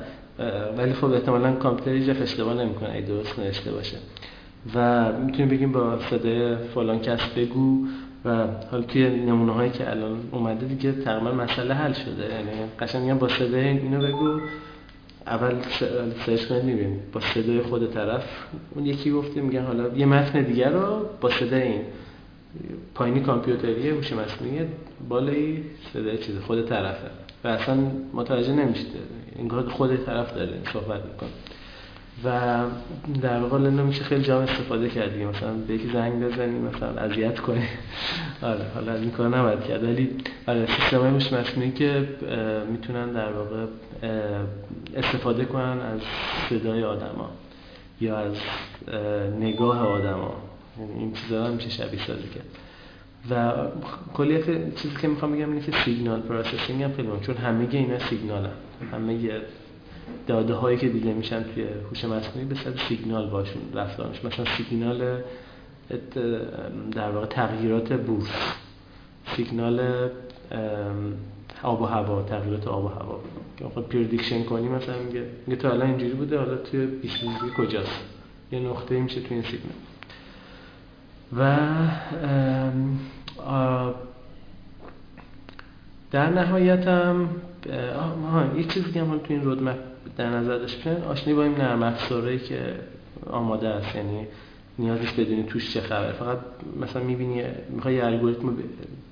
ولی خب احتمالا کامپیوتر هیچ اشتباه نمی‌کنه. اگه درست نوشته باشه و می‌تونیم بگیم با صدای فلان کس بگو. و حالا توی نمونه هایی که الان اومده دیگه تقریبا مسئله حل شده. یعنی قشنگ میگم با صدای اینو بگو. اول سرچ کنید میبین با صدای خود طرف. اون یکی گفته میگن حالا یه متن دیگر رو با صدای این پایینی کامپیوتری هوش مصنوعی بالایی صدای چیز خود طرفه. و اصلا متوجه نمیشید. انگار خود طرف داره صحبت می‌کنه. و در واقع اینو میشه خیلی جاها هم استفاده کردی مثلا به یکی زنگ بزنی مثلا اذیت کنی آره حالا این کار نباید کرد. ولی آره سیستم های مصنوعی که می‌تونن در واقع استفاده کنن از صدای آدما یا از نگاه آدما. یعنی این چیزا میشه شبیه سازی کرد. و کلیت چیزی که می‌خوام بگم اینه که signal processing هم خیلی چون همه اینا سیگنالن. همه داده هایی که دیده میشن توی هوش مصنوعی به صورت سیگنال باهاشون رفتار میشه مثلا سیگنال در واقع تغییرات بورس. سیگنال آب و هوا تغییرات آب و هوا. که آقا prediction کنی مثلا میگه میگه تا الان اینجوری بوده حالا توی 20 کجاست؟ یه نقطه میشه توی این سیگنال. و در نهایت هم یه چیزی هم تو این roadmap در نظر داشته آشنایی با این نرم افزارهایی که آماده است یعنی نیازش بدونی توش چه خبر فقط مثلا می‌بینی می‌خوای یه الگوریتم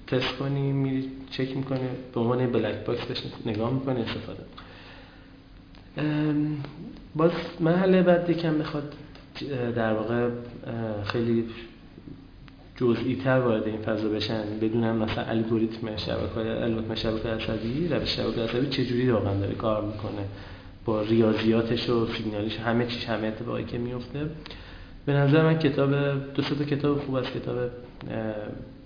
تست کنی میری چک می‌کنی به عنوان black box بهش نگاه می‌کنی استفاده باز مرحله بعد یکم بخواد در واقع خیلی جزئی تر وارد این فضا بشن بدونن مثلا الگوریتم شبکه الگوریتم شبکه عصبی روش شبکه عصبی چجوری واقعا داره کار می‌کنه. با ریاضیاتش و سیگنالیش همه چیز همه اتفاقی که میفته به نظر من کتاب دو تا کتاب خوب از کتاب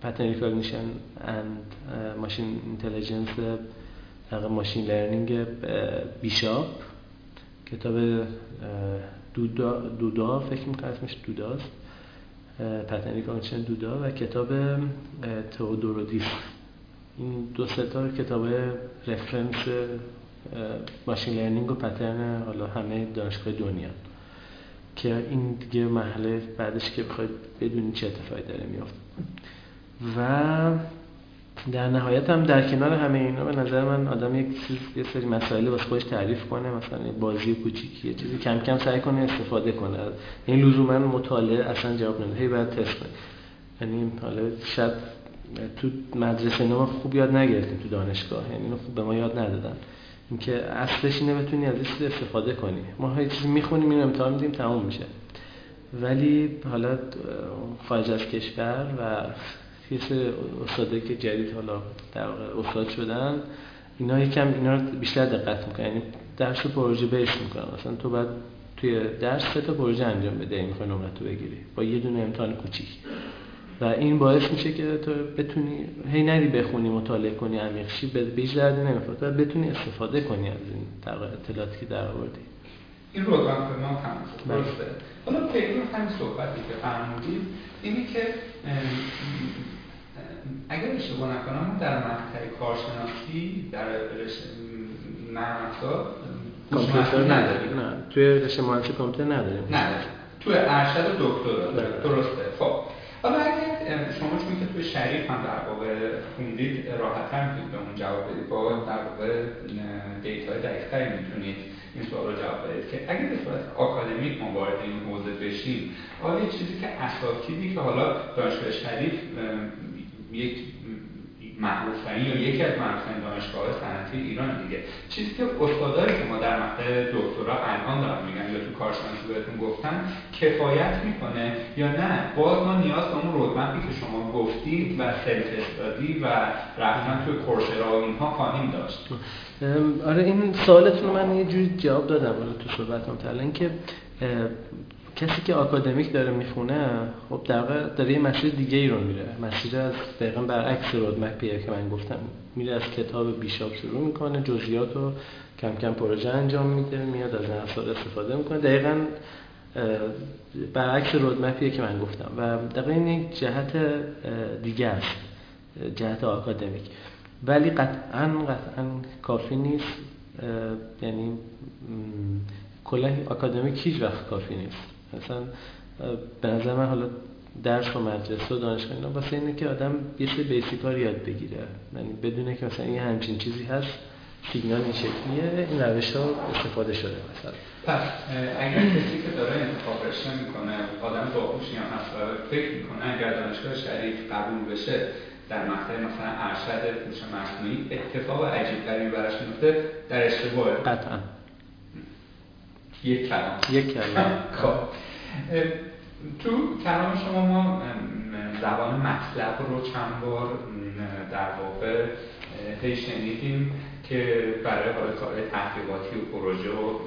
pattern recognition and machine intelligence machine learning بیشاپ. کتاب دودا, دودا فکر می‌کنم اسمش دوداست pattern recognition دودا و کتاب تئودوریدیس این دو تا کتاب reference machine learning و pattern حالا همه دانشگاه دنیا. که این دیگه مرحله بعدش که بخواید بدونید چه اتفاقی داره میافته و در نهایت هم در کنار همه اینا به نظر من آدم یک چیز یه سری مسائل واسه خودش تعریف کنه مثلا بازی کوچیکی یه چیزی کم کم سعی کنه استفاده کنه. این لزوما مطالعه اصلا جواب نمیده. هی بعد تست کنه. یعنی حالا شاید تو مدرسه ما خوب یاد نگرفتیم تو دانشگاه. یعنی اینو خوب به ما یاد ندادن. اینکه اصلش اینه بتونی ازش استفاده کنی. ما های چیزی می‌خونیم اینو امتحان میدیم تموم میشه. ولی حالا خارج از کشور و یه استاده که جدید حالا در استاد شدن اینا یکم اینا رو بیشتر دقت می‌کنن. یعنی درس پروژه بیس می‌کنن. مثلا تو بعد توی درس سه تا پروژه انجام بده می‌خوای نمرت بگیری. با یه دونه امتحان کوچیک. و این باعث میشه که تو بتونی هی نری بخونی مطالعه کنی عمیقشی به بیش درد نمی‌خواد و بتونی استفاده کنی از این اطلاعاتی که در آوردی. این رو به ما تمام بله. درسته. حالا پیرو همین صحبتی که فرمودید اینی که اگر اشتباه نکنم در مقطع کارشناسی در افزار کامپیوتر نداریم. نه توی رشته مهندسی کامپیوتر نداریم. نه توی ارشد دکترا. بله. درسته. خب. حالا اگر شما چون که توی شریف هم در واقع خوندید راحت‌تر می‌تونید به اون جواب بدید. با در واقع دیتای دقیق‌تری می‌تونید این سوال رو جواب بدید. که اگر به صورت آکادمیک ما وارد این حوزه بشیم آیا چیزی که اساتیدی که حالا دانشگاه شریف یک معروف یا یکی از معروف دانشگاه صنعتی ایران دیگه. چیزی که استادایی که ما در مقطع دکترا الان دارن میگن یا تو کارشناسی بهتون گفتن کفایت می‌کنه یا نه؟ باز ما نیاز به اون رودمپی که شما گفتید و سلف استادی و رفتن توی کورسرا و اینها خواهیم داشت. آره این سوالتون من یه جوری جواب دادم حالا تو صحبتم. تا اینکه کسی که آکادمیک داره می‌خونه خب در واقع داره یه مسیر دیگه ای رو میره. مسیر از دقیقا برعکس رودمپیه که من گفتم. میره از کتاب بیشاب شروع می‌کنه جزئیات رو کم کم پروژه انجام میده میاد از افزار استفاده می‌کنه. دقیقا برعکس رودمپیه که من گفتم. و دقیقا این یک جهت دیگه است. جهت آکادمیک. ولی قطعا قطعا کافی نیست. یعنی کلا آکادمیک هیچ وقت کافی نیست. مثلا به نظر من حالا درس و مدرسه و دانشگاه اینا واسه اینه که آدم یه سری بیسیکا یاد بگیره. یعنی بدونه که مثلا این همچین چیزی هست سیگنال این شکلیه این روش ها استفاده شده مثلا. پس اگر کسی که داره انتخاب رشته می‌کنه آدم باهوشی هم هست فکر می‌کنه اگر دانشگاه شریف قبول بشه در مقطع مثلا ارشد هوش مصنوعی اتفاق عجیب غریبی براش میفته در اشتباه قطعا. یک کلام. یک کلام. خب. تو کلام شما ما زبان مطلب رو چند بار در واقع هی شنیدیم که برای حال کار تحقیقاتی و پروژه و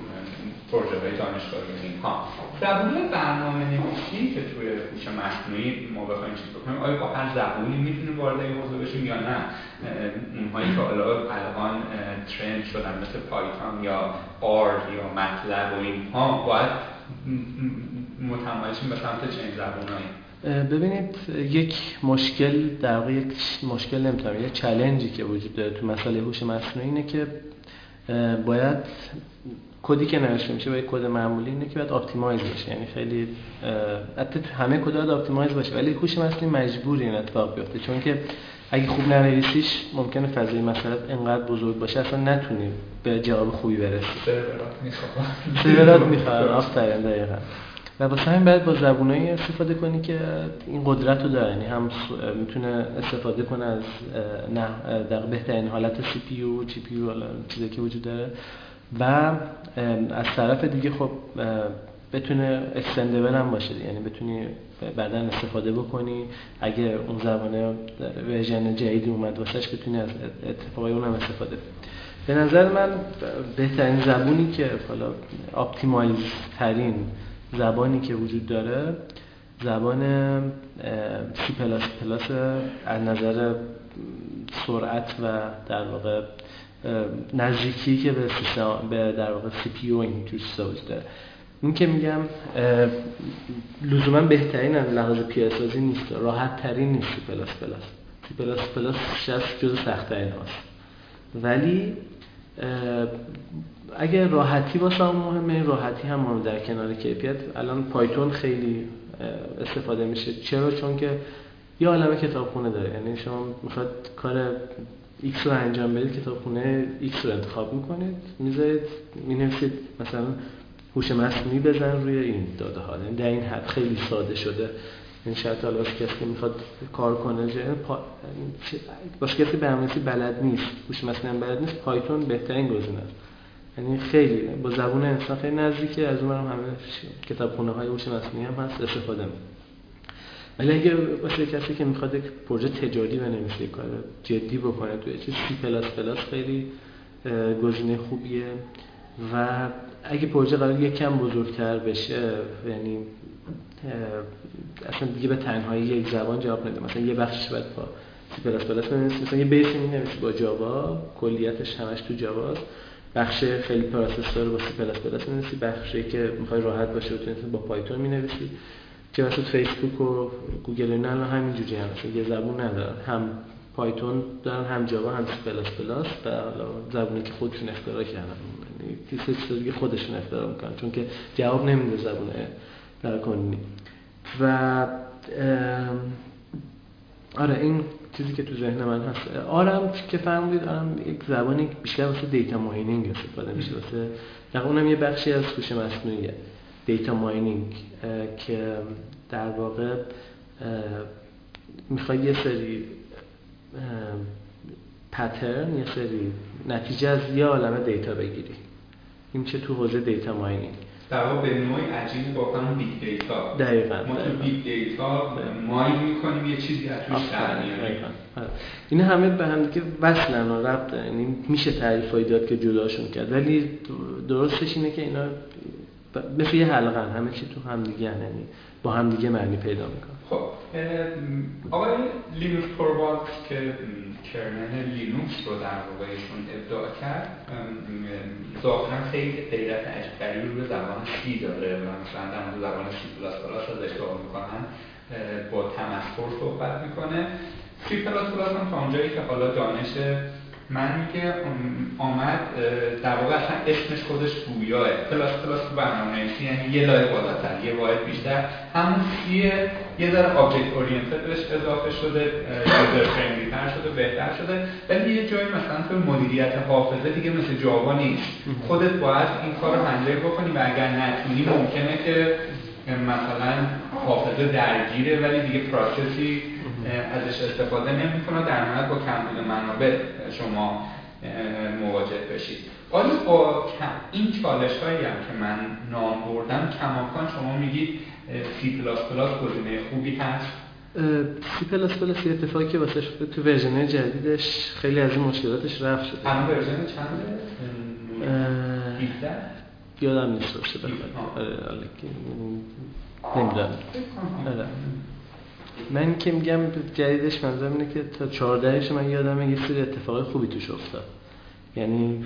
پروژه های دانشگاهی اینها. زبون برنامه نویسی که توی هوش مصنوعی ما بخوایم چیز بکنیم آیا با هر زبونی می‌تونیم وارد این موضوع بشیم یا نه؟ اونهایی که حالا الان trend شدن مثل Python یا R یا MATLAB و اینها باید متمایل شیم به سمت چنین زبونهایی ببینید یک مشکل در واقع یک مشکل نمی‌تونم یک challenge ی که وجود داره تو مسئله هوش مصنوعی اینه که باید کدی که نوشته میشه باید کد معمولی اینه که باید optimize بشه. یعنی خیلی حتی همه کد باید optimize باشه ولی هوش مصنوعی مجبور این اتفاق بیفته. چون که اگه خوب ننویسیش ممکنه فضای مسئله انقدر بزرگ باشه اصلا نتونی به جواب خوبی برسی. سرورات می‌خواد آفرین دقیقاً. و واسه همین باید با زبونایی استفاده کنی که این قدرت رو داره. یعنی هم می‌تونه استفاده کنه از نه در بهترین حالت سی پی یو جی پی یو چیزی که وجود داره. و از طرف دیگه خب بتونه extendable هم باشه یعنی بتونی بعدا استفاده بکنی. اگه اون زبانه version جدیدی اومد واسش بتونی از اتفاقای اونم استفاده به نظر من بهترین زبونی که حالا optimize ترین زبانی که وجود داره زبان سی پلاس پلاس از نظر سرعت و در واقع نزدیکی که به سیستم به در واقع CPU وجود داره. این که میگم لزوما بهترین از لحاظ پیاده سازی نیست راحت ترین نیست plus plus. سی پلاس پلاس شست جز سخت هاست. ولی اگر راحتی واسه هم مهمه راحتی هم مهمه در کنار کیفیت. الان Python خیلی استفاده میشه. چرا؟ چون که یه عالمه کتابخونه داره. یعنی شما می‌خواد کار X رو انجام بدید کتابخونه X رو انتخاب می‌کنید می‌ذارید می‌نویسید. مثلا هوش مصنوعی بزن روی این داده ها. یعنی در این حد خیلی ساده شده. این شاید حالا کسی که می‌خواد کار کنه پا... باشه کسی برنامه‌نویسی بلد نیست. هوش مصنوعی بلد نیست. Python بهترین گزینه است. یعنی خیلی با زبون انسان خیلی نزدیکه. از اون هم همه کتابخونه های هوش مصنوعی هم هست. استفاده می ولی اگه باشه کسی که می‌خواد یک پروژه تجاری بنویسه کار جدی بکنه توی چیز سی پلاس پلاس خیلی گزینه خوبیه. و اگه پروژه قرار یک کم بزرگتر بشه یعنی اصلا دیگه به تنهایی یک زبان جواب نده. مثلا یه بخشش باید با سی پلاس پلاس بنویسی. مثلا یه base ی می با Java کلیتش همش تو Java ست. بخش خیلی processor با سی پلاس پلاس می‌نویسی بخشی که می‌خوای راحت باشه بتونی با Python می‌نویسی. که واسه فیسبوک و گوگل اینا همین جوری هم یه زبون ندارن. هم Python دارن هم Java هم plus plus. و حالا زبونی که خودشون اختراع کردن. یعنی دیگه خودشون اختراع می‌کنن. چون که جواب نمیده زبون در کنی و آره این چیزی که تو ذهن من هست. R م که فرمودید R م یک زبانی بیشتر واسه data mining استفاده میشه. واسه در اونم یه بخشی از هوش مصنوعیه. data mining که در واقع می‌خوای یه سری pattern یه سری نتیجه از یه عالمه data بگیری. این چه تو حوزه data mining در واقع به نوعی عجیب با هم big data دقیقاً ما تو big data mine می‌کنیم یه چیزی از توش در آره. این همه به هم دیگه وصلن و ربط یعنی میشه تعریف داد که جداشون کرد. ولی درستش اینه که اینا مثل یه حلقه همه چی تو هم دیگه یعنی با هم دیگه معنی پیدا می‌کنه. خب آقای لینوس توروالدز که kernel Linux رو در واقع ایشون ابداع کرد ظاهرا خیلی غیرت عجیبی رو به زبان C داره و مثلا در مورد زبان سی پلاس پلاس از اشتباه می‌کنن با تمسخر صحبت می‌کنه. سی پلاس پلاس هم تا اونجایی که حالا دانش من که آمد در واقع اصلا اسمش خودش گویاه. پلاس پلاس برنامه یعنی یه لایه بالاتر یه واحد بیشتر. همون C ه یه ذره object oriented بهش اضافه شده user friendly تر شده بهتر شده. ولی یه جایی مثلا تو مدیریت حافظه دیگه مثل Java نیست. خودت باید این کار رو handle بکنی و اگر نتونی ممکنه که مثلا حافظه درگیره ولی دیگه process ی ازش استفاده نمی‌کنه در نهایت با کمبود منابع شما مواجه بشید. آیا با این چالش هایی هم که من نام بردم کماکان شما میگید سی پلاس پلاس گزینه خوبی هست؟ سی پلاس پلاس یه اتفاقی که واسه تو version جدیدش خیلی از این مشکلاتش رفع شده. الان version چنده؟ 17 یادم نیست باشه آره نمی‌دونم. من که میگم جدیدش منظورم اینه که تا 14 من یادم یه سری اتفاقای خوبی توش افتاد. یعنی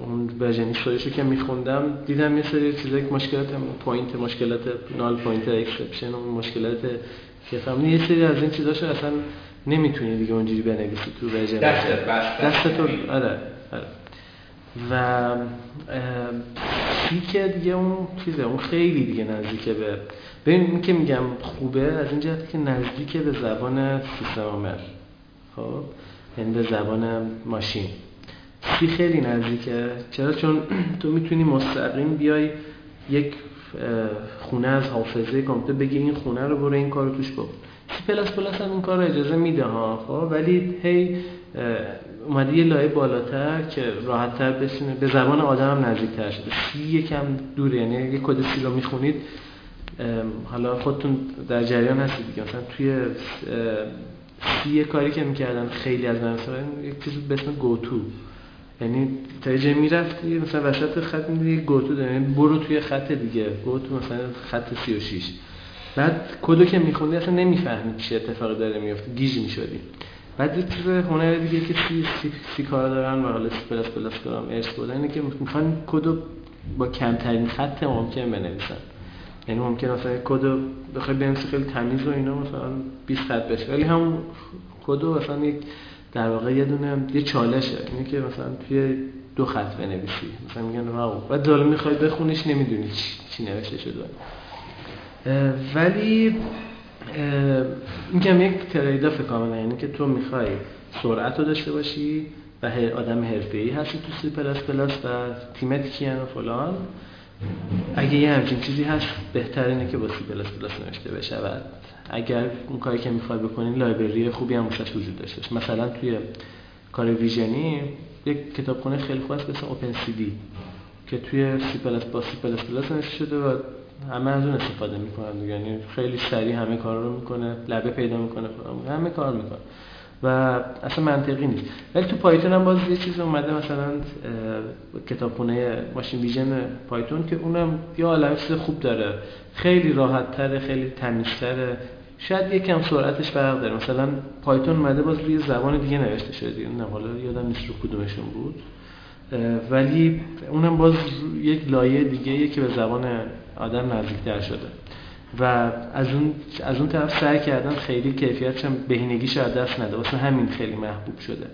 اون version رو که میخوندم دیدم یه سری چیزایی که مشکلات pointer مشکلات null pointer exception و مشکلات که فهمیدی یه سری از این چیزاشو اصلا نمی‌تونی دیگه اونجوری بنویسی تو version. دست تو آره آره. و که دیگه اون چیزه اون خیلی دیگه نزدیکه به ببین این که میگم خوبه از این جهت که نزدیکه به زبان سیستم عامل. خب؟ یعنی به زبان ماشین. C خیلی نزدیکه؟ چرا؟ چون تو می‌تونی مستقیم بیای یک خونه از حافظه کامپیوتر بگی این خونه رو برو این کارو توش بکن. سی پلاس پلاس هم این کار رو اجازه میده ها؟ خب؟ ولی هی اومده یه لایه بالاتر که راحتتر برسونه به زبان آدم هم نزدیکتر شده. C یکم دوره یعنی یه کد سی رو می‌خونید حالا خودتون در جریان هستید دیگه. مثلا توی سی یه کاری که می‌کردن خیلی از من یک چیز به اسم گوتو. یعنی تا یه می‌رفتی مثلا وسط خط می‌دونی گوتو داره. یعنی برو توی خط دیگه. گوتو مثلا خط 36 بعد کدو که میخوندی اصلا نمی‌فهمی چه اتفاقی داره میفته گیج می‌شدی. بعد یه چیز هنر دیگه که سی, سی, سی کار دارن و حالا سی پلاس پلاس دارم ارث بودن اینه که می‌خوان کدو با کمترین خط ممکن بنویسن. یعنی ممکن مثلا کدو بخوای بنویسی خیلی تمیز و اینا مثلا 20 خط بشه. ولی هم کدو مثلا یک در واقع یه دونه یه چالشه. اینه که مثلا توی دو خط بنویسی. مثلا میگن واو بعد دالا می‌خوای بخونیش نمی‌دونی چی, نوشته شده. ولی این یک تریداف کاملا یعنی که تو می‌خوای سرعت رو داشته باشی و آدم حرفه‌ای هستی تو سی پلاس پلاس و تیمت کیان و فلان. اگه یه همچین چیزی هست بهتر اینه که با سی پلاس پلاس نوشته بشه و اگر اون کاری که می‌خوای بکنین library خوبی هم واسش وجود داشته باشه. مثلا توی کار vision ی یک کتابخونه خیلی خوب است به OpenCV که توی سی پلاس با سی پلاس پلاس نوشته شده و همه از اون استفاده می‌کنن. یعنی خیلی سریع همه کار رو می‌کنه لبه پیدا می‌کنه همه کار می‌کنه. و اصلا منطقی نیست. ولی تو پایتون هم باز یه چیز اومده مثلا کتابخونه ماشین ویژن پایتون که اونم یه عالم چیز خوب داره. خیلی راحت تره خیلی تمیزتره. شاید یکم سرعتش فرق داره. مثلا پایتون اومده باز روی زبان دیگه نوشته شده نه حالا یادم نیست رو کدومشون بود. ولی اونم باز یک لایه دیگه که به زبان آدم نزدیکتر شده. و از اون از اون طرف سعی کردن خیلی کیفیتش هم بهینگیش از دست نده. واسه همین خیلی محبوب شده.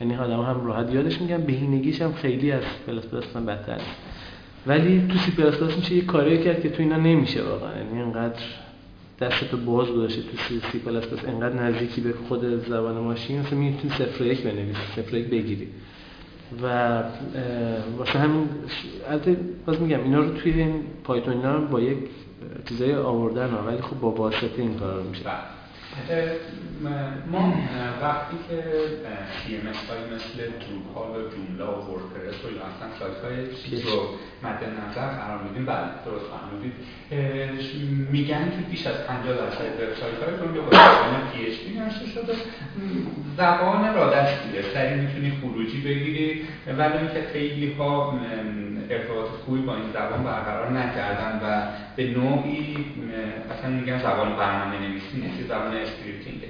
یعنی آدم هم راحت یادش میگم بهینگیش هم خیلی از پلاس پلاس هم بدتر ولی تو سی پلاس پلاس میشه یه کاری کرد که تو اینا نمیشه واقعا. یعنی انقدر دستتو باز گذاشته تو سی, سی پلاس پلاس انقدر نزدیکی به خود زبان ماشین مثلا می‌تونی صفر یک بنویسی صفر یک بگیری. و واسه همین البته باز میگم اینا رو توی این Python اینا با یک چیزای آوردن ولی خب با واسطه این کار میشه بله. ما وقتی که CMS های مثل Drupal و Joomla و WordPress و اصلا سایت های رو مد نظر قرار میدیم بله درست فرمودید. میگن که بیش از 50 درصد وبسایت هایتون به زبان PHP شده. زبان راحتیه سریع می‌تونی خروجی بگیری. ولی اینکه خیلی ها ارتباط خوبی با این زبان برقرار نکردن و به نوعی اصلا میگن زبان برنامه نویسی نیست زبان scripting ه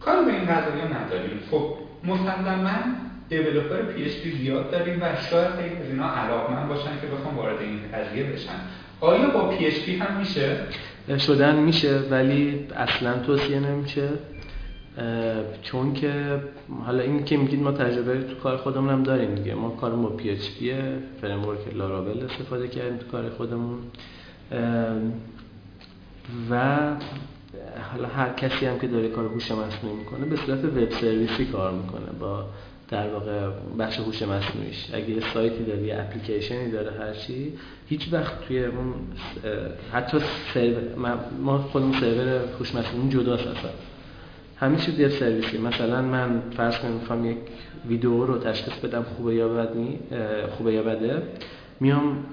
کار به این قضایا نداریم. خب مسلما developer PHP زیاد داریم و شاید خیلی از اینا علاقمند باشن که بخوام وارد این قضیه بشن. آیا با PHP هم میشه؟ شدن میشه ولی اصلا توصیه نمیشه. چون که حالا این که میگید ما تجربه تو کار خودمون هم داریم دیگه. ما کارمون با PHP framework Laravel استفاده کردیم تو کار خودمون. و حالا هر کسی هم که داره کار هوش مصنوعی می‌کنه به صورت وب سرویسی کار می‌کنه. با در واقع بخش هوش مصنوعیش. اگه سایتی داره یا اپلیکیشنی داره هر چی هیچ وقت توی اون حتی سرور ما خودمون سرور هوش مصنوعی جداست اصلا. همین چیز یه سرویسی. مثلا من فرض کنم می‌خوام یک ویدیو رو تشخیص بدم خوبه یا بدنی خوبه یا بده. میام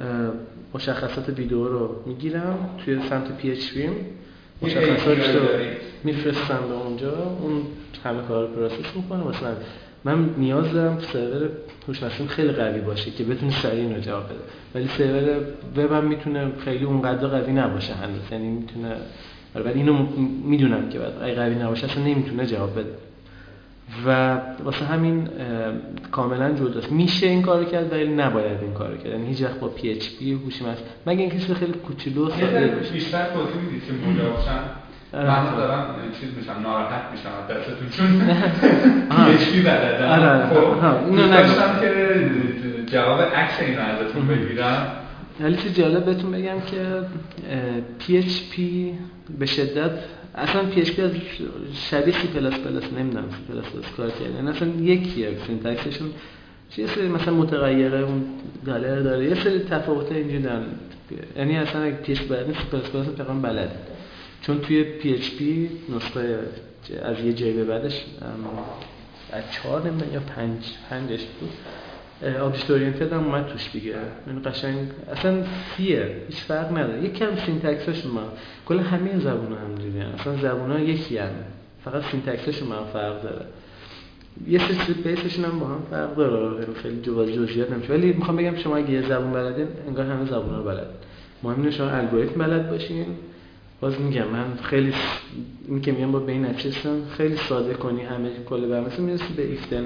مشخصات ویدیو رو می‌گیرم توی سمت PHP مشخصاتش رو میفرستم به اونجا اون همه کار رو process می‌کنه مثلا من نیاز دارم سرور هوش مصنوعی خیلی قوی باشه که بتونه سریع اینو جواب بده. ولی سرور وبم می‌تونه خیلی اونقدر قوی نباشه هنوز. یعنی می‌تونه ولی اینو می‌دونم که بعد اگه قوی نباشه اصلا نمی‌تونه جواب بده. و واسه همین کاملا جداست میشه این کارو کرد ولی نباید این کارو کرد. یعنی هیچ وقت با PHP هوش مصنوعی مگه اینکه خیلی کوچولو ساده باشه. بیشتر توضیح می‌دید که باشن من دارم چیز میشم ناراحت میشم دستتون چون PHP بلدم. آره خب اینو که جواب عکس اینو ازتون بگیرم. ولی چیز جالب بهتون بگم که PHP به شدت اصلا PHP از شبیه سی پلاس پلاس؟ نمی‌دونم سی پلاس پلاس کار کرده یعنی اصلا یکیه syntax شون یه سری مثلا متغیره اون دلار داره. یه سری تفاوت اینجا دارن یعنی اصلا اگه PHP بلد نیست پلاس پلاس تقریبا بلد. چون توی PHP نسخه از یه جای به بعدش از چهار نمی‌دونم یا پنج پنجش بود. object oriented هم اومد توش دیگه. این قشنگ اصلا C ـه هیچ فرق نداره. یک کم syntax ش ما کل همه زبون هم دیدن اصلا زبون ها یکی هم فقط syntax ش هم فرق داره. یه سری base شون هم با هم فرق داره. خیلی وارد جزئیات نمیشه. ولی می‌خوام بگم شما اگه یه زبون بلدین انگار همه زبون رو بلد مهم شما الگوریتم بلد باشین. باز میگم من خیلی این که میگم با بین خیلی ساده کنی همه کل برنامه. می‌رسی به ایفتن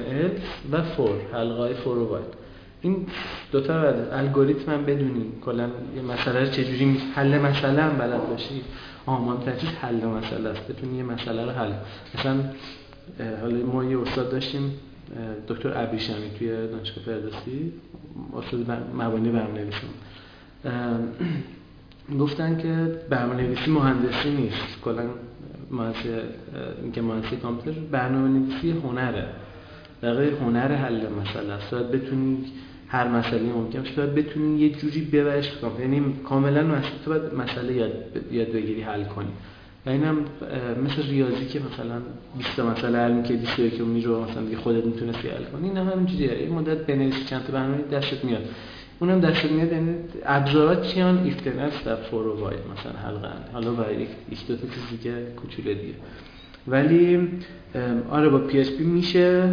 و فور حلقه فور و باید این دوتا الگوریتم هم بدونی کلا یه مسئله رو چجوری حل مسئله هم بلد باشی. آمان تجیز حل مسئله است. بتونی یه مسئله رو حل. مثلا حالا ما یه استاد داشتیم دکتر ابریشمی توی دانشگاه فردوسی استاد مبانی برنامه‌نویسی گفتن که برنامه نویسی مهندسی نیست. کلا مهندسی اینکه مهندسی کامپیوتر برنامه نویسی هنره دقیقه هنر حل مسئله است. باید بتونی هر مسئله ممکن باشه. باید بتونی یه جوری ببرش یعنی کاملا تو باید مسئله یاد یاد بگیری حل کنی. و اینم مثل ریاضی که مثلا 20 مسئله حل می‌کنی 21 رو مثلا دیگه خودت می‌تونستی حل کنی. این هم همینجوریه یه مدت بنویسی چند تا برنامه دستت میاد. اونم دست میاد یعنی ابزارات چیان؟ ایفتنس در و واید مثلا حلقه حالا برای یک دو تا چیز دیگه کوچوله دیگه. ولی آره با پی پی میشه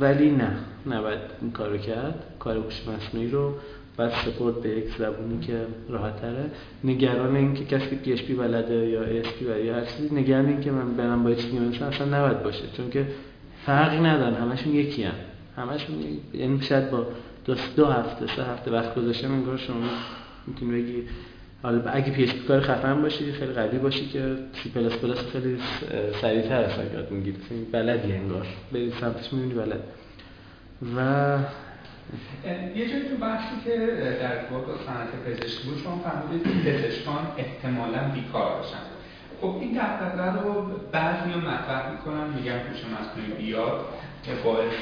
ولی نه. نباید این کارو کرد. کار هوش مصنوعی رو بعد سپورت به یک زبونی که راحت تره نگران این که کسی پی پی بلده یا اس پی یا هر چیزی نگران این که من برم با چیزی اصلا نباید باشه. چون که فرقی ندارن همشون یکی هم. همشون یعنی شاید با دو, دو هفته سه هفته وقت گذاشتم انگار شما می‌تونی بگی حالا اگه PHP کار خفن باشی خیلی قوی باشی که سی پلاس پلاس خیلی سریعتر اصلا یاد می‌گیری. بلدی انگار. به سمتش می‌بینی بلد. و یه جایی تو بحثی که در واقع صنعت پزشکی بود شما فرمودید که پزشکان احتمالا بیکار باشن. خب این دقیقه رو بعضی ها مطرح می‌کنن میگن پیش مصنوعی بیاد. که باعث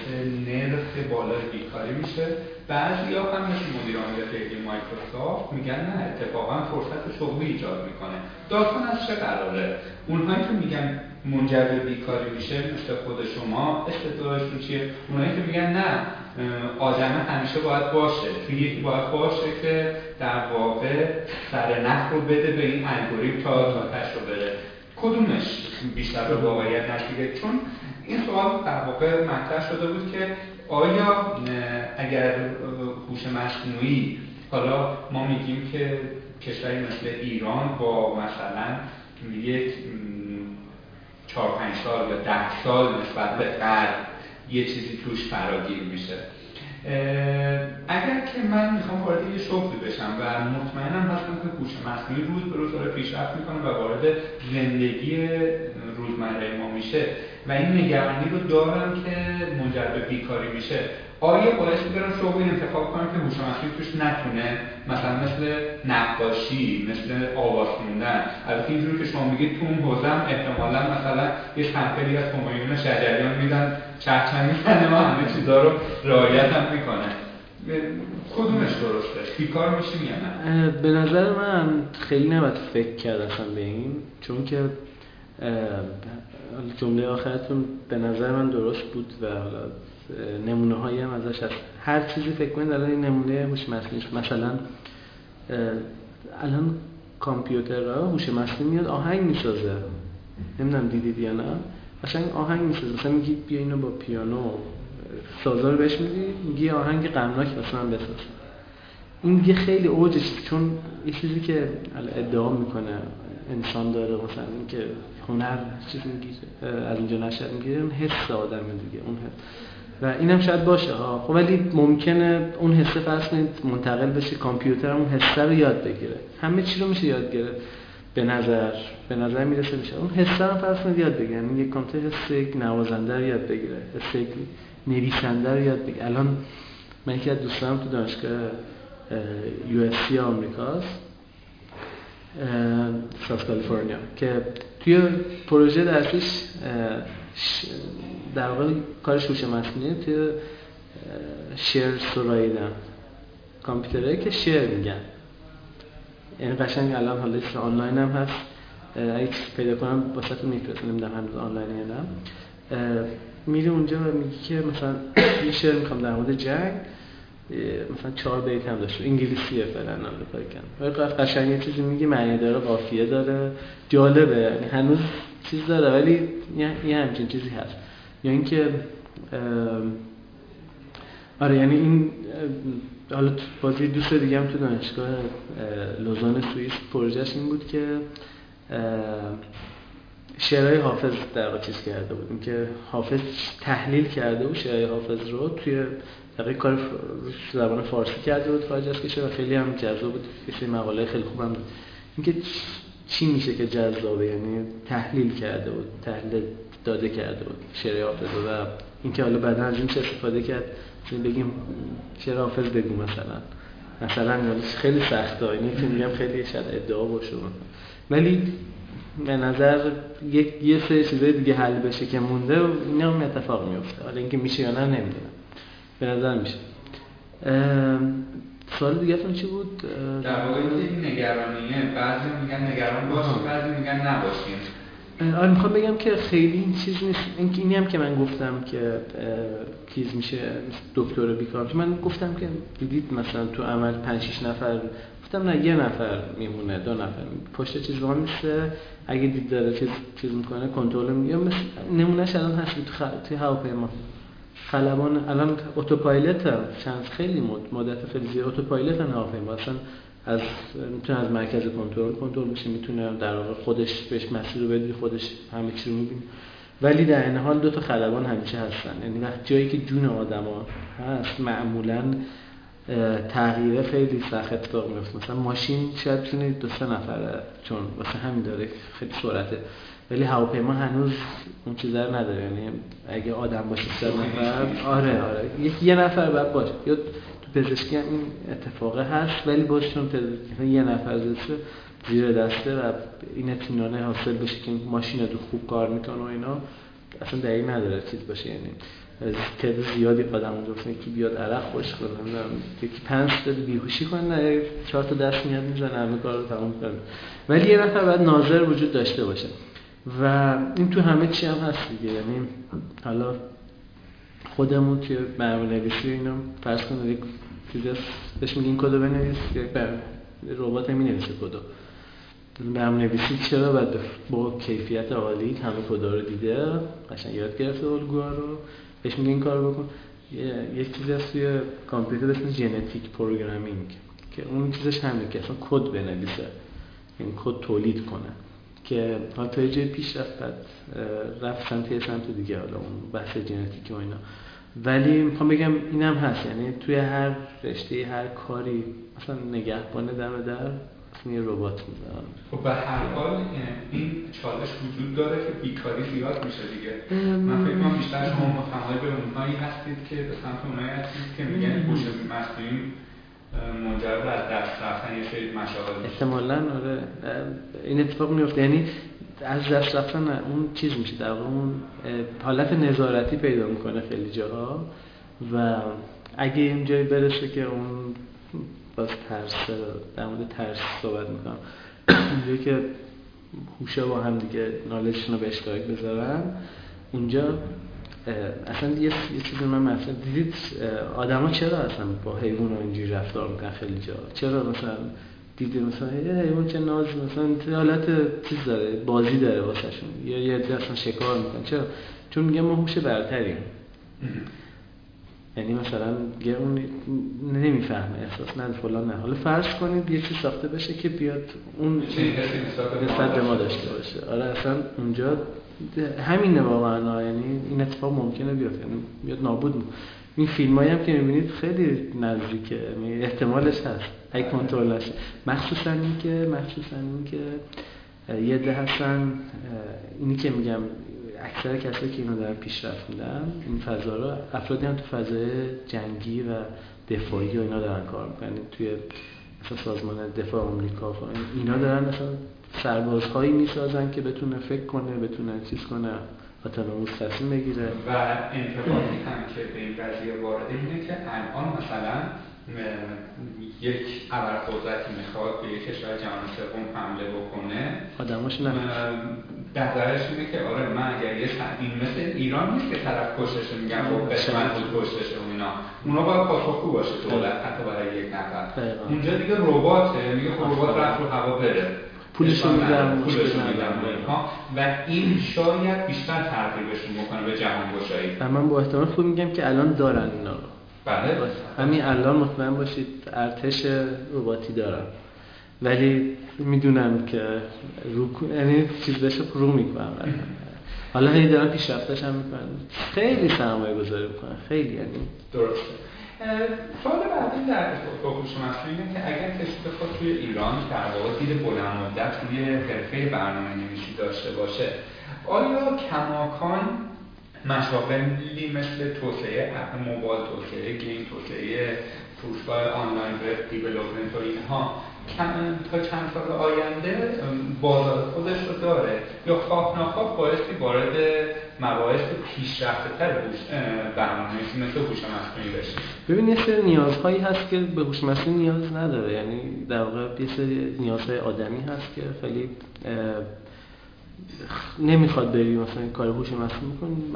نرخ بالای بیکاری میشه. بعضی هم مثل مدیر عامل فعلی مایکروسافت میگن نه اتفاقا فرصت شغلی ایجاد می‌کنه. داستان از چه قراره؟ اونهایی که میگن منجر به بیکاری میشه مثل خود شما استدلالشون چیه؟ اونهایی که میگن نه آدمه همیشه باید باشه. توی یکی باید باشه که در واقع سر نخ رو بده به این الگوریتم تا تا رو بره. کدومش بیشتر به واقعیت نزدیکه؟ چون این سوال در واقع مطرح شده بود که آیا اگر هوش مصنوعی حالا ما میگیم که کشوری مثل ایران با مثلا یک چهار پنج سال یا ده سال نسبت به غرب یه چیزی توش فراگیر میشه. اگر که من می‌خوام وارد یه شغلی بشم و مطمئنم هستم که هوش مصنوعی روز به روز داره پیشرفت می‌کنه و وارد زندگی روزمره ما میشه و این نگرانی رو دارم که منجر به بیکاری میشه. آیا باعث برم شغلی انتخاب کنم که هوش مصنوعی توش نتونه؟ مثلا مثل نقاشی مثل آواز خوندن. البته اینجوری که شما میگید تو اون حوزه احتمالا مثلا یه سمپلی از همایون شجریان میدن چهچن می‌زنه و همه چیزا رو رعایت هم می‌کنه. کدومش درسته؟ بیکار میشیم یا نه؟ به نظر من خیلی نباید فکر کرد اصلا به این چون که جمله آخرتون به نظر من درست بود و حالا نمونه هایی هم ازش هست. هر چیزی فکر کنید الان این نمونه هوش مصنوعی مثلا الان کامپیوترها هوش مصنوعی میاد آهنگ می‌سازه. نمی‌دونم دیدید یا نه. قشنگ آهنگ می‌سازه. مثلا میگی بیا اینو با پیانو سازار بهش میدی میگی آهنگ غمناک مثلا بساز. این دیگه خیلی اوجش چون یه چیزی که ادعا می‌کنه انسان داره مثلا اینکه هنر چیز می‌گیره از اینجا نشد می‌گیره اون حس آدم دیگه اون حس. و اینم شاید باشه ها. خب ولی ممکنه اون حسه فرض منتقل بشه کامپیوتر اون حسه رو یاد بگیره. همه چی رو میشه یاد گرفت. به نظر به نظر می‌رسه میشه. اون حسه رو فرض کنید یاد بگیره. یعنی یک کامپیوتر حس یک نوازنده رو یاد بگیره. حس یک نویسنده رو یاد بگیره. الان من یکی از دوستانم تو دانشگاه یو اس سی آمریکاست ساوت کالیفرنیا که توی پروژه درسیش در واقع کارش هوش مصنوعی توی شعر سراییدن کامپیوتره که شعر میگن. یعنی قشنگ الان حالا آنلاین هم هست. اگه پیدا کنم واسه تو میفرستم نمی‌دونم هنوز آنلاین یا میری اونجا و میگی که مثلا یه شعر می‌خوام در مورد جنگ. مثلا چهار بیت هم داشته انگلیسیه فعلا آمریکایی کن قشنگ یه چیزی میگه معنی داره قافیه داره. جالبه. یعنی هنوز چیز داره ولی یه همچین چیزی هست. یا اینکه آره یعنی این حالا بازی دوست دیگه هم تو دانشگاه لوزان سوئیس پروژهش این بود که شعرهای حافظ در واقع چیز کرده بود. که حافظ تحلیل کرده بود شعرهای حافظ رو توی دقیق کار زبان فارسی کرده بود از کشور و خیلی هم جذاب بود. یه مقاله خیلی خوبم بود. اینکه چی میشه که جذابه؟ یعنی تحلیل کرده بود تحلیل داده کرده بود شعر حافظ و اینکه حالا بعدا از این چه استفاده کرد؟ بگیم شعر حافظ بگو مثلا. مثلا خیلی سخته. اینه که میگم خیلی شاید ادعا باشه. ولی به نظر یک یه سری چیزای دیگه حل بشه که مونده اینا هم اتفاق میفته حالا اینکه میشه یا نه نمی‌دونم. به نظر میشه. سوال دیگه چی بود؟ در واقع این نگرانیه بعضی میگن نگران باشیم بعضی میگن نباشیم آره می‌خوام بگم که خیلی این چیز نیست. این اینی هم که من گفتم که چیز میشه دکتر بیکار من گفتم که دیدید مثلا تو عمل 5 6 نفر گفتم نه یه نفر میمونه دو نفر. پشت چیز رو مثل اگه دید داره چیز چیز می‌کنه کنترل میگه مثل نمونهش الان هست تو خ... توی هواپیما. خلبان الان اتوپایلوت چند خیلی مد مدت خیلی زیاد. اتوپایلوت هواپیما. اصلا از می‌تونه از مرکز کنترل کنترل بشه می‌تونه در واقع خودش بهش مسیر رو بدی خودش همه چی رو می‌بینه. ولی در این حال دو تا خلبان همیشه هستن. یعنی وقت جایی که جون آدما هست معمولا تغییره خیلی سخت اتفاق میفته مثلا ماشین شاید تونه دو سه نفره چون واسه همین داره خیلی سرعته. ولی هواپیما هنوز اون چیزا رو نداره. یعنی اگه آدم باشه سه نفر آره آره. یه نفر بعد باشه. یا تو پزشکی هم این اتفاقه هست ولی باز چون یه نفر زیسته زیر دسته و این اطمینانه حاصل بشه که ماشین رو خوب کار می‌کنه و اینا اصلا دقیق نداره چیز باشه. یعنی تعداد زیادی آدم اونجا که بیاد عرق خوش کنه یکی پنج تا بیهوشی کنه چهار تا دست میاد می‌زنه همه کار رو تمام کنه. ولی یه نفر باید ناظر وجود داشته باشه. و این تو همه چی هم هست دیگه یعنی حالا خودمون که برنامه نویسی اینا فرض کنید یک چیزی بهش میگین کد رو بنویس یک ربات می نویسه کدو. برنامه نویسی چرا باید با کیفیت عالی همه کدا رو دیده؟ قشنگ یاد گرفته الگوها رو. بهش میگه این کار بکن. یک چیزی هست توی کامپیوتر اسم genetic programming که اون چیزش همینه که اصلا کد بنویسه. این کد تولید کنه. که حالا تا پیش رفت رفت سمت سمت دیگه حالا اون بحث ژنتیک و اینا. ولی می‌خوام بگم اینم هست. یعنی توی هر رشته هر کاری مثلا نگهبانه در در یه ربات خب به هر حال این چالش وجود داره که بیکاری زیاد میشه دیگه. من فکر کنم بیشتر شما متمایل به اونهایی هستید که به سمت اونهایی هستید که میگن هوش مصنوعی منجر به از دست رفتن یه سری مشاغل احتمالاً آره. این اتفاق میفته یعنی از دست رفتن اون چیز میشه. در اون حالت نظارتی پیدا می‌کنه خیلی جاها. و اگه این جایی برسه که اون باز ترس در مورد ترس صحبت می‌کنم. اونجایی که هوشه با هم دیگه نالشون رو به اشتراک بذارن اونجا اصلا یه چیزی من مثلا دیدید آدما چرا اصلا با حیوان اینجوری رفتار می‌کنن خیلی جا؟ چرا مثلا دیدی مثلا یه حیوان چه ناز مثلا حالت چیز داره بازی داره واسهشون؟ یا یه اصلا شکار می‌کنن؟ چرا؟ چون میگم ما هوش برتریم. یعنی مثلا اون نمی‌فهمه احساس نه فلان نه. حالا فرض کنید یه چیز ساخته بشه که بیاد اون نسبت به ما داشته باشه. آره اصلا اونجا همینه واقعا یعنی این اتفاق ممکنه بیاد یعنی بیاد نابود این فیلم هم که می‌بینید خیلی نزدیکه. احتمالش هست. اگه کنترلش مخصوصا این که مخصوصا این که یه ده هستن اینی که میگم اکثر کسایی که اینو دارن پیشرفت میدن این فضا رو افرادی هم تو فضای جنگی و دفاعی و اینا دارن کار می‌کنن. توی مثلا سازمان دفاع آمریکا اینا دارن مثلا سربازهایی می‌سازن که بتونه فکر کنه بتونه چیز کنه اتونوموس تصمیم بگیره. و انتقادی هم که به این قضیه وارد اینه که الان مثلا یک ابرقدرتی می‌خواد به یک کشور جهان سوم حمله بکنه. آدماش نه. نظرش اینه که آره من اگر یه این مثل ایران نیست که طرف کشش میگن خب قسمت بود کشتش و اینا. اونا باید پاسخگو باشه دولت حتی برای یک نفر. اونجا دیگه رباته میگه خب ربات رفت رو هوا بره. پولشون میدن پولشون میدن. و این شاید بیشتر ترغیبشون بکنه به جهان گشایی. من با احتمال خوب میگم که الان دارن اینا رو. بله. همین الان مطمئن باشید ارتش رباتی دارن. ولی می‌دونم که رو یعنی بشه رو می‌کنن حالا هی دارن پیشرفتش هم می‌کنن خیلی سرمایه گذاری می‌کنن خیلی یعنی. درسته. سوال بعدی در با هوش اینه که اگر کسی بخواد توی ایران در واقع دید بلند مدت روی حرفه برنامه نویسی داشته باشه آیا کماکان مشاغلی مثل توسعه اپ موبایل توسعه گیم توسعه فروشگاه آنلاین وب دیولپمنت و اینها؟ تا چند سال آینده بازار خودش رو داره. یا خواه نخواه بایستی وارد مباحث پیشرفته تر برنامه‌نویسی مثل هوش مصنوعی بشه ببین یه سری نیازهایی هست که به هوش مصنوعی نیاز نداره. یعنی در واقع یه سری نیازهای آدمی هست که خیلی نمی‌خواد بری مثلا کار هوش مصنوعی کنی.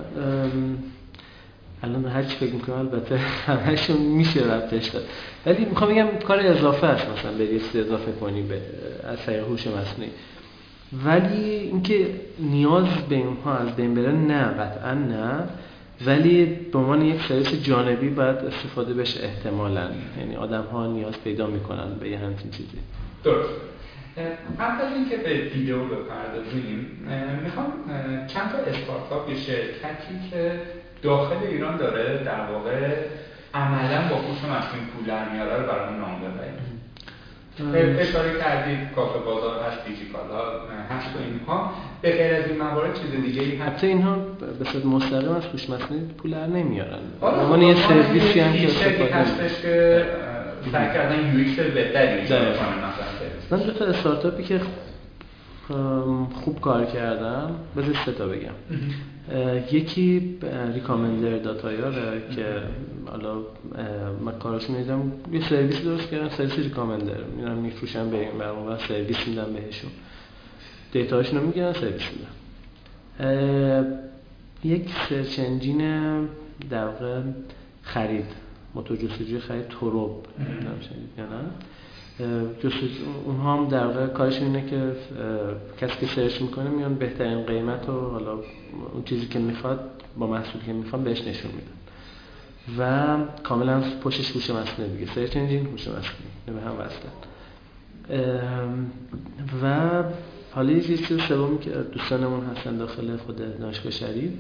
الان هر چی فکر می‌کنم البته همشون میشه ربطش داد ولی می‌خوام بگم کار اضافه است مثلا بری اضافه کنی به از طریق هوش مصنوعی. ولی اینکه نیاز به اینها از بین بره نه قطعا نه. ولی به عنوان یک سرویس جانبی باید استفاده بشه احتمالا. یعنی آدم ها نیاز پیدا می‌کنن به یه همچین چیزی. درست. قبل از اینکه به ویدیو بپردازیم می‌خوام چند تا استارتاپ شرکتی که داخل ایران داره در واقع عملا با هوش مصنوعی پول در میاره رو برامون نام ببرید. اشاره کردید کافه بازار هست دیجیکالا هست و اینها. به غیر از این موارد چیز دیگه ای هست اینها به صورت مستقیم از هوش مصنوعی پول در نمیارن. آره یه سرویسی هم که هستش که سعی کردن UX بهتری ایجاد کنن من دو تا استارتاپی که خوب کار کردم. بذار سه تا بگم. یکی recommender داتایاره که حالا من کارش میدم. یه سرویس درست کردم سرویس recommender میرم میفروشم به این برمون و سرویس میدم بهشون. دیتاشون رو می‌گیرن سرویس میدم یک search engine در واقع خرید. موتور جستجوی خرید توروب یا نه اونها هم در واقع کارش اینه که کسی که search می‌کنه میان بهترین قیمت و حالا اون چیزی که می‌خواد با محصولی که می‌خواد بهش نشون میدن. و کاملا پشتش هوش مصنوعی دیگه. search engine هوش مصنوعی به هم وصلن. و حالا یه چیز سومی که دوستانمون هستن داخل خود دانشگاه شریف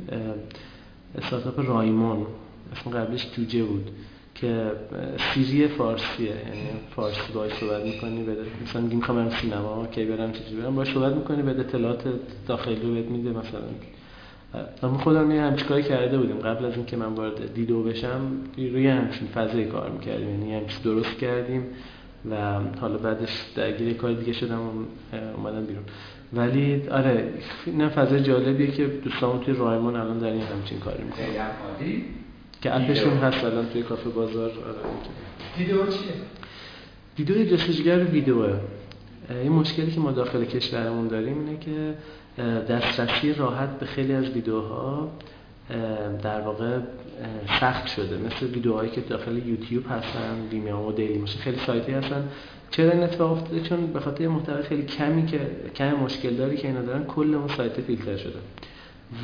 استارتاپ رایمون اسم قبلش جوجه بود. که سیری فارسیه یعنی فارسی باید صحبت می‌کنی بده مثلا میگیم کامرم سینما کی برم چجوری برم باید صحبت می‌کنی بده اطلاعات داخلی رو بهت میده مثلا. ما خودم یه همچین کاری کرده بودیم. قبل از اینکه من وارد دیدو بشم روی همچین فضایی کار می‌کردیم. یعنی همچین درست کردیم و حالا بعدش درگیر کار دیگه شدم و اومدم بیرون. ولی آره نه فضای جالبیه که دوستان توی رایمون الان در این همچین کاری می‌کنن که اپشون هست الان توی کافه بازار آره ویدیو چیه؟ ویدیو جستجوگر ویدیوه. این مشکلی که ما داخل کشورمون داریم اینه که دسترسی راحت به خیلی از ویدیوها در واقع سخت شده. مثل ویدیوهایی که داخل یوتیوب هستن ویمیو و دیلی موشن خیلی سایتی هستن. چرا این اتفاق افتاده؟ چون به خاطر محتوای خیلی کمی که کم مشکل داری که اینا دارن کل اون سایت فیلتر شده.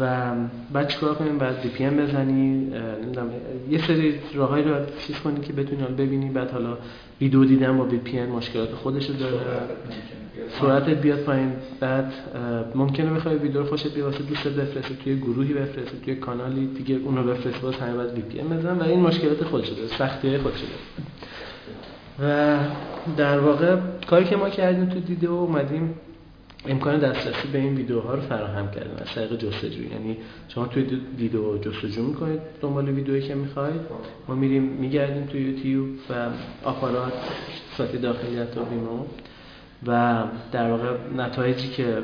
و بعد چیکار کنیم؟ بعد VPN بزنی نمی‌دونم یه سری راههایی رو چیز کنی که بتونی ببینی. بعد حالا ویدیو دیدن با VPN مشکلات خودش رو داره. سرعتت بیاد پایین. بعد ممکنه بخوای ویدیو رو خوشت بیاد واسه دوست بفرستی توی گروهی بفرستی توی کانالی دیگه اونو بفرست باز همه باید VPN بزنن. و این مشکلات خودش داره سختی خودش داره. و در واقع کاری که ما کردیم تو دیده و اومدیم امکان دسترسی به این ویدیوها رو فراهم کردیم از طریق جستجو. یعنی شما توی ویدیو جستجو می‌کنید دنبال ویدیویی که می‌خواید. ما میریم میگردیم توی یوتیوب و آپارات سایت داخلیت و بیمو و در واقع نتایجی که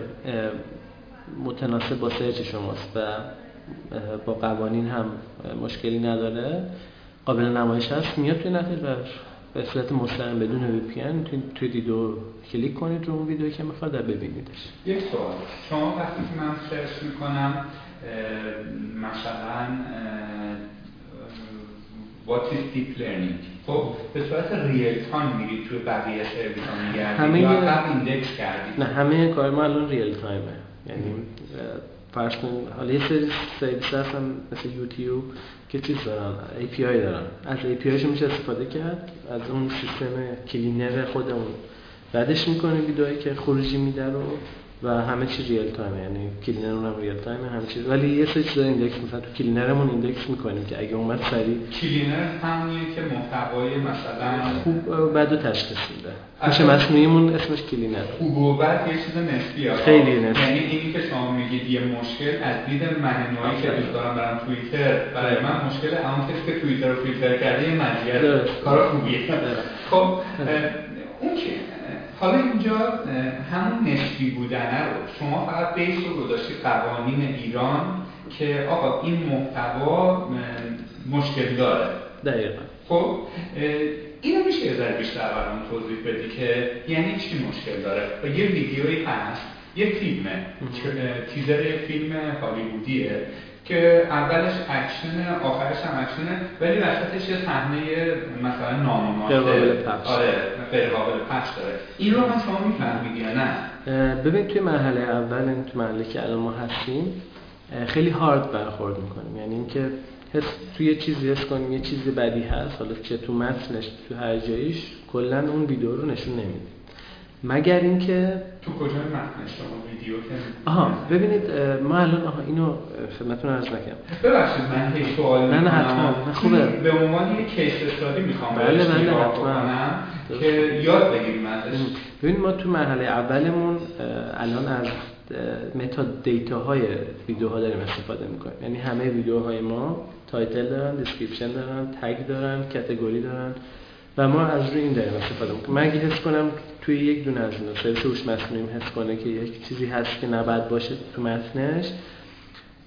متناسب با سرچ شماست و با قوانین هم مشکلی نداره. قابل نمایش هست. میاد توی نتایج به صورت مستقیم بدون VPN توی دیدو کلیک کنید رو اون ویدیویی که می‌خواد در ببینیدش. یک سوال. شما وقتی که من search می‌کنم مثلا what is deep learning خب به صورت real time میرید توی بقیه سرویس ها میگردید همه یا قبل index کردید؟ نه همه کار ما الان real time ـه یعنی فرض کن حالا یه سری سرویس هستن مثل یوتیوب که چیز دارن؟ API دارن. از API میشه استفاده کرد؟ از اون سیستم cleaner خودمون. بعدش می‌کنیم ویدئویی که خروجی میده رو. و همه چی real time یعنی cleaner اونم real time همه چی ولی یه سری چیزا index مثلا تو cleaner مون index می‌کنیم که اگه اومد سریع cleaner همونیه که محتوای مثلا خوب بد رو تشخیص میده. میشه مصنوعیمون اسمش کلینر. خوب و بد یه چیز نسبیه. خیلی نسبی. یعنی اینی که شما میگید یه مشکل از دید من نوعی که دوست دارم برم توییتر. برای من مشکل اون کسی که توییتر رو فیلتر کرده یه مزیت کار خوبیه. خب اون که حالا اینجا همون نسبی بودنه رو شما فقط بیس رو گذاشتی قوانین ایران که آقا این محتوا مشکل داره. دقیقا. خب اینو میشه یه ذره بیشتر برام توضیح بدی که یعنی چی مشکل داره؟ و یه ویدیویی هست یه فیلمه. تیزر فیلم هالیوودیه. که اولش اکشن آخرش هم اکشنه ولی وسطش یه صحنه مثلا نامناسب آره غیر قابل پخش داره. این رو هم شما می‌فهمید یا نه؟ ببین توی مرحله اول این تو مرحله که الان ما هستیم خیلی هارد برخورد می‌کنیم. یعنی اینکه حس توی یه چیزی حس کنیم یه چیز بدی هست حالا چه تو متنش تو هر جاییش کلا اون ویدیو رو نشون نمیده. مگر اینکه تو کجا متن شما ویدیو آها ببینید ما الان آها اینو خدمتتون عرض نکردم. ببخشید من هیچ سوال نه نه حتما خوبه. به عنوان یک کیس استادی می‌خوام بله بله حتما. که یاد بگیریم ازش. ببینید ما تو مرحله اولمون الان از metadata های ویدیوها داریم استفاده می‌کنیم. یعنی همه ویدیوهای ما title دارن description دارن tag دارن category دارن. و ما از روی این داریم استفاده می‌کنیم. من حس کنم توی یک دونه از اینا سرویس هوش مصنوعی حس کنه که یک چیزی هست که نباید باشه تو متنش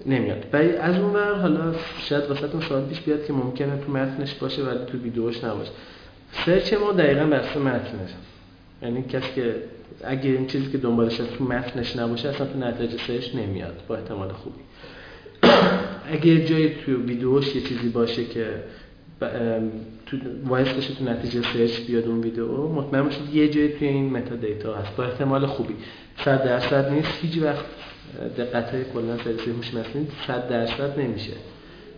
نمیاد. ولی از اون ور حالا شاید واسه سوال پیش بیاد که ممکنه تو متنش باشه ولی تو ویدیوش نباشه. search ما دقیقا بسته متنش. یعنی کسی که اگه این چیزی که دنبالش تو متنش نباشه اصلا تو نتایج search نمیاد با احتمال خوبی. اگه جای تو ویدیوش یه چیزی باشه که تو voice بشه تو نتیجه search بیاد اون ویدیو. مطمئن باشید یه جای توی این metadata هست. با احتمال خوبی. 100 درصد نیست. هیچ وقت دقت کلا سرویس هوش مصنوعی 100 درصد نمیشه.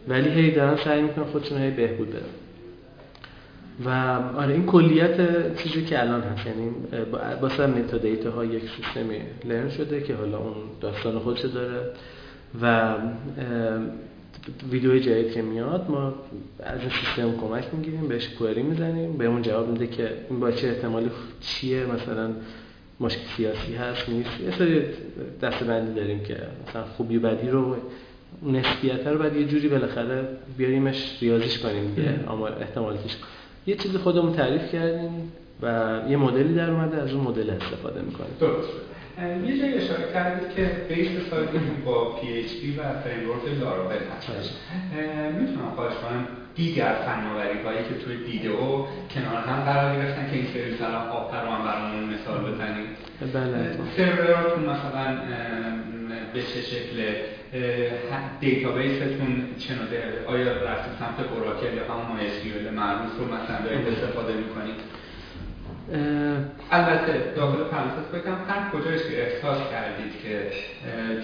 ولی هی دارن سعی می‌کنن خودشون هی بهبود بدن. و آره این کلیت چیزی که الان هست. یعنی با متا دیتا ها یک سیستمی لرن شده که حالا اون داستان خودش داره. و ویدیو جدید که میاد ما از این سیستم کمک می‌گیریم بهش کوئری می‌زنیم به اون جواب میده که این با چه احتمالی چیه مثلا مشکل سیاسی هست نیست. یه سری دستبندی داریم که مثلا خوبی بدی رو نسبیت رو باید یه جوری بالاخره بیاریمش ریاضیش کنیم دیگه آمار احتمالاتش یه چیزی خودمون تعریف کردیم و یه مدلی در اومده از اون مدل استفاده می‌کنیم. درست یه جایی اشاره کردید که base سایتتون با PHP و framework Laravel هستش. می‌تونم خواهش کنم دیگر فناوری هایی که توی دیدو کنار هم قرار گرفتن که این سری سلام آفتر رو هم برامون مثال بزنید بله. سروراتون مثلا به چه شکل دیتابیستون چنوده آیا رفتید سمت اوراکل یا همون مایسکیول معروف رو مثلا دارید استفاده می‌کنید؟ البته داخل پرانتز بگم هر کجایش که احساس کردید که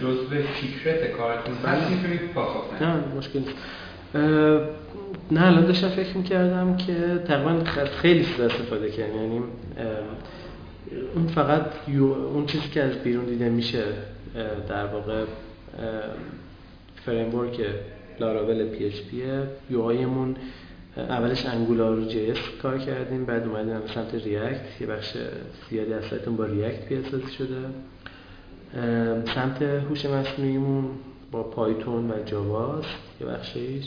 جزء فکرت کارتون هست بله. می‌تونید پاسخ نه مشکل نه الان داشتم فکر می‌کردم که تقریبا خیلی چیز استفاده کردیم. یعنی اون فقط اون چیزی که از بیرون دیده میشه در واقع framework Laravel PHP ه UI مون اولش Angular JS کار کردیم بعد اومدیم سمت React. یه بخش زیادی از سایتون با React پیاده شده. سمت هوش مصنوعیمون با Python و Java ست یه بخشیش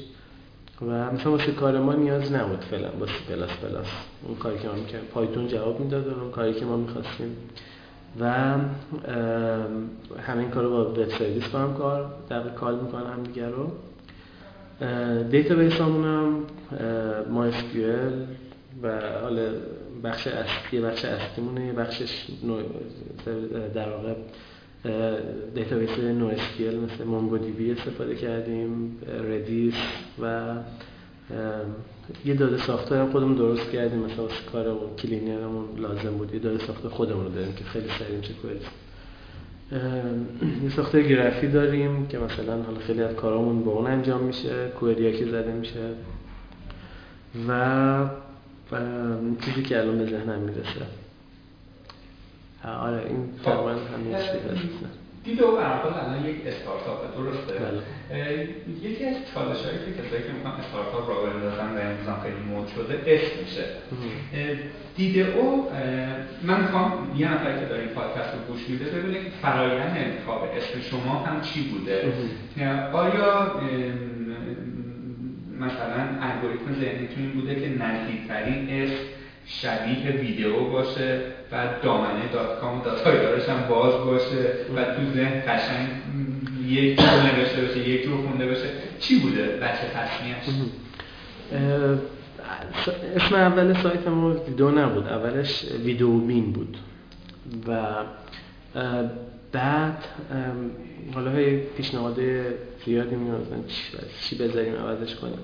و مثلا واسه کار ما نیاز نبود فعلا با سی پلاس پلاس. اون کاری که ما می‌کنیم Python جواب می‌داد اون کاری که ما می‌خواستیم. و همین کار رو با web service با هم کار در call می‌کنن هم دیگر رو. data همون هم ما و حالا بخش اصلی بخش اصلیمونه بخشش در واقع database NoSQL مثل MongoDB استفاده کردیم ردیس و یه داده ساخته هم خودمون درست کردیم مثلا کارمون کلینرمون لازم بود یه داده ساخته خودمون رو داریم که خیلی سریع چه یه ساخته گرافی داریم که مثلا حالا خیلی از کارامون با اون انجام میشه کوئریا که زده میشه. و چیزی که الان به ذهنم می‌رسه. آره این خب. تقریبا همین چیزی هست. دیدو برحال الان یک استارتاپ درسته؟ بله. یکی از چالش هایی که کسایی که می‌خوان استارتاپ را بندازن و امروز خیلی مود شده اسمشه دیده او من می‌خوام یه نفری که داره این پادکست رو گوش میده ببینه که فرایند انتخاب اسم شما هم چی بوده. آیا مثلا الگوریتم ذهنیتون این بوده که نزدیکترین اسم شبیه ویدیو باشه و دامنه دات کام دات هم باز باشه و تو ذهن قشنگ یک جور نوشته باشه یک جور خونده باشه. چی بوده بچه تصمیهش اسم اول سایت ما ویدیو نبود اولش ویدیو بین بود. و بعد حالا های پیشنهاد زیادی میازن چی بذاریم عوضش کنیم؟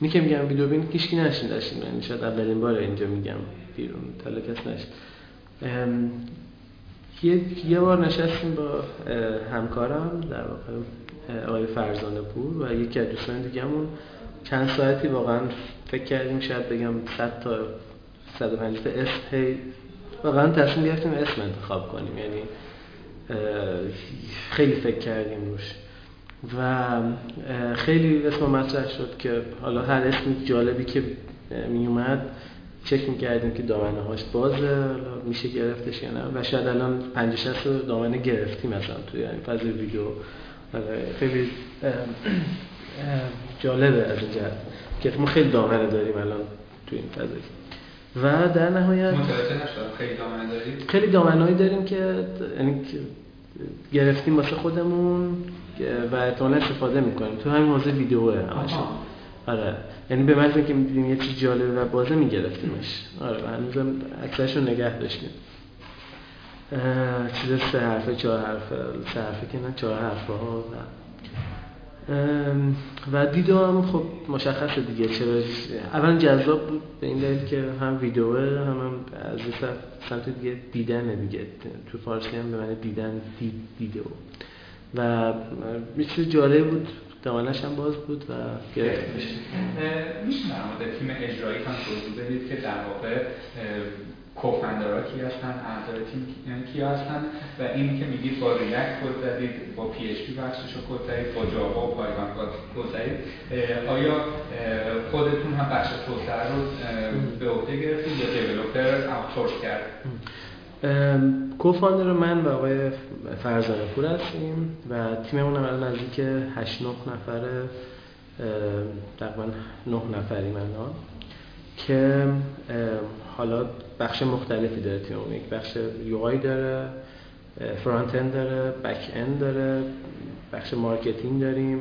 اینی که میگم ویدیو بین کشکی نشین داشتیم. یعنی شاید اولین بار اینجا میگم بیرون. تالا کس نشد یه،, یه بار نشستیم با همکارم در واقع آقای فرزانه پور و یکی از دوستان دیگهمون. چند ساعتی واقعا فکر کردیم شاید بگم 100 تا 150 تا اسم واقعا تصمیم گرفتیم اسم انتخاب کنیم. یعنی خیلی فکر کردیم روش. و خیلی اسم مطرح شد که حالا هر اسم جالبی که می اومد چک می‌کردیم که دامنه هاش بازه میشه گرفتش یا نه. و شاید الان 50 60 دامنه گرفتیم مثلا توی یعنی فاز ویدیو. خیلی جالبه از این جهت که ما خیلی دامنه داریم الان توی این فضایی و در نهایت خیلی دامنه داریم. خیلی دامنه داریم که یعنی گرفتیم واسه خودمون و احتمالا استفاده می‌کنیم. تو همین حوزه ویدیوه همشون آره. یعنی به محض که می‌دیدیم یه چیز جالبه و بازه میگرفتیمش. آره و هنوزم اکثرش رو نگه داشتیم. چیز سه حرفه چهار حرفه سه حرفه که نه چهار حرفه ها و دیدو هم خب مشخصه دیگه چرا اول جذاب بود به این دلیل که هم ویدیوه هم, هم از سمت دیگه دیدن دیگه. تو فارسی هم به من دیدن دید دیدو و یه چیز جالب بود دامنش هم باز بود و میشه در مورد تیم اجرایی هم توضیح بدید که در واقع co-founder ها کی هستن اعضای تیم کی هستن و این که میگید با React کد زدید با PHP بخشش کد زدید با Java و Python کد زدید. آیا خودتون هم بخش توسعه رو به عهده گرفتید یا developer outsource کرد؟ co-founder من و آقای فرزانه پور هستیم و تیممون هم نزدیک 8 9 نفره تقریبا 9 نفری من که حالا بخش مختلفی داره تیممون یک بخش UI داره front-end داره back-end داره بخش marketing داریم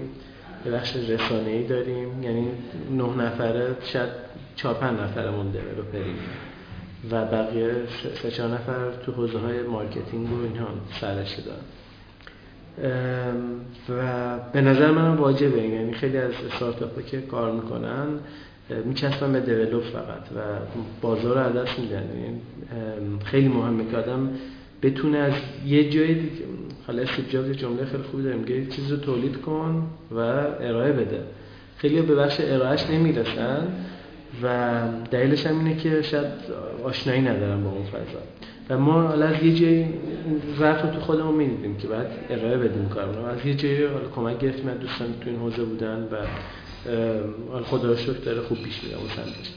یه بخش رسانه‌ای داریم. یعنی نه نفره شاید 4 5 نفرمون developer یم و بقیه سه چهار نفر تو حوزه های marketing و اینها سررشته دارن. و به نظر من واجبه. یعنی خیلی از استارتاپ که کار می‌کنن میچسبن به develop فقط و بازار رو دست میدن خیلی مهمه که آدم بتونه از یه جای دیگه حالا استیو جمله خیلی خوبی داریم میگه چیز رو تولید کن و ارائه بده. خیلی به بخش ارائهش نمی‌رسن و دلیلش هم اینه که شاید آشنایی ندارم با اون فضا. و ما حالا از یه جایی ضعف رو تو خودمون می‌دیدیم که بعد ارائه بدیم کارمون از یه جایی حالا کمک گرفتیم از دوستان تو این حوزه بودن و خدا رو شکر داره خوب پیش میره اون سمتش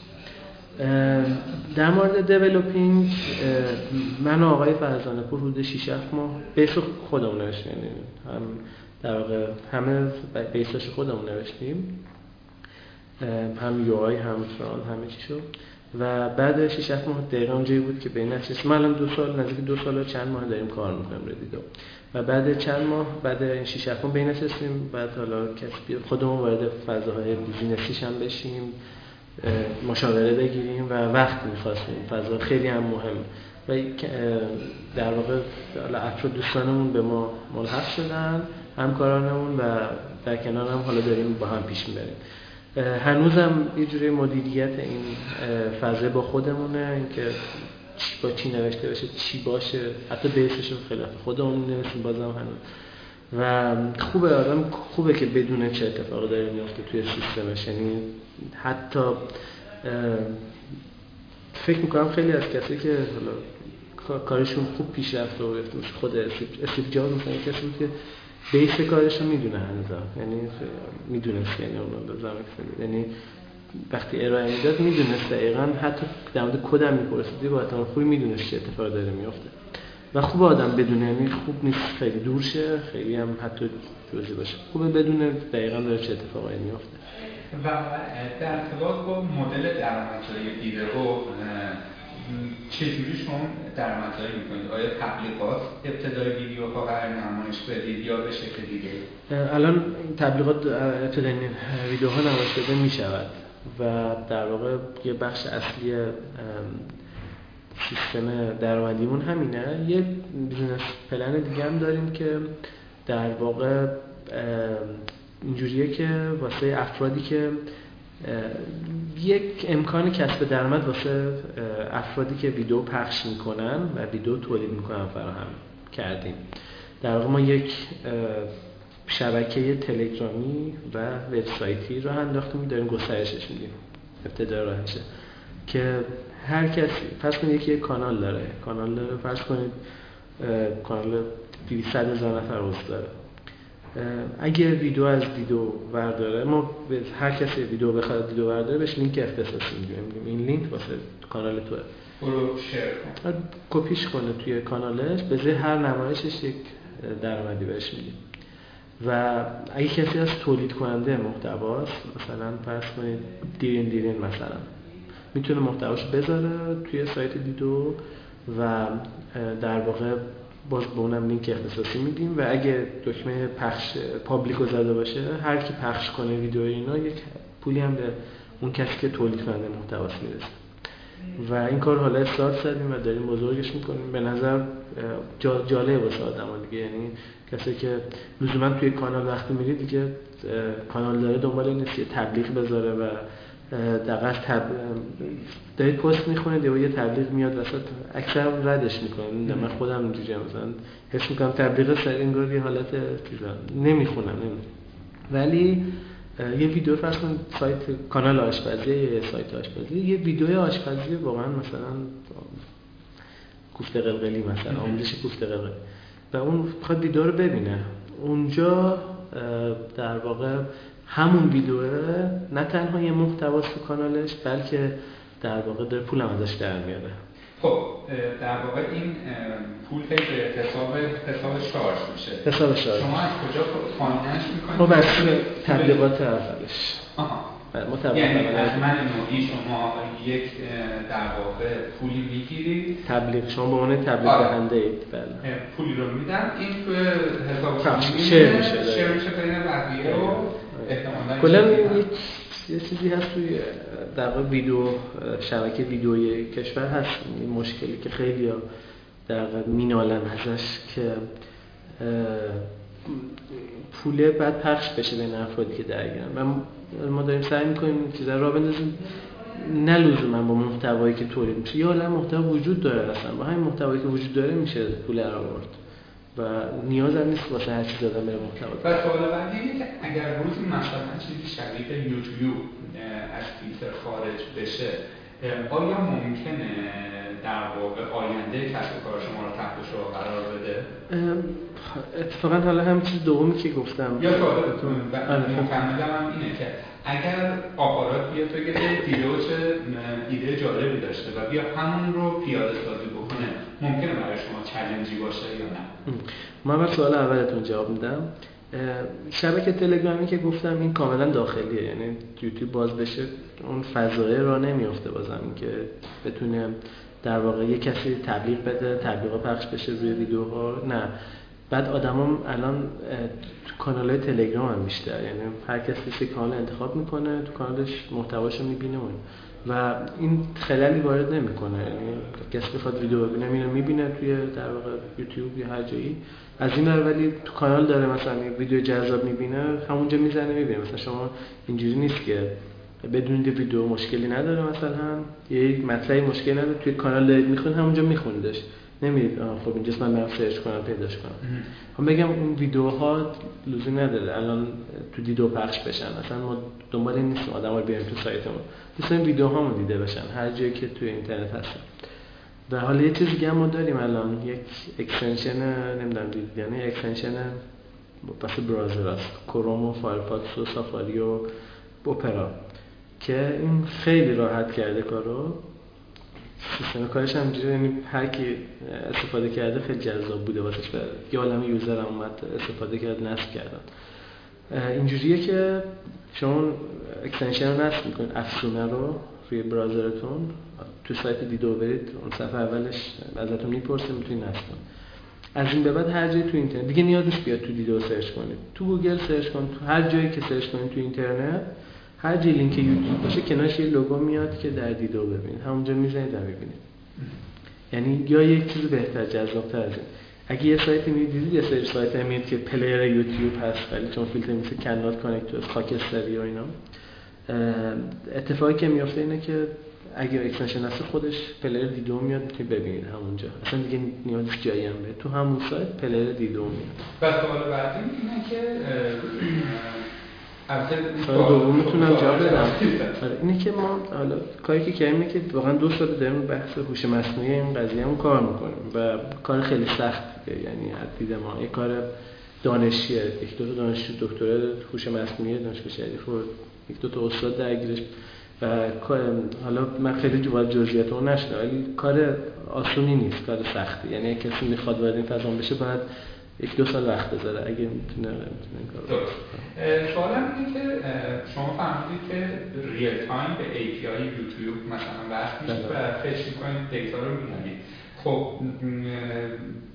در مورد دیولوپینگ من و آقای فرزانه پور حدود 6 ماه بیس خودمون نوشتیم. هم در واقع همه بیساش خودمون نوشتیم. هم یو آی هم فران همه چی شد و بعد 6 7 ماه دقیقا اونجایی بود که بین نشست من الان دو سال نزدیک دو سال و چند ماه داریم کار می‌کنیم ردیدو و بعد چند ماه بعد 6 7 ماه بین نشستیم. بعد حالا کسی خودمون وارد فضاهای بیزینسیش هم بشیم مشاوره بگیریم و وقت می‌خواستیم. فضا خیلی هم مهم. و در واقع افراد دوستانمون به ما ملحق شدن همکارانمون و در کنار هم حالا داریم با هم پیش می‌بریم. هنوزم یه جوری مدیریت این فضا با خودمونه. اینکه با چی نوشته بشه چی باشه. حتی بیسش خیلی خودمون نوشتیم بازم هنوز. و خوبه آدم خوبه که بدون چه اتفاقی داره میفته توی سیستمش. یعنی حتی فکر می‌کنم خیلی از کسی که حالا کارشون خوب پیش رفت و خود استیو جابز مثلا کسی بود که بیس کارش رو می‌دونه هنوزا یعنی می‌دونست یعنی اون یعنی وقتی ارائه می‌داد می‌دونست دقیقا حتی در مورد کدم میپرسیدی با احتمال خوبی می‌دونست چه اتفاقی داره میفته و خوب آدم بدونه یعنی خوب نیست خیلی دور شه خیلی هم حتی جزی باشه. خوبه بدونه دقیقا داره چه اتفاقی میفته و در ارتباط با مدل درآمدزایی ویدئو چجوری شما درآمدزایی می‌کنید؟ آیا تبلیغات ابتدای ویدیو ها قرار نمایش بدید یا به شکل دیگه؟ الان تبلیغات ابتدای ویدیو ها نمایش بده می‌شود. و در واقع یه بخش اصلی سیستم درآمدیمون همینه. یه business plan دیگه هم داریم که در واقع اینجوریه که واسه افرادی که یک امکان کسب درآمد واسه افرادی که ویدیو پخش می‌کنن و ویدیو تولید می‌کنن فراهم کردیم. در واقع ما یک شبکه تلگرامی و وبسایتی رو انداختیم داریم گسترشش میدیم ابتدا راهشه که هر کسی فرض کنید یک کانال داره. کانال داره فرض کنید کانال 200 هزار نفر عضو داره. اگه ویدیو از دیدو ورداره ما به هر کسی ویدیو بخواد دیدو ورداره بهش لینک اختصاصی میدیم. این لینک واسه کانال توه. برو شیر کپیش کنه توی کانالش به هر نمایشش یک درآمدی بهش میدیم. و اگه کسی از تولید کننده محتواست مثلا فرض کنید دیرین دیرین مثلا. می‌تونه محتواش بذاره توی سایت دیدو و در واقع باز به اونم لینک اختصاصی میدیم و اگه دکمه پخش public زده باشه هر کی پخش کنه ویدیو اینا یک پولی هم به اون کسی که تولید کننده محتواس می‌رسه. و این کار حالا استارت زدیم و داریم بزرگش می‌کنیم. به نظر جالب واسه آدم دیگه. یعنی کسی که لزوما توی کانال وقتی میری دیگه کانال داره دنبال این نیست تبلیغ بذاره و دقیقا تب... دارید پست می‌خونید یا یه تبلیغ میاد وسط اکثر ردش می‌کنه من خودم اینجوری مثلا حس می‌کنم تبلیغ سر انگار یه حالت نمی‌خونم نمی. ولی یه ویدیو فرض سایت کانال آشپزی یا سایت آشپزی یه ویدیو آشپزی واقعا مثلا کوفته قلقلی مثلا آموزش کوفته قلقلی و اون می‌خواد ویدیو رو ببینه. اونجا در واقع همون ویدیوه. نه تنها یه محتواست تو کانالش بلکه در واقع داره پول هم ازش در میاره. خب در واقع این پول به حساب حساب شارژ میشه. حساب شارژ. شما از کجا finance می‌کنید؟ خب از تبلیغات اولش. آها. بله، یعنی از من نوعی شما یک در واقع پولی می‌گیرید. تبلیغ شما به عنوان تبلیغ آره. دهنده اید بله پولی رو میدم این تو حساب شما شیر میشه شیر میشه بین بقیه احتمالاً کلا یه چیزی هست توی در واقع ویدیو شبکه ویدیوی کشور هست. این مشکلی که خیلی در واقع مینالن ازش که پوله بعد پخش بشه بین افرادی که درگیرن. و ما داریم سعی می‌کنیم چیزا را بندازیم. نه لزوما با محتوایی که تولید میشه. یا الان محتوا وجود داره اصلا. با همین محتوایی که وجود داره میشه پول را آورد. و نیاز هم نیست واسه هر چیز دادن بره محتوا. و سوال بعدی اینه که اگر روزی مثلا چیزی شبیه یوتیوب از فیلتر خارج بشه آیا ممکنه آینده کسب کار شما رو تحت شما قرار بده؟ اتفاقا حالا هم چیز دومی که گفتم. یا سوال مکملم هم اینه که اگر آپارات بیاد بگه چه ایده جالبی داشته و بیا همون رو پیاده سازی بکنه ممکنه برای شما چلنجی باشه یا نه؟ من اول سوال اولتون جواب میدم. شبکه تلگرامی که گفتم این کاملا داخلیه. یعنی یوتیوب باز بشه اون فضایه را نمیافته بازم که بتونه در واقع یه کسی تبلیغ بده تبلیغ پخش بشه روی ویدیوها نه. بعد آدمام الان تو کانال های تلگرام هم بیشتر. یعنی هر کسی کانال انتخاب می‌کنه تو کانالش محتواشو می‌بینه. و این خلالی وارد نمی‌کنه. یعنی کسی بخواد ویدیو ببینه اینو می‌بینه توی در واقع یوتیوب یا هر جایی. از این ولی تو کانال داره مثلا ویدیو جذاب می‌بینه همونجا می‌زنه می‌بینه. مثلا شما اینجوری نیست که بدون ویدیو مشکلی نداره مثلا. یه مطلبی مشکلی نداره. توی کانال میخون همونجا میخوندش. نمی‌دید خب اینجا من برم سرچ کنم پیداش کنم. هم خب بگم اون ویدیوها لزومی نداره. الان تو دیدو پخش بشن. اصلا ما دنبال این نیستیم. آدم رو بیاریم تو سایتمون. دوست داریم ویدیوهامون دیده بشن. هر جایی که توی اینترنت هستن. و حالا یه چیز دیگه ما داریم الان. یک extension نمی‌دونم دید یعنی extension واسه browser است کروم و Firefox و Safari و Opera که این خیلی راحت کرده کارو سیستم کارش هم یعنی هر کی استفاده کرده خیلی جذاب بوده واسش. یه عالم user هم اومد استفاده کرد نصب کردن اینجوریه که شما extension رو نصب می‌کنید افزونه رو روی browser تون. تو سایت دیدو برید اون صفحه اولش ازتون می‌پرسه می‌تونید نصب کنید. از این به بعد هر جایی تو اینترنت دیگه نیاز نیست بیاد تو دیدو search کنید. تو گوگل search کنید تو هر جایی که search کنید تو اینترنت هر جای لینک یوتیوب باشه کنارش یه لوگو میاد که در دیدو ببینید. همونجا می‌زنید و می‌بینید. یعنی یا یک چیز بهتر جذابتر از این. اگه یه سایتی می‌دیدید یه سری سایت میاد که player یوتیوب هست ولی چون فیلتر میشه کانال کانکت خاکستری و اینا. اتفاقی که میفته اینه که اگر extension هست خودش player دیدو میاد می‌تونید ببینید همونجا. اصلا دیگه نیاز جایی هم به. تو همون سایت player دیدو میاد. اینه که سوال دوم می‌تونم جواب بدم آره، اینه که ما حالا کاری که کردیم اینه که واقعا دو سال داریم بحث هوش مصنوعی این قضیه هم کار می‌کنیم و کار خیلی سخت یعنی از دید ما یه کار دانشیه یک دو تا دانشجو دکترا هوش مصنوعی دانشگاه شریف و یک دو تا استاد درگیرش. و حالا من خیلی جو باید جزئیات اون نشنم ولی کار آسونی نیست کار سختی. یعنی کسی می‌خواد وارد این فضا بشه باید یک دو سال وقت بذاره. اگه می‌تونه این کارو سوالم اینه که شما فهمیدید که real time به API یوتیوب مثلا وصل میشه بله. و fetch می‌کنید data رو می‌بینید. خب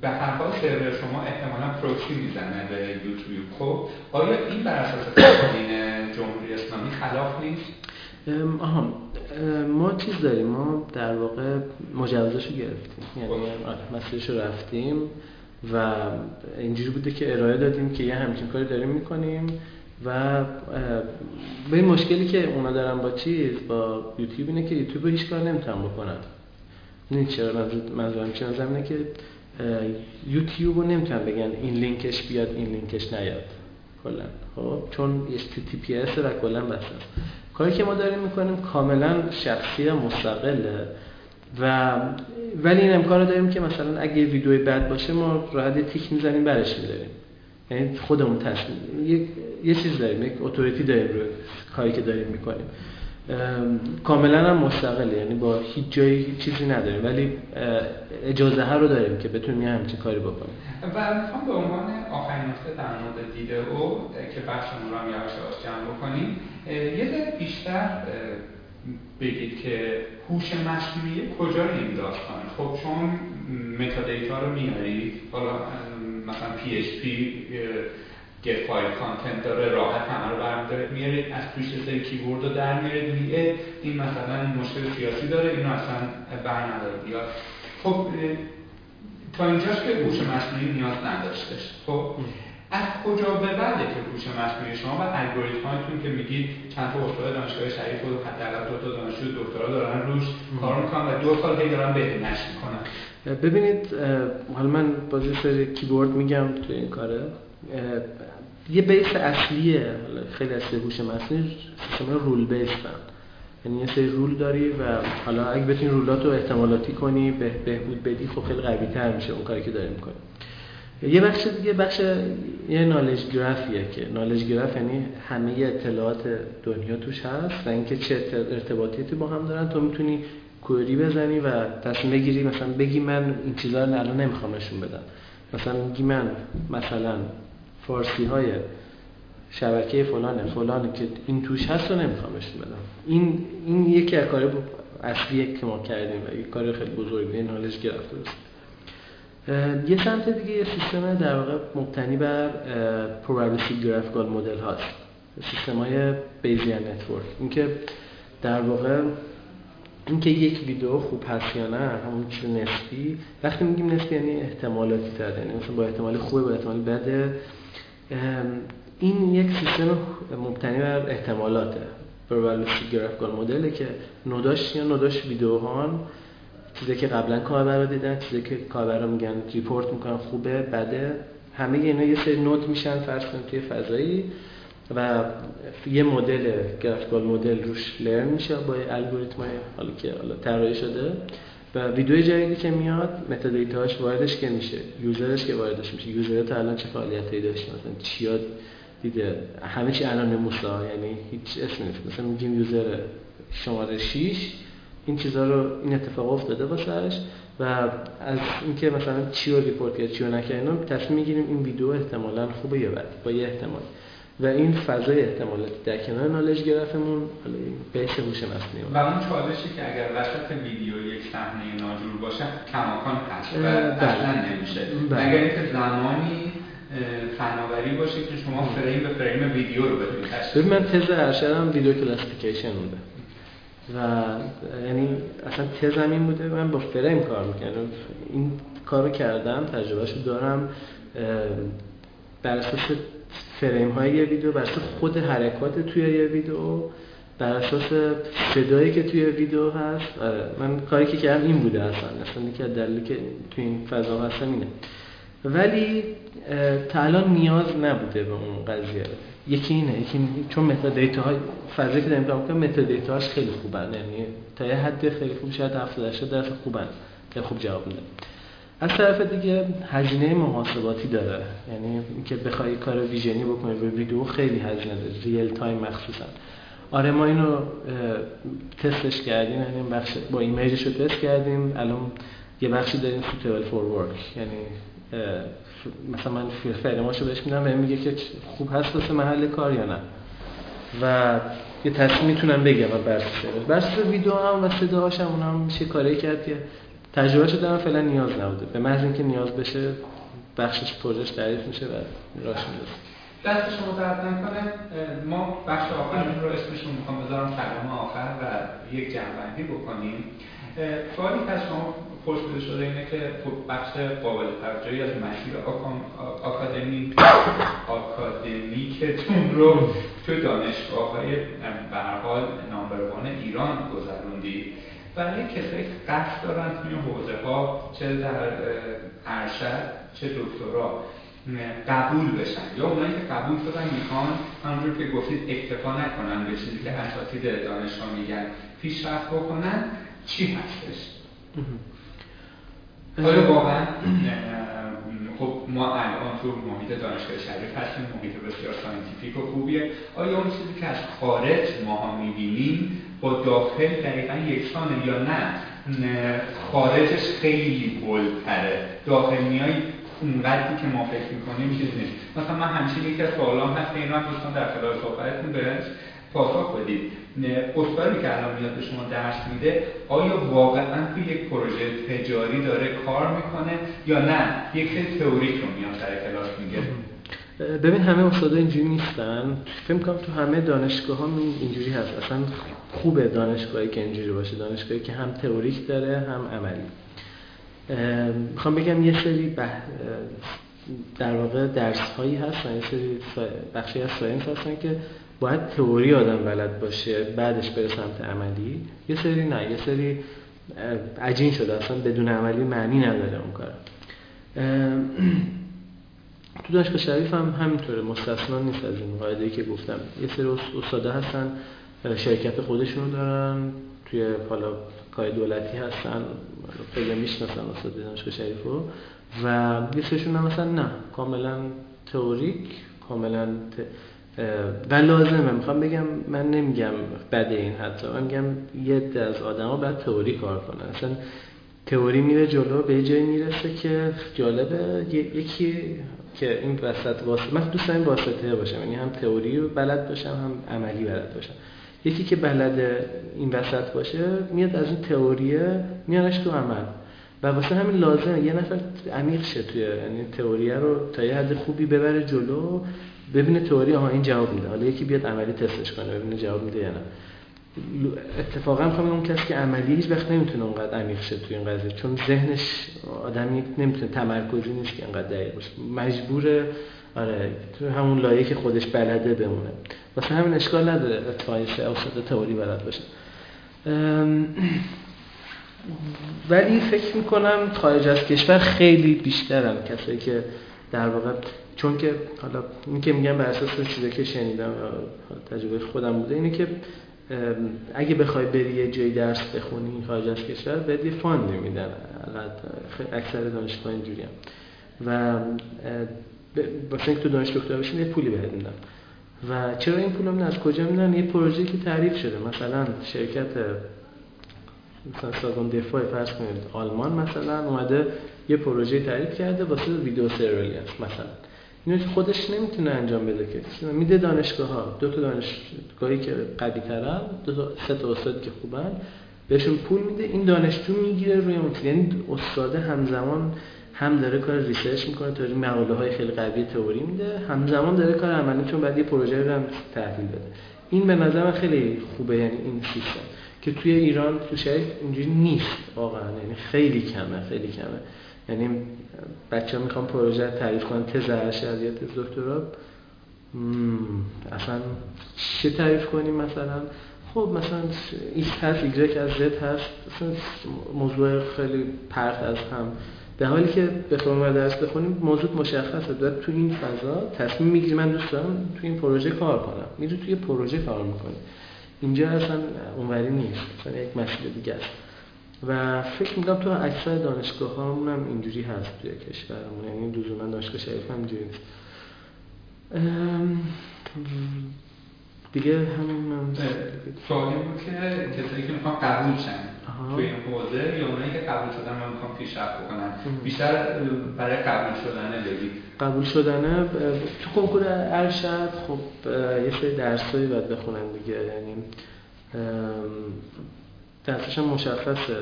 به هر حال سرور شما احتمالا پروکسی می‌زنه به یوتیوب. خب آیا این بر اساس قوانین جمهوری اسلامی خلاف نیست؟ آها. ما چیز داریم. ما در واقع مجوزش رو گرفتیم. یعنی خب. مسئلهش رو رفتیم. و اینجوری بوده که ارائه دادیم که یه همچین کاری داریم می‌کنیم و به مشکلی که اونا دارن با چیز با یوتیوب اینه که یوتیوب هیچ کار نمی‌تونن بکنن. این چرا؟ منظورم چی اینه که یوتیوب رو نمی‌تونن بگن این لینکش بیاد این لینکش نیاد. کلا. خب؟ چون HTTPS و کلا بس کاری که ما داریم می‌کنیم کاملا شخصی مستقله. و ولی این امکان داریم که مثلا اگه ویدیوی بد باشه ما راحت تیک می‌زنیم برش میداریم. یعنی خودمون تصمیم یه, یه چیز داریم یک اتوریتی داریم روی کاری که داریم می‌کنیم. کاملا هم مستقله یعنی با هیچ جایی چیزی نداریم. ولی اجازه ها رو داریم که بتونیم یه همچین کاری بکنیم. و می‌خوام به عنوان آخرین نکته در مورد دیده او که بخشمون رو هم یواش بکنیم یه ذره بیشتر بگید که هوش مصنوعی کجا این داستان خب چون متا دیتا رو میارید حالا مثلا PHP get فایل کانتنت داره راحت همه رو برمیداره میارید از توش سری کیورد رو در میارید میگه این مثلا مشکل سیاسی داره اینو اصلا بر نداره یا خب تا اینجاش که هوش مصنوعی نیاز نداشتش. خب از کجا به بعده که هوش مصنوعی شما و الگوریتم هایتون که میگید چند تا استاد دانشگاه شریف و حداقل دو تا دانشجو دکترا دارن روش کار می‌کنن و دو سال هی دارن بهینش می‌کنن. ببینید حالا من بازی سری کیبورد میگم تو این کاره. یه بیس اصلیه خیلی از هوش مصنوعی سیستم رول بیس یعنی یه سری رول داری و حالا اگه بتونی رولات رو احتمالاتی کنی به بهبود بدی خب خیلی قوی تر میشه اون کاری که داری می‌کنی یه بخش دیگه بخش یه نالج گرافیه که نالج گراف یعنی همه اطلاعات دنیا توش هست و اینکه چه ارتباطیتی با هم دارن. تو می‌تونی کوئری بزنی و تصمیم بگیری مثلا بگی من این چیزا رو الان نمی‌خوام نشون بدم. مثلا میگی من مثلا فارسی های شبکه فلانه فلانه که این توش هست رو نمی‌خوام نشون بدم. این این یکی از کار اصلیه که ما کردیم و یک کار خیلی بزرگی نالج گرفت درست. یه سمت دیگه یه سیستم در واقع مبتنی بر probabilistic graphical model هاست. سیستم های Bayesian network اینکه در واقع اینکه یک ویدیو خوب هست یا نه همون چیز نسبی. وقتی میگیم نسبی یعنی احتمالاتی تر یعنی مثلا با احتمال خوبه با احتمال بده این یک سیستم مبتنی بر احتمالاته. probabilistic graphical model ه که node اش یا node اش ویدیوهان چیزی که قبلا کاربرا دیدن چیزی که کاربرا میگن report می‌کنن خوبه بده. همه اینا یه سری node میشن فرض توی فضایی و یه مدل graphical model روش learn میشه با الگوریتم حالا که حالا طراحی شده و ویدیو جدیدی که میاد metadata ش واردش که میشه user ش که واردش میشه. user تا الان چه فعالیتی داشته؟ مثلا چیا دیده؟ همه چی الان یعنی هیچ اسمی نیست. مثلا میگیم user شماره 6 این چیزها رو این اتفاق افتاده واسش و از اینکه مثلا چی رو ریپورت کرد چی رو نکرد تصمیم می‌گیریم این ویدیو احتمالا خوبه یا بد با یه احتمال. و این فضای احتمالاتی در کنار نالج گرافمون بهش هوش مصنوعی و اون چالشی که اگر وسط ویدیو یک صحنه ناجور باشه کماکان هست و اصلا نمیشه. بله. مگر اینکه زمانی فناوری باشه که شما فریم به فریم ویدیو رو بتونید من تز ارشدم ویدیو کلاسیفیکیشن بوده و یعنی اصلا تزم این بوده؟ من با فریم کار می‌کنم این کارو کردم تجربهشو دارم. بر اساس فریم های یه ویدیو بر اساس خود حرکات توی یه ویدیو بر اساس صدایی که توی ویدیو هست. آره، من کاری که کردم این بوده اصلا. اصلا یکی از دلیلی که توی این فضا هستم اینه. ولی تا الان نیاز نبوده به اون قضیه. یکی اینه یکی چون metadata های فضایی که داریم کار metadata هاش خیلی خوبن. یعنی تا یه حد خیلی خوب شاید 70 80 درصد خوبن. خیلی خوب جواب میده. از طرف دیگه هزینه محاسباتی داره. یعنی اینکه بخوای کار vision ی بکنی روی ویدیو خیلی هزینه داره. real time مخصوصا. آره ما اینو تستش کردیم. یعنی بخش با image ش رو تست کردیم. الان یه بخشی داریم سوتبل فور ورک یعنی مثلا من فرماشو بهش میدم و میگه که خوب هست واسه محل کار یا نه. و یه تصمیم می‌تونم بگم و برسه برسه ویدیو هم و صداهاش هم اونم میشه کاری کرد که تجربه دارم فعلا نیاز نبوده. به محض اینکه نیاز بشه بخشش پروژش تعریف میشه و راش می‌رسه. دست شما درد نکنه ما بخش آخرین رو اسمش رو می‌خوام بذارم کلام آخر و یک جنبندی بکنیم. سوالی که شما پرسیده شده اینه که خب بخش قابل توجهی از مسیر آکادمی آکادمیکتون رو تو دانشگاه های برحال نامبروان ایران برای کسایی که قصد دارن توی حوزه ها چه در ارشد چه دکترا قبول بشن. یا اونایی که قبول شدن می‌خوان همونجور که گفتید اکتفا نکنن به چیزی که اساتید دانشگاه میگن. پیشرفت بکنن چی هستش؟ آیا واقعا. خب ما الان تو محیط دانشگاه شریف هستیم محیط بسیار scientific و خوبیه. آیا اون چیزی که از خارج ماها می‌بینیم با داخل دقیقا یکسانه یا نه؟ خارجش خیلی بهتره. داخل میای اونقدری که ما فکر می‌کنیم چیز نیست. مثلا من همچین یکی از سوالام هست هم دوستان در خلال صحبتتون بهش پاسخ بدید. استادی که الان میاد به شما درس میده آیا واقعا توی یک پروژه تجاری داره کار می‌کنه یا نه؟ یک سری تئوریک رو میاد در کلاس میگه. ببین همه استادا اینجوری نیستن. فکر کنم تو همه دانشگاه ها اینجوری هست. اصلا خوبه دانشگاهی که اینجوری باشه. دانشگاهی که هم تئوریک داره هم عملی. می‌خوام بگم یه سری در واقع درس هایی هستن. یه سری بخشی از ساینس هستن که باید تئوری آدم بلد باشه بعدش بره سمت عملی. یه سری نه یه سری عجین شده. اصلا بدون عملی معنی نداره اون کار. تو دانشگاه شریف هم همینطوره. مستثنا نیست از این قاعده که گفتم. یه سری استاده هستن شرکت خودشونو دارن. توی حالا کار دولتی هستن خیلی می‌شناسن استاد دانشگاه شریف رو و یه سریشون هم مثلا نه. کاملا تئوریک کاملا و لازمه. می‌خوام بگم من نمیگم بده این حتی. من میگم یه ده از آدم ها باید تئوری کار کنن. اصلا تئوری میره جلو به جایی می‌رسه که جالبه. یکی که این وسط واسطه من دوست دارم واسطه باشم. یعنی هم تئوری رو بلد باشم هم عملی بلد باشم. یکی که بلد این وسط باشه میاد از این تئوریه میانش تو عمل. و واسه همین لازمه. یه نفر عمیق شه توی یعنی تئوریه رو تا یه حد خوبی ببره جلو. ببینه تئوری آها این جواب میده. حالا یکی بیاد عملی تستش کنه ببینه جواب میده یا نه. اتفاقا می‌خوام اون کسی که عملی هیچ وقت نمی‌تونه اونقدر عمیق شه توی این قضیه چون ذهنش آدمی نمی‌تونه تمرکزی نیست که انقدر دقیق باشه. مجبوره آره تو همون لایه که خودش بلده بمونه. واسه همین اشکال نداره اتفاقی استاد تئوری بلد باشه. ولی فکر می‌کنم خارج از کشور خیلی بیشترن کسایی که در واقع چون که حالا این که میگم بر اساس چیزی که شنیدم تجربه خودم بوده اینه که اگه بخوای بری یه جایی درس بخونی خارج از کشور بهت یه فاند میدن. اکثر دانشگاه اینجوری و واسه اینکه تو دانش دکترا بشین یه پولی بهت میدن. و چرا این پول از کجا میدن یه پروژه که تعریف شده. مثلا شرکت مثلا سازمان دفاع فرض کنید آلمان مثلا اومده یه پروژه تعریف کرده واسه ویدیو سرویلنس مثلا. اینو که خودش نمی‌تونه انجام بده که. میده دانشگاه ها دو تا دانشگاهی که قوی ترن دو تا سه تا استاد که خوبن بهشون پول میده این دانشجو می‌گیره روی اون یعنی استاد همزمان هم داره کار ریسرچ می‌کنه تا مقاله های خیلی قوی تئوری میده همزمان داره کار عملی چون بعد یه پروژه رو هم تحویل بده. این به نظر خیلی خوبه یعنی این سیستم. که توی ایران تو شهر اینجوری نیست واقعا. یعنی خیلی کمه خیلی کمه. یعنی بچه ها می‌خوان پروژه تعریف کنن تز ارشد یا دکترا. اصلا چه تعریف کنیم مثلا؟ خب مثلا ایست هست ایگرک از زد هست. مثلا موضوع خیلی پرت از هم. در حالی که بخوام درس بخونیم موضوع مشخصه. باید تو این فضا تصمیم می‌گیری من دوست دارم تو این پروژه کار کنم. میری توی پروژه کار می‌کنی. اینجا اصلا اونوری نیست. اصلا یک مسئله دیگه است. و فکر می‌کنم تو اکثر دانشگاه هامون هم اینجوری هست توی کشورمون. یعنی لزوما دانشگاه شریف هم اینجوری نیست دیگه همین من سوالی بود که کسایی که می‌خوام قبول شن توی این حوزه یا اونایی که قبول شدن و می‌خوام پیشرفت بکنن بیشتر برای قبول شدنه بگید قبول شدنه تو کنکور ارشد خب یه سری درسایی باید بخونن دیگه. یعنی درسش هم مشخصه.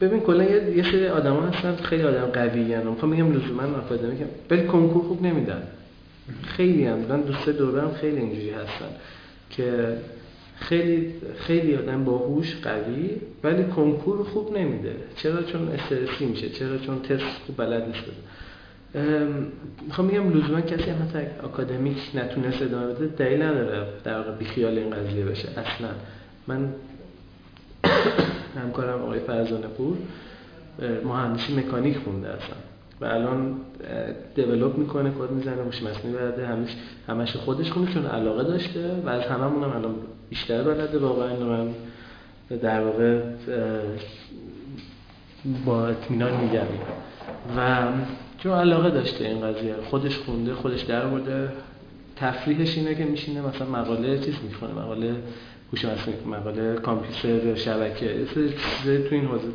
ببین کلا یه سری آدما هستن خیلی آدم قوی ان می‌خوام بگم لزوما آکادمیک ولی کنکور خوب نمیدن. خیلی هم من دوست دورم خیلی اینجوری هستن که خیلی خیلی آدم باهوش قوی ولی کنکور خوب نمیده. چرا؟ چون استرسی میشه. چرا؟ چون تست خوب بلد نیست می‌خوام بگم لزوما کسی هم حتی اکادمیک نتونست ادامه بده دلیل نداره در واقع بیخیال این قضیه بشه. اصلا من همکارم آقای فرزانه پور مهندسی مکانیک خونده اصلا و الان دیولوب می‌کنه کد می‌زنه موش مصنوعی بلده همش همش خودش خونه چون علاقه داشته و از هممون هم الان بیشتر بلده. واقعا من در واقع با اطمینان میگم. و چون علاقه داشته این قضیه خودش خونده خودش در برده تفریحش اینه که میشینه مثلا مقاله چیز می‌خونه مقاله هوش مقاله کامپیوتر شبکه چیزای تو این حوزه.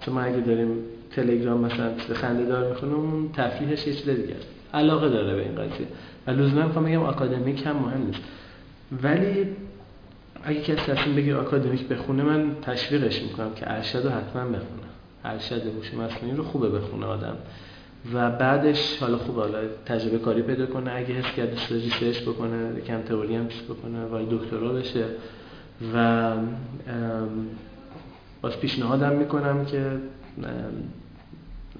چون ما اگه داریم تلگرام مثلا خنده دار می‌خونم اون تفریحش یه چیز دیگه علاقه داره به این قضیه. و لزوما می‌خوام بگم آکادمیک هم مهم نیست. ولی اگه کسی تصمیم بگیر آکادمیک بخونه من تشویقش می‌کنم که ارشد رو حتما بخونه. ارشد هوش مصنوعی رو خوبه بخونه آدم. و بعدش حالا خوب حالا تجربه کاری پیدا کنه. اگه حس کرده دوست بکنه کم تئوری هم بکنه ولی دکترا بشه. و باز پیشنهادم می‌کنم که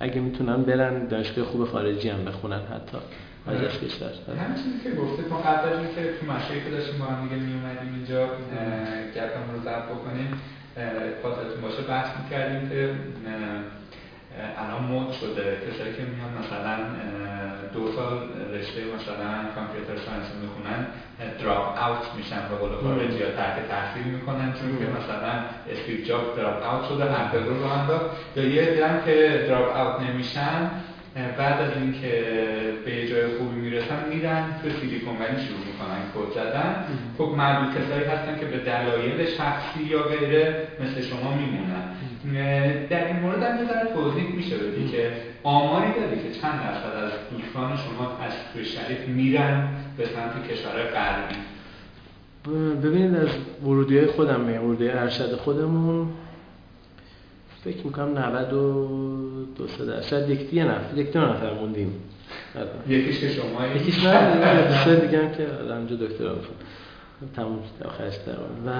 اگه می‌تونن برن دانشگاه خوب خارجی هم بخونن حتی. از از کشور همین چیزی که گفته تو قبل از اینکه تو مشهی که داشتیم با هم دیگه می اومدیم اینجا گپم رو ضبط بکنیم خاطرتون باشه. بحث می‌کردیم که الان مود شده. کسایی که میان مثلا دو سال رشته مثلا computer science می‌خونن drop out میشن به قول خارجی یا ترک تحصیل می‌کنن چون که مثلا استیو جابز drop out شده اپل رو انداخت. یا یه دیدم که drop out نمیشن بعد از اینکه به جای خوبی می‌رسن میرن تو سیلیکون ولی شروع می‌کنن کد زدن. خب معلوم کسایی هستن که به دلایل شخصی یا غیره مثل شما میمونن. در این مورد هم یه توضیح میشه بدی که آماری داری که چند درصد از دوستان شما از توی شریف میرن به سمت کشور غربی. ببینید از ورودی های خودم میگم ورودی ارشد خودمون فکر می‌کنم 92 سه درصد. یک دیگه نفر یک دو نفر موندیم. یکیش که شما یکیش نه دیگه هم که اونجا دکترا می‌خوام تموم شد آخرش و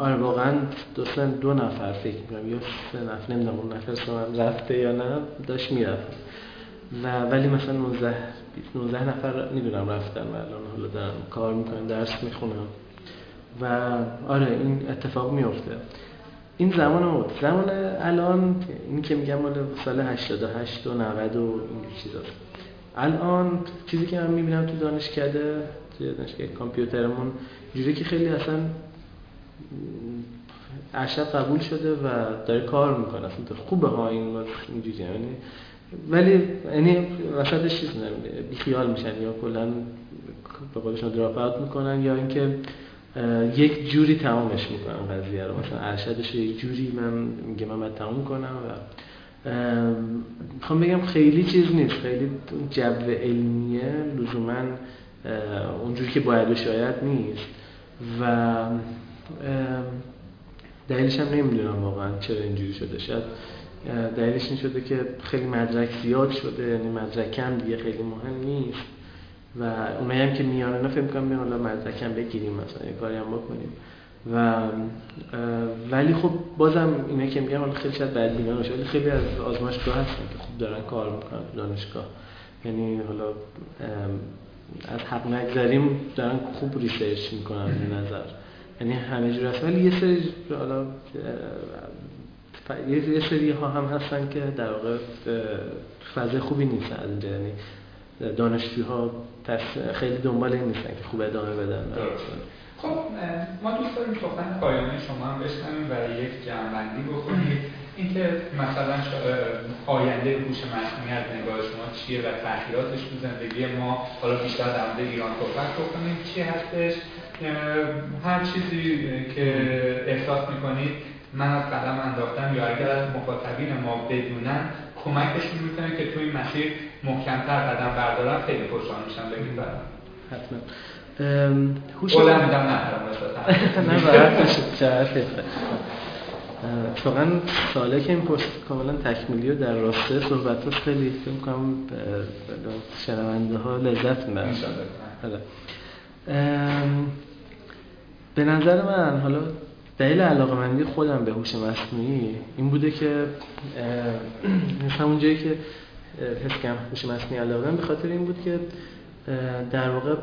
آره واقعا دو دو نفر فکر می‌کنم یا سه نفر نمی‌دونم اون نفر سوام رفته یا نه داشت می‌رفت. و ولی مثلا 19 19 نفر می‌دونم رفتن و الان حالا دارم کار می‌کنن درس می‌خونم و آره این اتفاق میفته این زمان بود زمان الان این که میگم مال سال 88 و 90 و این چیزاست الان چیزی که من می‌بینم تو دانشکده توی دانشگاه کامپیوترمون. جوری که خیلی اصلا ارشد قبول شده و داره کار می‌کنه. اصلا خوبه ها این اینجوری یعنی ولی یعنی وسطش چیز خیال میشن یا کلا به قولشون دراپ می‌کنن یا اینکه یک جوری تمامش می‌کنم قضیه رو. مثلا ارشدش یک جوری من میگه من باید کنم و می‌خوام بگم خیلی چیز نیست. خیلی جو علمیه. لزوما اونجوری که باید شاید نیست. و دلیلش هم نمی‌دونم واقعا چرا اینجوری شده. شاید دلیلش این شده که خیلی مدرک زیاد شده یعنی مدرک کم دیگه خیلی مهم نیست. و اونایی هم که میان اینا فکر می‌کنم بیان حالا مدرکم بگیریم مثلا یه کاری هم بکنیم. و ولی خب بازم اینا که میگم حالا خیلی شاید بدبینا باشه ولی خیلی از آزمایشگاه هستن که خوب دارن کار می‌کنن دانشگاه. یعنی حالا از حق نگذاریم دارن خوب ریسرچ می‌کنن به نظر. یعنی همه جور هست. ولی یه سری حالا یه سری ها هم هستن که در واقع فضای خوبی نیستن از یعنی دانشجوها خیلی دنبال این نیستن که خوب ادامه بدن. خب ما دوست داریم صحبت پایانی شما هم بشنویم و یک جمعبندی بکنید اینکه مثلا آینده هوش مصنوعی از نگاه شما چیه و تحقیقاتش تو زندگی ما حالا بیشتر در مورد ایران صحبت بکنیم چی هستش؟ هر چیزی که احساس می‌کنید من از قدم انداختم یا اگر از مخاطبین ما بدونن کمکشون می‌کنه که توی این مسیر محکمتر قدم بردارن. خیلی خوشحال میشن بگید حتما. هوش میدم نه نه واقعا که این پست کاملا تکمیلی و در راسته صحبت خیلی فکر کنم شنونده ها لذت می‌برن. به نظر من حالا دلیل علاقه مندی خودم به هوش مصنوعی این بوده که همون جایی که حس کم هوش مصنوعی علاقه به خاطر این بود که در واقع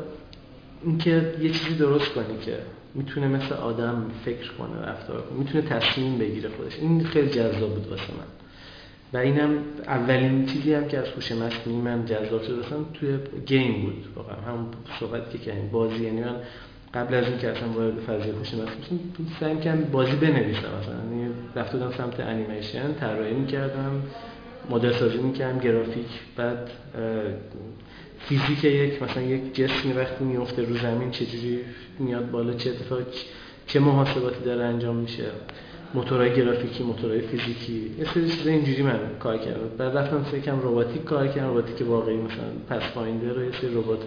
اینکه یه چیزی درست کنی که می‌تونه مثل آدم فکر کنه رفتار کنه. می‌تونه تصمیم بگیره خودش. این خیلی جذاب بود واسه من. و اینم اولین چیزی هم که از هوش مصنوعی من جذاب شد. توی گیم بود واقعا. هم صحبتی که کردیم بازی. یعنی من قبل از اینکه اصلا وارد فضای هوش مصنوعی بشم سعی کردم بازی بنویسم. مثلا یعنی رفته سمت انیمیشن طراحی می‌کردم مدل سازی می‌کردم گرافیک بعد فیزیک یک مثلا یک جسمی وقتی میفته رو زمین چجوری میاد بالا چه اتفاق چه محاسباتی داره انجام میشه موتورهای گرافیکی موتورهای فیزیکی یه سری چیزا اینجوری من کار کردم. بعد رفتم کم رباتیک کار کردم رباتیک واقعی مثلا پس فایندر و یه سری ربات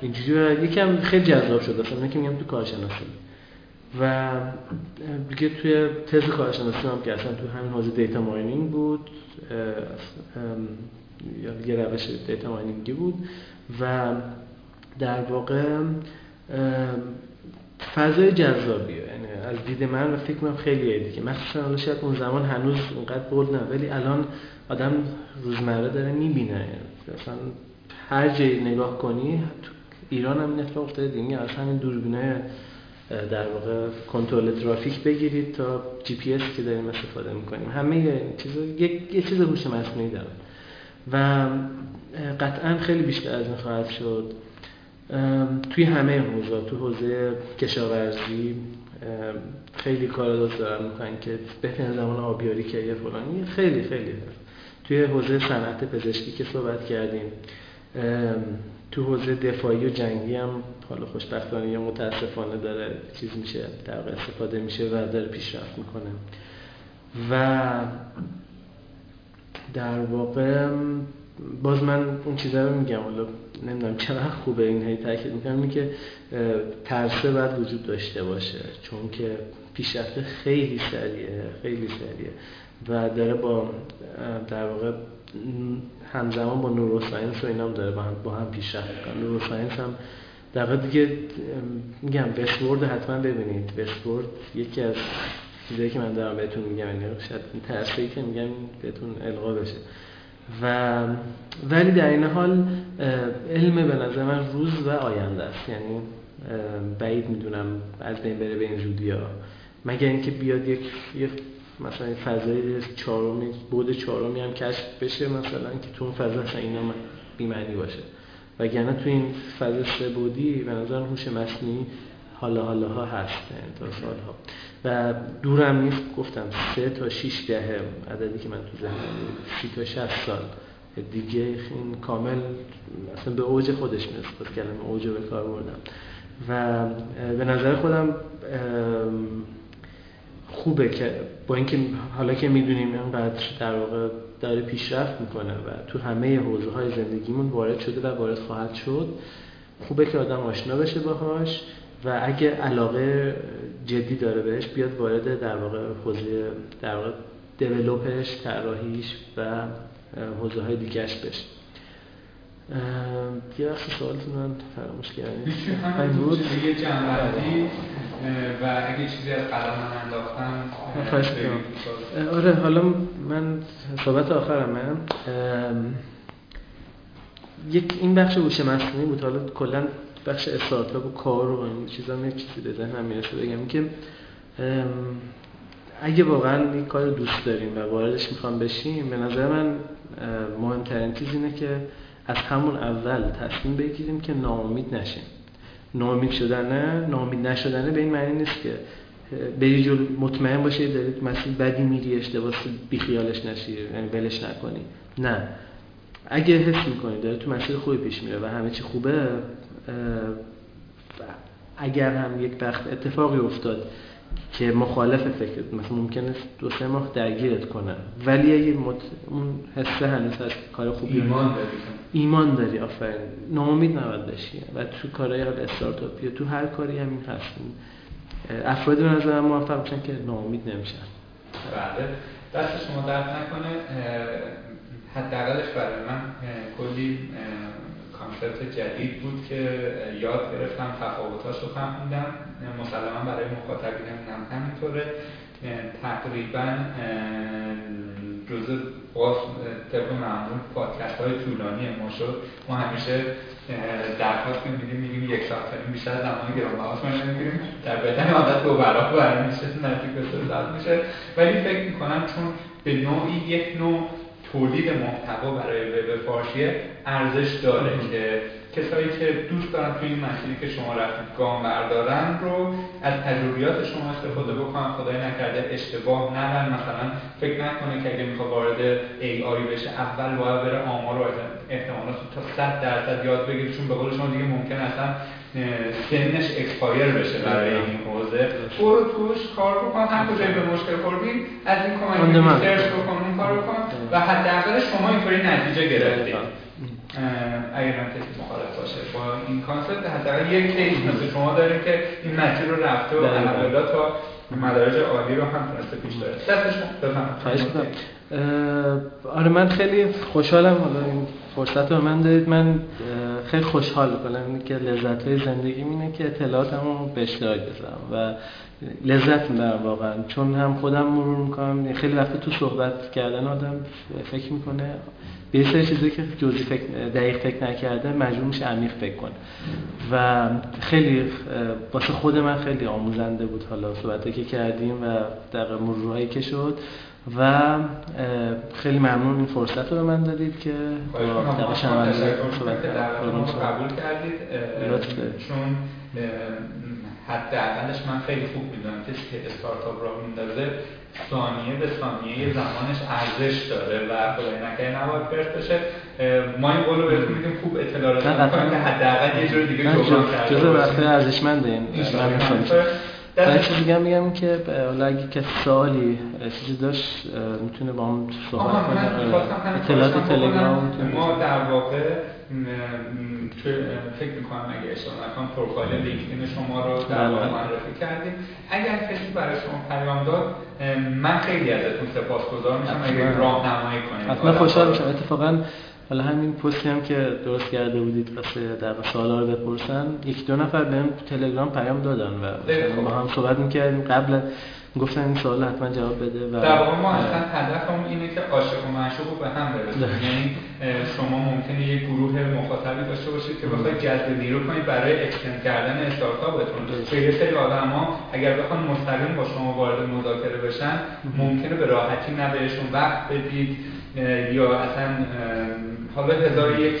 اینجوری یکم خیلی جذاب شد اصلا. که میگم تو کارشناسی. و دیگه توی تز کارشناسی هم که اصلا تو همین حوزه دیتا ماینینگ بود یه روش دیتا ماینینگی بود و در واقع فضای جذابیه. یعنی از دید من و فکر کنم خیلی دیگه. مخصوصا حالا شاید اون زمان هنوز اونقدر بود نه ولی الان آدم روزمره داره می‌بینه. مثلا هر جایی نگاه کنی ایران هم این اتفاق افتاده. دیگه از همین دوربینه در واقع کنترل ترافیک بگیرید تا جی پی اس که داریم استفاده می‌کنیم. همه چیز یک یه چیز هوش مصنوعی دارن و قطعا خیلی بیشتر از این خواهد شد. توی همه حوزه تو حوزه کشاورزی خیلی کار دارن می‌کنن که بهترین زمان آبیاری که فلانی خیلی خیلی هست. توی حوزه صنعت پزشکی که صحبت کردیم تو حوزه دفاعی و جنگی هم حالا خوشبختانه یا متاسفانه داره چیز میشه در استفاده میشه و داره پیشرفت می‌کنه. و در واقع باز من اون چیزا رو میگم حالا نمی‌دونم چقدر خوبه این هی تاکید می‌کنم که ترسه باید وجود داشته باشه چون که پیشرفت خیلی سریعه خیلی سریعه. و داره با در واقع همزمان با نوروساینس و اینا هم داره با هم, با هم پیشرفت می‌کنه. نوروساینس هم در دیگه میگم وستورد حتما ببینید. وستورد یکی از چیزایی که من دارم بهتون میگم یعنی شاید این که میگم بهتون القا بشه. و ولی در این حال علم به نظر من روز و آینده است. یعنی بعید می‌دونم از بین بره به این زودی ها مگر اینکه بیاد یک مثلا فضای چهارمی بود چهارمی هم کشف بشه مثلا که تو اون فضا اصلا اینا بیمعنی باشه. وگرنه تو این فضا سه بودی به نظر هوش مصنوعی حالا حالا ها هست تا سالها. و دورم نیست گفتم سه تا شیش دهه عددی که من تو ذهنم سی تا شست سال. دیگه این کامل اصلا به اوج خودش می‌رسه کلمه اوج به کار بردم. و به نظر خودم خوبه که با اینکه حالا که می‌دونیم اینقدر در واقع داره پیشرفت می‌کنه و تو همه حوزه های زندگیمون وارد شده و وارد خواهد شد خوبه که آدم آشنا بشه باهاش. و اگه علاقه جدی داره بهش بیاد وارد در واقع حوزه در واقع دیولوپش طراحیش و حوزه های دیگهش بشه. یه وقت سوالتون من فراموش کردم بود. یه جنبندی؟ و اگه چیزی از قلم من انداختم آره حالا من صحبت آخرمه. یک این بخش هوش مصنوعی بود. حالا کلا بخش استارتاپ و کار و این چیزا یه چیزی به ذهنم می‌رسه بگم. که اگه واقعا این کار دوست داریم و واردش می‌خوام بشیم به نظر من مهمترین چیز اینه که از همون اول تصمیم بگیریم که ناامید نشیم. ناامید شدنه ناامید نشدنه به این معنی نیست که بری جل مطمئن باشی دارید مسیر بدی میری اشتباه بیخیالش نشی یعنی ولش نکنی. نه. اگه حس می‌کنی داره تو مسیر خوبی پیش میره و همه چی خوبه اگر هم یک وقت اتفاقی افتاد که مخالف فکرت مثلا ممکنه دو سه ماه درگیرت کنن ولی اگه مت... اون حسه هنوز از کار خوبی ایمان داری. ایمان داری آفرین. ناامید نباید بشی. و تو کارهای استارتاپی تو هر کاری همین هست. افرادی به نظر موفق بشن که ناامید نمیشن. بله. دست شما درد نکنه. حداقلش برای من کلی concept جدید بود که یاد گرفتم تفاوتاش رو فهمیدم. مسلما برای مخاطبینم هم همینطوره. تقریبا جزء باز طبق معمول پادکست های طولانی ما شد. ما همیشه درخواست میدیم میگیم یک ساعت کنیم بیشتر زمان گرانبهاش ما نمی‌گیریم در بدن عادت دو برابر میشه نزدیک به میشه. ولی فکر می‌کنم چون به نوعی یک نوع تولید محتوا برای وب فارسی ارزش داره که کسایی که دوست دارن توی این مسیری که شما رفتید گام بردارن رو از تجربیات شما استفاده بکنن. خدای نکرده اشتباه نرن مثلا فکر نکنه که اگه می‌خواد وارد AI بشه اول باید بره آمار و احتمالات تا 100 درصد یاد بگیره. چون به قول شما دیگه ممکن اصلا سنش expire بشه برای این حوزه. برو توش کار بکن هر کجایی به مشکل خوردی از این کمک search بکن اون کار بکن. و حداقل شما اینطوری نتیجه گرفتید اگر من کسی مخالف باشه با این concept حداقل یک case مثل شما داریم که این مسیر رو رفته و الحمدلله تا مدارج عالی رو هم تونسته پیش داره دستش آره من خیلی خوشحالم. حالا این فرصت رو من دارید من خیلی خوشحال کنم که لذت های زندگی اینه که اطلاعاتمو به اشتراک بذارم و لذت می‌برم واقعا. چون هم خودم مرور می‌کنم. خیلی وقت تو صحبت کردن آدم فکر می‌کنه. به سری چیزی که جزئی فکر دقیق فکر نکرده مجبور میشه عمیق فکر کنه. و خیلی واسه خود من خیلی آموزنده بود حالا صحبتی که کردیم و در مرورهایی که شد. و خیلی ممنون این فرصت رو به من دادید که با شنونده صحبت قبول کردید. چون حداقلش من خیلی خوب می‌دونم کسی که استارتاپ را میندازه. ثانیه به ثانیه زمانش ارزش داره و خدای نکنه نباید فرست بشه. ما این قول رو بهتون میدیم خوب اطلاع رسانی که حداقل یه جور دیگه جبران کرده جزء وقت ارزشمنده این من دیگه میگم که حالا اگه کسی سوالی چیزی داشت می‌تونه با هم صحبت کنه. اطلاعات تلگرام ما در واقع فکر می‌کنم اگه اشتباه نکنم پروفایل لینکدین شما رو در واقع معرفی کردیم. اگر کسی برای شما پیام داد من خیلی ازتون سپاسگزار میشم اگه راهنمایی کنید. حتما خوشحال میشم. اتفاقا حالا همین پستی هم که درست کرده بودید واسه در سوالا رو بپرسن یک دو نفر بهم تلگرام پیام دادن و ما هم صحبت می‌کردیم. قبل گفتن این سوال حتما جواب بده و در واقع ما اصلا هدفمون اینه که عاشق و معشوق رو به هم برسونیم. یعنی شما ممکنه یک گروه مخاطبی داشته باشید که بخواید جذب نیرو کنید برای اکستند کردن استارتاپتون که یه سری آدما اگر بخوان مستقیم با شما وارد مذاکره بشن ممکنه به راحتی نه بهشون وقت بدید یا اصلا حالا هزار یک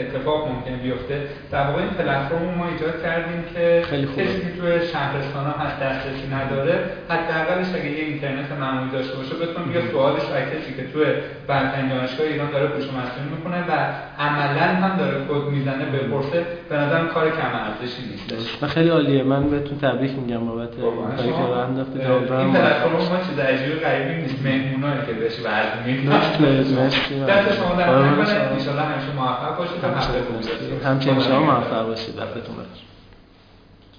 اتفاق ممکن بیفته. در واقع این پلتفرم ما ایجاد کردیم که کسی که توی شهرستان ها هست دسترسی نداره حداقلش اگه یه اینترنت معمولی داشته باشه بتون بیا سوالش و کسی که توی برترین دانشگاه ایران داره پوش مسئول می‌کنه و عملا هم داره کد می‌زنه بپرسه. به نظرم کار کم ارزشی نیست. و خیلی عالیه. من بهتون تبریک میگم بابت کاری که راه انداختید این پلتفرم ما چیز عجیبی غریبی نیست. مهمونایی که بهش وعده میدن. دست شما در ان شاء الله همیشه موفق باشید و هفته خوبی همچنین شما موفق باشید. وقتتون بخیر